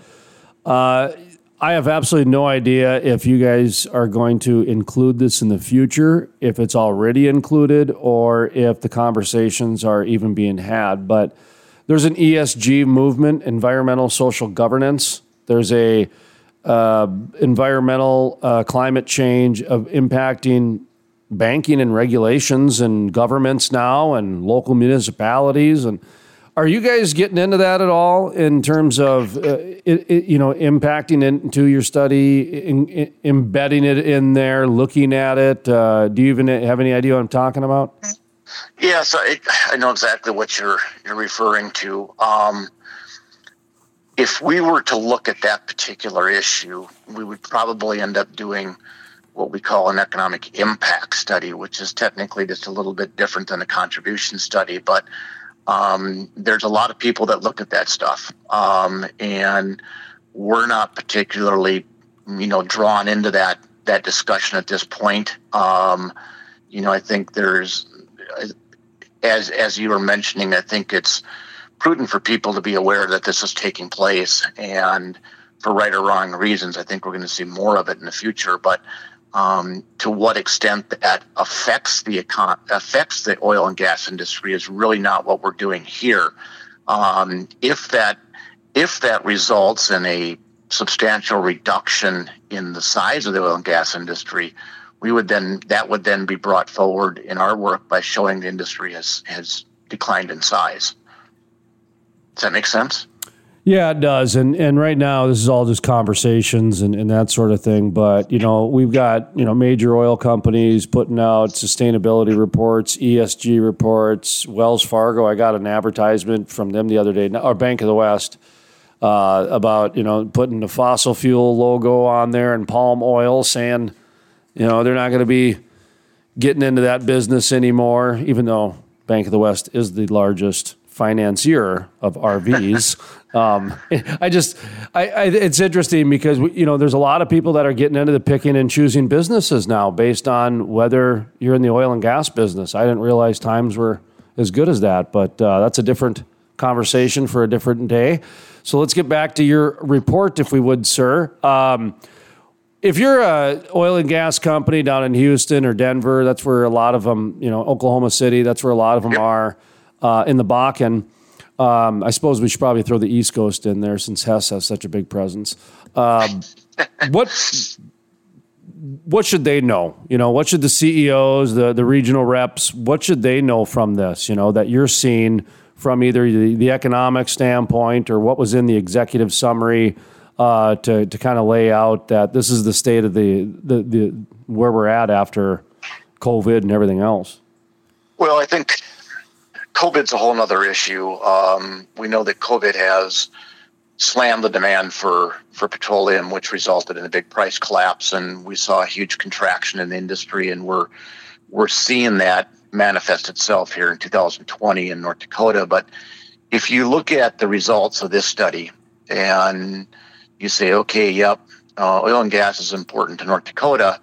Speaker 1: uh, I have absolutely no idea if you guys are going to include this in the future, if it's already included, or if the conversations are even being had. But there's an ESG movement, environmental social governance. There's a uh, environmental uh, climate change of impacting banking and regulations and governments now and local municipalities. And are you guys getting into that at all in terms of uh, it, it, you know impacting into your study in, in, embedding it in there looking at it? Uh, do you even have any idea what i'm talking about
Speaker 6: yeah, so it, I know exactly what you're you're referring to. Um, if we were to look at that particular issue, we would probably end up doing what we call an economic impact study, which is technically just a little bit different than a contribution study. But um, there's a lot of people that look at that stuff, um, and we're not particularly, you know, drawn into that that discussion at this point. Um, you know, I think there's as as you were mentioning, I think it's prudent for people to be aware that this is taking place, and for right or wrong reasons, I think we're going to see more of it in the future. But um, to what extent that affects the econ- affects the oil and gas industry is really not what we're doing here. Um, if that if that results in a substantial reduction in the size of the oil and gas industry, we would then that would then be brought forward in our work by showing the industry has has declined in size. Does that make sense?
Speaker 1: Yeah, it does. And and right now this is all just conversations and, and that sort of thing. But, you know, we've got, you know, major oil companies putting out sustainability reports, ESG reports. Wells Fargo, I got an advertisement from them the other day, or Bank of the West, uh, about, you know, putting the fossil fuel logo on there and palm oil saying you know, they're not going to be getting into that business anymore, even though Bank of the West is the largest financier of RVs. (laughs) um, I just, I, I, it's interesting because you know there's a lot of people that are getting into the picking and choosing businesses now based on whether you're in the oil and gas business. I didn't realize times were as good as that, but uh, that's a different conversation for a different day. So let's get back to your report, if we would, sir. Um, if you're a oil and gas company down in Houston or Denver, that's where a lot of them, you know, Oklahoma City, that's where a lot of them are uh, in the Bakken. Um, I suppose we should probably throw the East Coast in there since Hess has such a big presence. Um, (laughs) what what should they know? You know, what should the CEOs, the the regional reps, what should they know from this? You know, that you're seeing from either the, the economic standpoint or what was in the executive summary uh, to to kind of lay out that this is the state of the, the the where we're at after COVID and everything else.
Speaker 6: Well, I think COVID's a whole other issue. Um, we know that COVID has slammed the demand for, for petroleum, which resulted in a big price collapse, and we saw a huge contraction in the industry, and we're we're seeing that manifest itself here in 2020 in North Dakota. But if you look at the results of this study and you say, okay, yep, uh, oil and gas is important to North Dakota,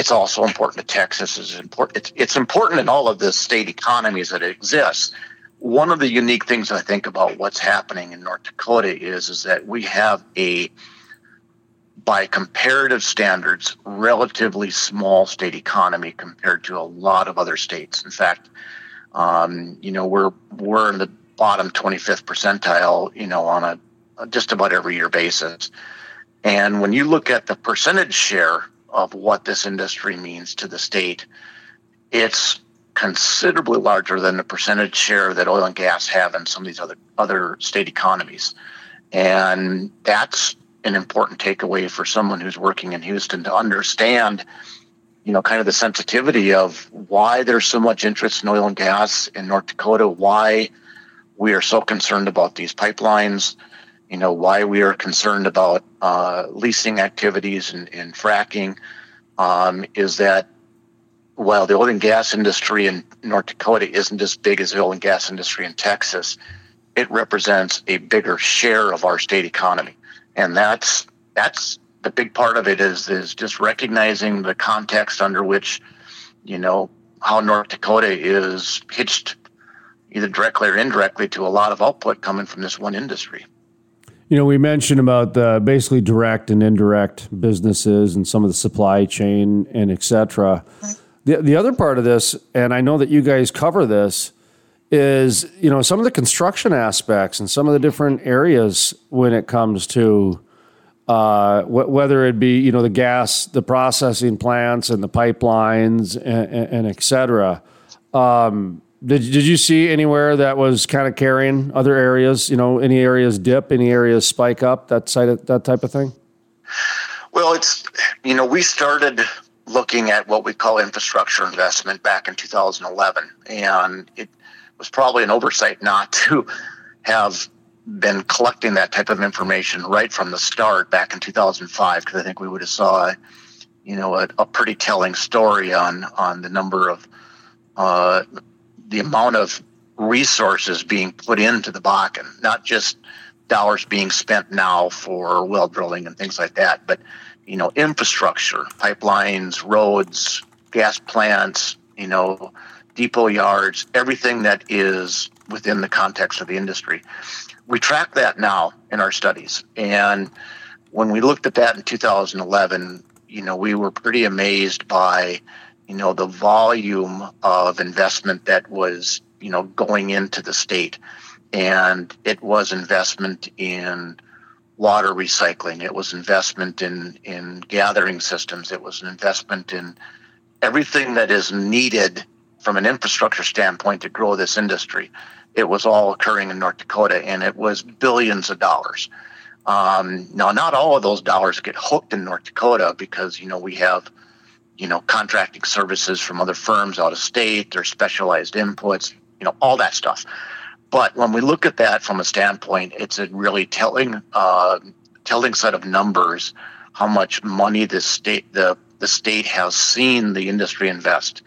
Speaker 6: it's also important to Texas. It's important. It's, it's important in all of the state economies that exist. One of the unique things I think about what's happening in North Dakota is is that we have a, by comparative standards, relatively small state economy compared to a lot of other states. In fact, um, you know we're we're in the bottom 25th percentile, you know, on a just about every year basis. And when you look at the percentage share of what this industry means to the state, it's considerably larger than the percentage share that oil and gas have in some of these other other state economies. And that's an important takeaway for someone who's working in Houston to understand, you know, kind of the sensitivity of why there's so much interest in oil and gas in North Dakota, why we are so concerned about these pipelines, you know, why we are concerned about uh, leasing activities and, and fracking, um, is that while the oil and gas industry in North Dakota isn't as big as the oil and gas industry in Texas, it represents a bigger share of our state economy, and that's that's the big part of it is is just recognizing the context under which, you know, how North Dakota is hitched either directly or indirectly to a lot of output coming from this one industry.
Speaker 1: You know, we mentioned about the basically direct and indirect businesses and some of the supply chain and et cetera. The, the other part of this, and I know that you guys cover this, is you know some of the construction aspects and some of the different areas when it comes to uh, wh- whether it be you know the gas, the processing plants, and the pipelines, and, and, and. Um, did, did you see anywhere that was kind of carrying other areas? You know, any areas dip, any areas spike up, that side of, that type of thing.
Speaker 6: Well, it's you know we started looking at what we call infrastructure investment back in 2011, and it was probably an oversight not (laughs) to have been collecting that type of information right from the start back in 2005 because I think we would have saw, you know, a, a pretty telling story on on the number of uh, the amount of resources being put into the Bakken, not just dollars being spent now for well drilling and things like that, but you know, infrastructure, pipelines, roads, gas plants, you know, depot yards, everything that is within the context of the industry. We track that now in our studies. And when we looked at that in 2011, you know, we were pretty amazed by you know the volume of investment that was you know going into the state. And it was investment in water recycling. It was investment in in gathering systems. It was an investment in everything that is needed from an infrastructure standpoint to grow this industry. It was all occurring in north dakota and it was billions of dollars. Um, now not all of those dollars get hooked in north dakota because you know we have you know, contracting services from other firms out of state, their specialized inputs, you know, all that stuff. But when we look at that from a standpoint, it's a really telling, uh, telling set of numbers how much money the state, the the state has seen the industry invest,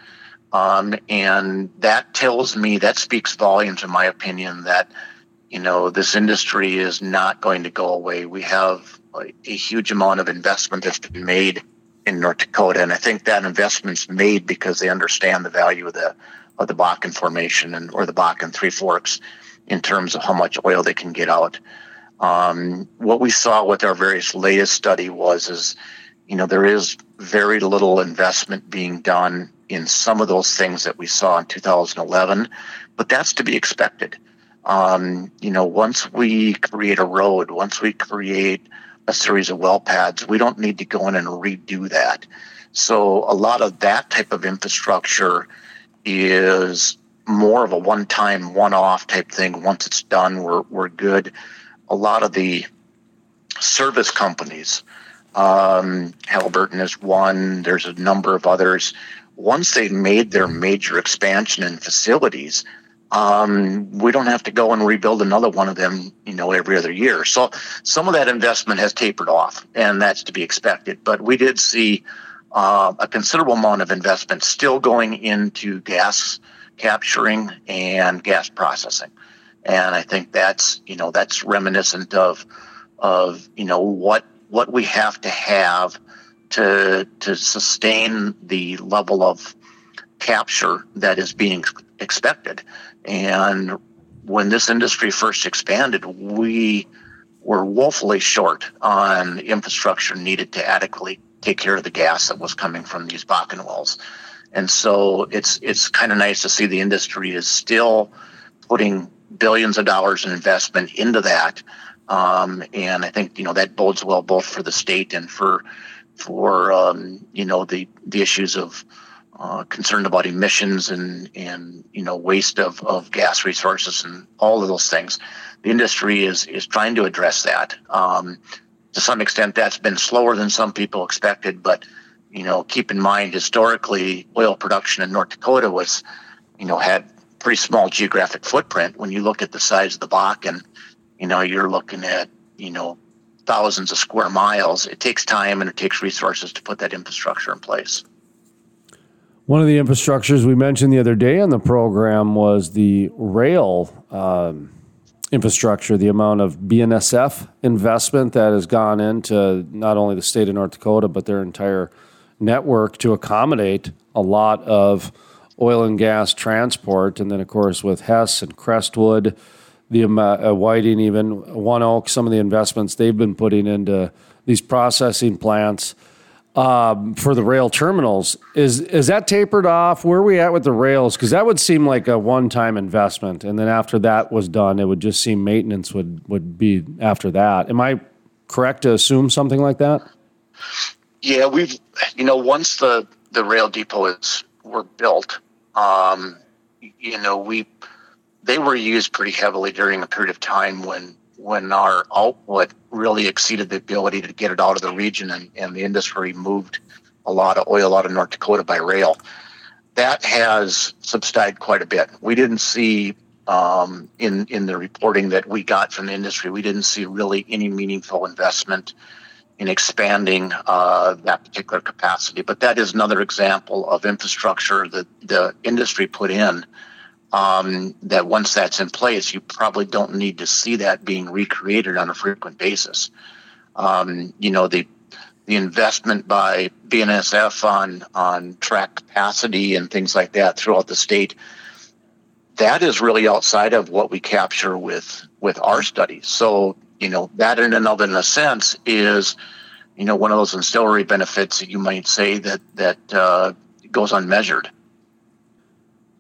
Speaker 6: um, and that tells me that speaks volumes, in my opinion, that you know this industry is not going to go away. We have a, a huge amount of investment that's been made in North Dakota, and I think that investment's made because they understand the value of the of the Bakken formation and or the Bakken Three Forks, in terms of how much oil they can get out. Um, what we saw with our various latest study was is, you know, there is very little investment being done in some of those things that we saw in 2011, but that's to be expected. Um, you know, once we create a road, once we create a series of well pads, we don't need to go in and redo that. So a lot of that type of infrastructure is more of a one-time, one-off type thing. Once it's done, we're we're good. A lot of the service companies, um, Halliburton is one. There's a number of others. Once they've made their major expansion in facilities, um, we don't have to go and rebuild another one of them, you know, every other year. So some of that investment has tapered off, and that's to be expected. But we did see uh, a considerable amount of investment still going into gas capturing and gas processing. And I think that's you know that's reminiscent of of you know what what we have to have to to sustain the level of capture that is being expected. And when this industry first expanded, we were woefully short on infrastructure needed to adequately take care of the gas that was coming from these Bakken wells. And so it's it's kind of nice to see the industry is still putting billions of dollars in investment into that. Um, and I think you know that bodes well both for the state and for for um, you know the the issues of uh, concerned about emissions and and you know waste of, of gas resources and all of those things. The industry is is trying to address that. Um, to some extent, that's been slower than some people expected, but you know, keep in mind historically, oil production in North Dakota was, you know, had pretty small geographic footprint. When you look at the size of the Bakken, you know, you're looking at, you know, thousands of square miles. It takes time and it takes resources to put that infrastructure in place.
Speaker 1: One of the infrastructures we mentioned the other day on the program was the rail um, infrastructure, the amount of BNSF investment that has gone into not only the state of North Dakota, but their entire network to accommodate a lot of oil and gas transport. And then, of course, with Hess and Crestwood, the uh, Whiting, even ONEOK, some of the investments they've been putting into these processing plants um, for the rail terminals. Is is that tapered off? Where are we at with the rails? Because that would seem like a one time investment, and then after that was done, it would just seem maintenance would would be after that. Am I correct to assume something like that?
Speaker 6: Yeah, we've you know once the the rail depots were built, um, you know we they were used pretty heavily during a period of time when when our output really exceeded the ability to get it out of the region and, and the industry moved a lot of oil out of North Dakota by rail. That has subsided quite a bit. We didn't see um, in in the reporting that we got from the industry, we didn't see really any meaningful investment in expanding uh, that particular capacity. But that is another example of infrastructure that the industry put in. Um, that once that's in place, you probably don't need to see that being recreated on a frequent basis. Um, you know, the the investment by BNSF on on track capacity and things like that throughout the state, that is really outside of what we capture with with our studies. So you know that in and of in a sense is you know one of those ancillary benefits that you might say that that uh, goes unmeasured.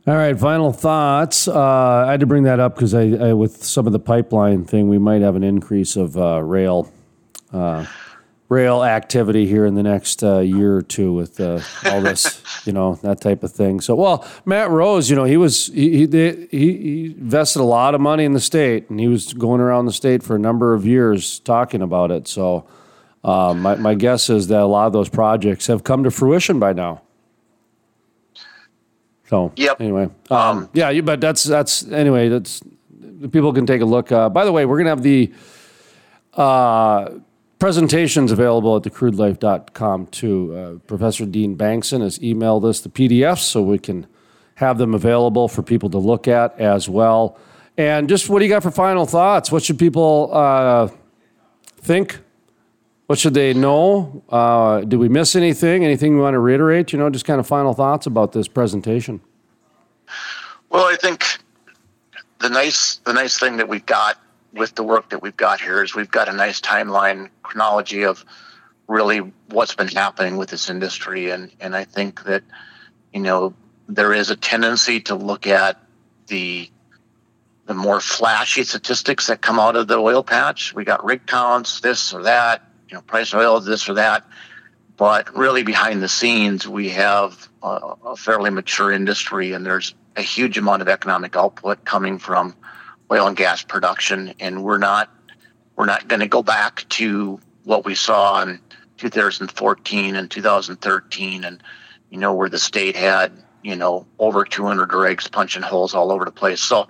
Speaker 1: All right, final thoughts. Uh, I had to bring that up because I, I, with some of the pipeline thing, we might have an increase of uh, rail uh, rail activity here in the next uh, year or two with uh, all this, (laughs) you know, that type of thing. So, well, Matt Rose, you know, he was he, he he invested a lot of money in the state, and he was going around the state for a number of years talking about it. So, uh, my my guess is that a lot of those projects have come to fruition by now. So
Speaker 6: yep.
Speaker 1: anyway, um, um, yeah, you, but that's that's anyway. That's people can take a look. Uh, by the way, we're gonna have the uh, presentations available at thecrudelife.com too. Uh, Professor Dean Bangsund has emailed us the PDFs so we can have them available for people to look at as well. And just what do you got for final thoughts? What should people uh, think? What should they know? Uh, did we miss anything? Anything you want to reiterate? You know, just kind of final thoughts about this presentation.
Speaker 6: Well, I think the nice the nice thing that we've got with the work that we've got here is we've got a nice timeline chronology of really what's been happening with this industry and and I think that you know there is a tendency to look at the the more flashy statistics that come out of the oil patch. We got rig counts, this or that, you know, price oil, this or that. But really, behind the scenes, we have a, a fairly mature industry, and there's a huge amount of economic output coming from oil and gas production, and we're not we're not going to go back to what we saw in 2014 and 2013, and you know where the state had you know over 200 rigs punching holes all over the place. So,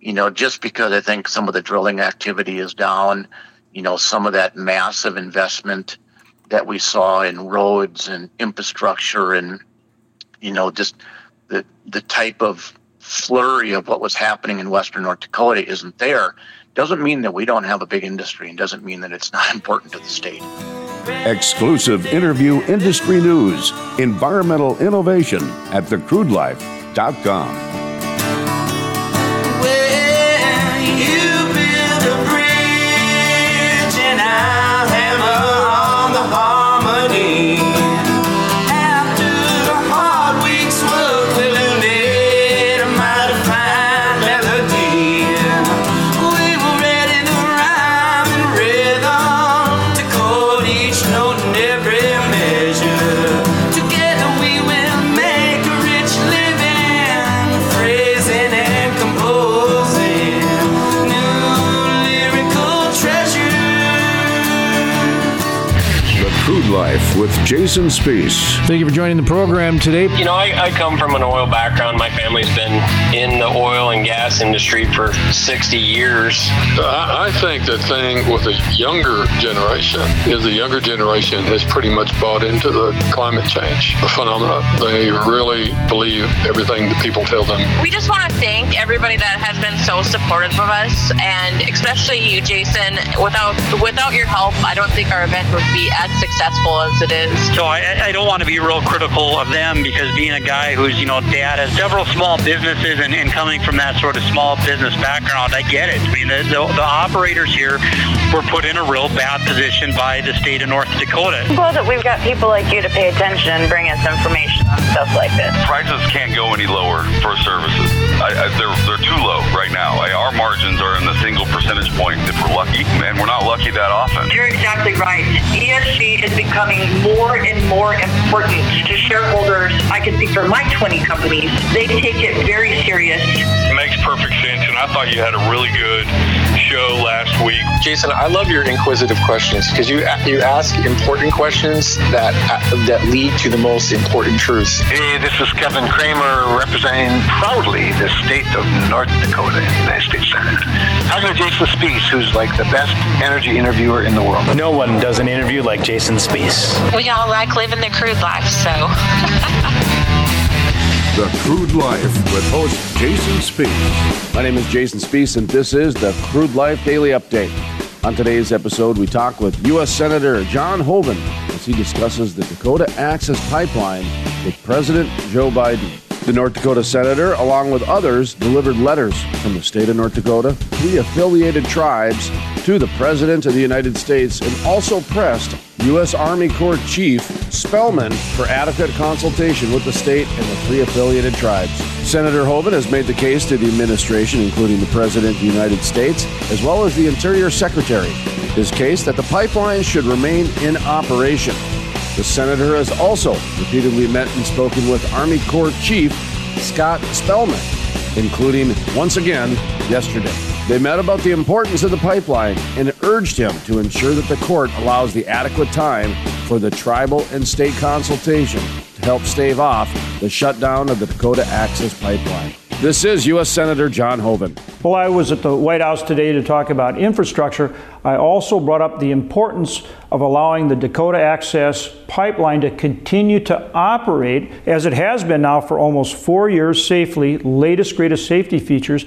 Speaker 6: you know, just because I think some of the drilling activity is down, you know, some of that massive investment that we saw in roads and infrastructure and you know just the the type of flurry of what was happening in western North Dakota isn't there doesn't mean that we don't have a big industry and doesn't mean that it's not (laughs) important to the state.
Speaker 2: Exclusive interview industry news, environmental innovation at thecrudelife.com. with Jason Spiess.
Speaker 1: Thank you for joining the program today.
Speaker 7: You know, I, I come from an oil background. My family's been in the oil and gas industry for 60 years.
Speaker 8: I, I think the thing with the younger generation is the younger generation has pretty much bought into the climate change phenomena. They really believe everything that people tell them.
Speaker 9: We just want to thank everybody that has been so supportive of us, and especially you, Jason. Without without your help, I don't think our event would be as successful as it is.
Speaker 10: So I, I don't want to be real critical of them because being a guy who's, you know, dad has several small businesses and, and coming from that sort of small business background, I get it. I mean, the, the, the operators here were put in a real bad position by the state of North Dakota.
Speaker 9: I'm glad that we've got people like you to pay attention and bring us information on stuff like this.
Speaker 11: prices can't go any lower for services. I, I, they're they're too low right now. I, our margins are in the single percentage point if we're lucky, and we're not lucky that often.
Speaker 9: You're exactly right. ESG is becoming more and more important to shareholders. I can speak for my 20 companies. They take it very serious.
Speaker 11: It makes perfect sense, and I thought you had a really good show last week.
Speaker 12: Jason, I love your inquisitive questions because you you ask important questions that uh, that lead to the most important truths.
Speaker 13: Hey, this is Kevin Cramer representing proudly the state of North Dakota in the United States Senate. Talking to Jason Spiess, who's like the best energy interviewer in the world.
Speaker 14: No one does an interview like Jason Spiess.
Speaker 9: We all like living the crude life, so. (laughs)
Speaker 2: The Crude Life with host Jason Spiess.
Speaker 1: My name is Jason Spiess, and this is the Crude Life Daily Update. On today's episode, we talk with U.S. Senator John Hoeven as he discusses the Dakota Access Pipeline with President Joe Biden. The North Dakota senator, along with others, delivered letters from the state of North Dakota, three affiliated tribes, to the President of the United States, and also pressed U.S. Army Corps Chief Spellman for adequate consultation with the state and the three affiliated tribes. Senator Hoeven has made the case to the administration, including the President of the United States, as well as the Interior Secretary. His case that the pipeline should remain in operation. The senator has also repeatedly met and spoken with Army Corps Chief Scott Spellman, including once again yesterday. They met about the importance of the pipeline and urged him to ensure that the court allows the adequate time for the tribal and state consultation to help stave off the shutdown of the Dakota Access Pipeline. This is U.S. Senator John Hoeven.
Speaker 15: Well, I was at the White House today to talk about infrastructure, I also brought up the importance of allowing the Dakota Access Pipeline to continue to operate as it has been now for almost four years safely, latest, greatest safety features,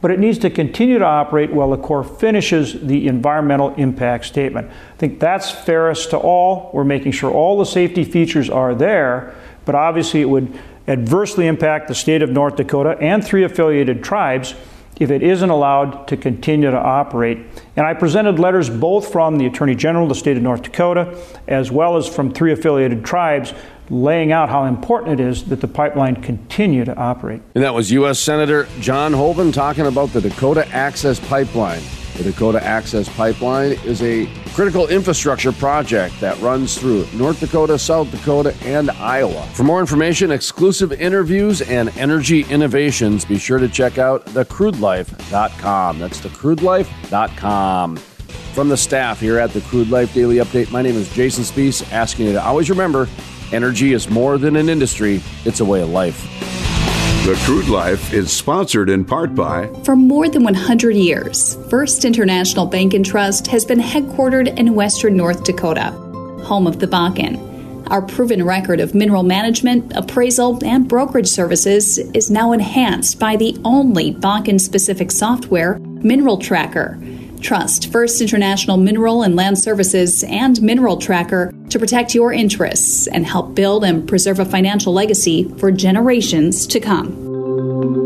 Speaker 15: but it needs to continue to operate while the Corps finishes the environmental impact statement. I think that's fairest to all. We're making sure all the safety features are there, but obviously it would adversely impact the state of North Dakota and three affiliated tribes if it isn't allowed to continue to operate. And I presented letters both from the Attorney General of the state of North Dakota as well as from three affiliated tribes laying out how important it is that the pipeline continue to operate.
Speaker 1: And that was U.S. Senator John Hoeven talking about the Dakota Access Pipeline. The Dakota Access Pipeline is a critical infrastructure project that runs through North Dakota, South Dakota, and Iowa. For more information, exclusive interviews, and energy innovations, be sure to check out thecrudelife.com. That's thecrudelife.com. From the staff here at the Crude Life Daily Update, my name is Jason Spiess, asking you to always remember energy is more than an industry, it's a way of life.
Speaker 2: The Crude Life is sponsored in part by
Speaker 4: For more than 100 years, First International Bank and Trust has been headquartered in western North Dakota, home of the Bakken. Our proven record of mineral management, appraisal, and brokerage services is now enhanced by the only Bakken specific software, Mineral Tracker. Trust First International Mineral and Land Services and Mineral Tracker to protect your interests and help build and preserve a financial legacy for generations to come.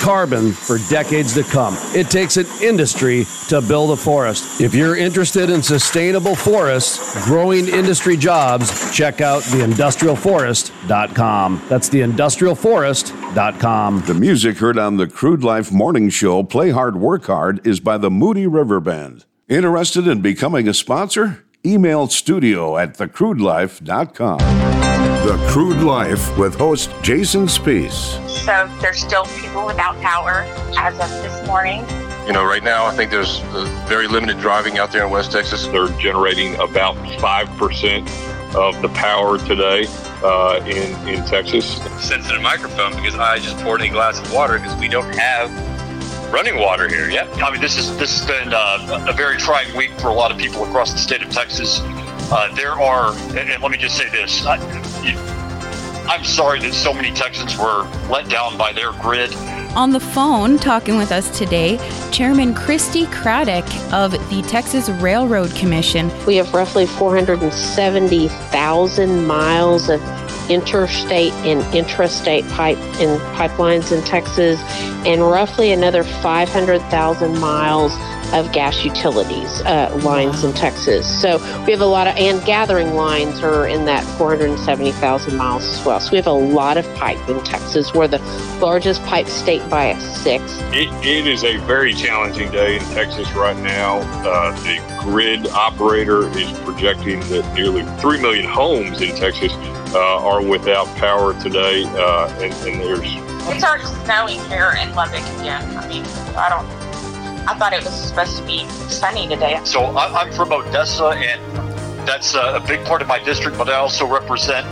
Speaker 1: carbon for decades to come. It takes an industry to build a forest. If you're interested in sustainable forests, growing industry jobs, check out theindustrialforest.com. That's theindustrialforest.com.
Speaker 2: The music heard on the Crude Life Morning Show, Play Hard, Work Hard, is by the Moody River Band. Interested in becoming a sponsor? Email studio at thecrudelife.com. The Crude Life with host Jason Spiess.
Speaker 9: So there's still people without power as of this morning.
Speaker 16: You know, right now I think there's uh, very limited driving out there in West Texas. They're generating about five percent of the power today uh, in in Texas.
Speaker 17: sensitive microphone because I just poured a glass of water because we don't have running water here yet. I mean, this is this has been uh, a very trying week for a lot of people across the state of Texas. Uh, there are, and, and let me just say this: I, you, I'm sorry that so many Texans were let down by their grid.
Speaker 18: On the phone, talking with us today, Chairman Christi Craddick of the Texas Railroad Commission.
Speaker 19: We have roughly 470,000 miles of interstate and intrastate pipe and pipelines in Texas, and roughly another 500,000 miles of gas utilities uh, lines in Texas. So we have a lot of, and gathering lines are in that 470,000 miles as well. So we have a lot of pipe in Texas. We're the largest pipe state by a six.
Speaker 16: It, it is a very challenging day in Texas right now. Uh, the grid operator is projecting that nearly 3 million homes in Texas uh, are without power today, uh, and, and there's
Speaker 9: It's already snowing here in Lubbock again. I mean, I don't. I thought it was supposed to be sunny today.
Speaker 17: So I- I'm from Odessa, and that's uh, a big part of my district. But I also represent,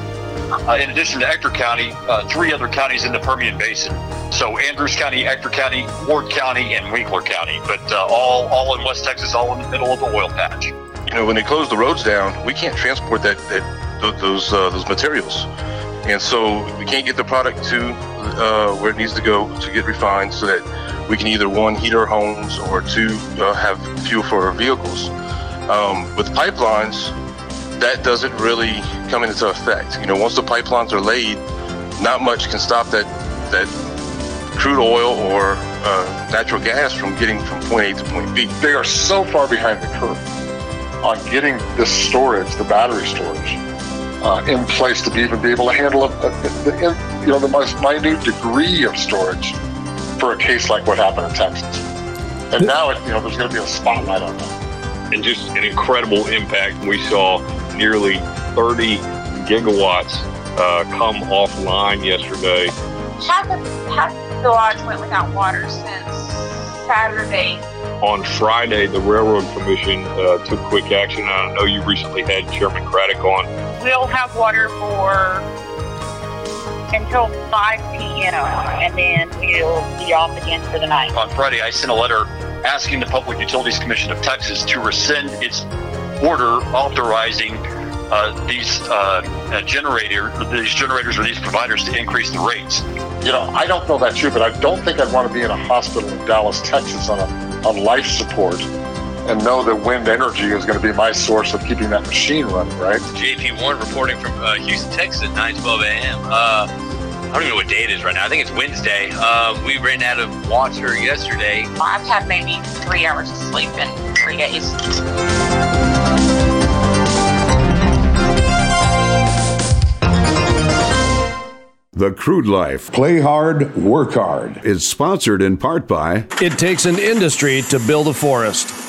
Speaker 17: uh, in addition to Ector County, uh, three other counties in the Permian Basin. So Andrews County, Ector County, Ward County, and Winkler County. But uh, all all in West Texas, all in the middle of the oil patch.
Speaker 16: you know, when they close the roads down, we can't transport that, that those uh, those materials, and so we can't get the product to uh, where it needs to go to get refined, so that we can either one heat our homes or two uh, have fuel for our vehicles. Um, with pipelines, that doesn't really come into effect. You know, once the pipelines are laid, not much can stop that that crude oil or uh, natural gas from getting from point A to point B.
Speaker 20: They are so far behind the curve on getting this storage, the battery storage, uh, in place to be even be able to handle a, a, the, in- you know the most minute degree of storage for a case like what happened in Texas. And now, it, you know, there's going to be a spotlight on that.
Speaker 16: and just an incredible impact. We saw nearly 30 gigawatts uh, come offline yesterday.
Speaker 9: Half of half of the lodge went without water since Saturday.
Speaker 16: On Friday, the Railroad Commission uh, took quick action. I know you recently had Chairman Craddick on.
Speaker 9: We'll have water for
Speaker 21: until 5 p.m. and then we'll be off again for the night.
Speaker 17: On Friday, I sent a letter asking the Public Utilities Commission of Texas to rescind its order authorizing uh, these uh, uh, generator, these generators or these providers to increase the rates.
Speaker 20: You know, I don't know that true, but I don't think I'd want to be in a hospital in Dallas, Texas on a, on life support and know that wind energy is going to be my source of keeping that machine running, right?
Speaker 22: JP Warren reporting from uh, Houston, Texas at 9:12 a.m. Uh, I don't even know what day it is right now. I think it's Wednesday. Uh, we ran out of water yesterday.
Speaker 21: I've had maybe three hours of sleep in three days.
Speaker 2: The Crude Life Play Hard, Work Hard is sponsored in part by
Speaker 1: It takes an industry to build a forest.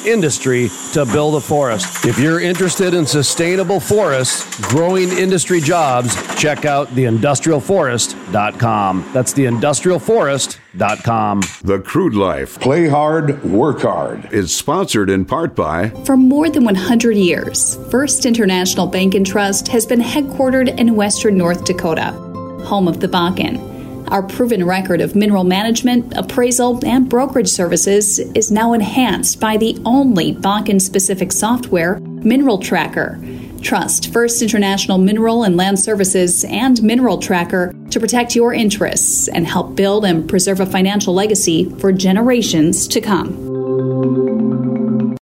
Speaker 1: industry to build a forest. If you're interested in sustainable forests, growing industry jobs, check out theindustrialforest.com. That's theindustrialforest.com.
Speaker 2: The Crude Life Play Hard, Work Hard is sponsored in part by
Speaker 4: For more than 100 years, First International Bank and Trust has been headquartered in western North Dakota, home of the Bakken. Our proven record of mineral management, appraisal, and brokerage services is now enhanced by the only Bakken specific software, Mineral Tracker. Trust First International Mineral and Land Services and Mineral Tracker to protect your interests and help build and preserve a financial legacy for generations to come.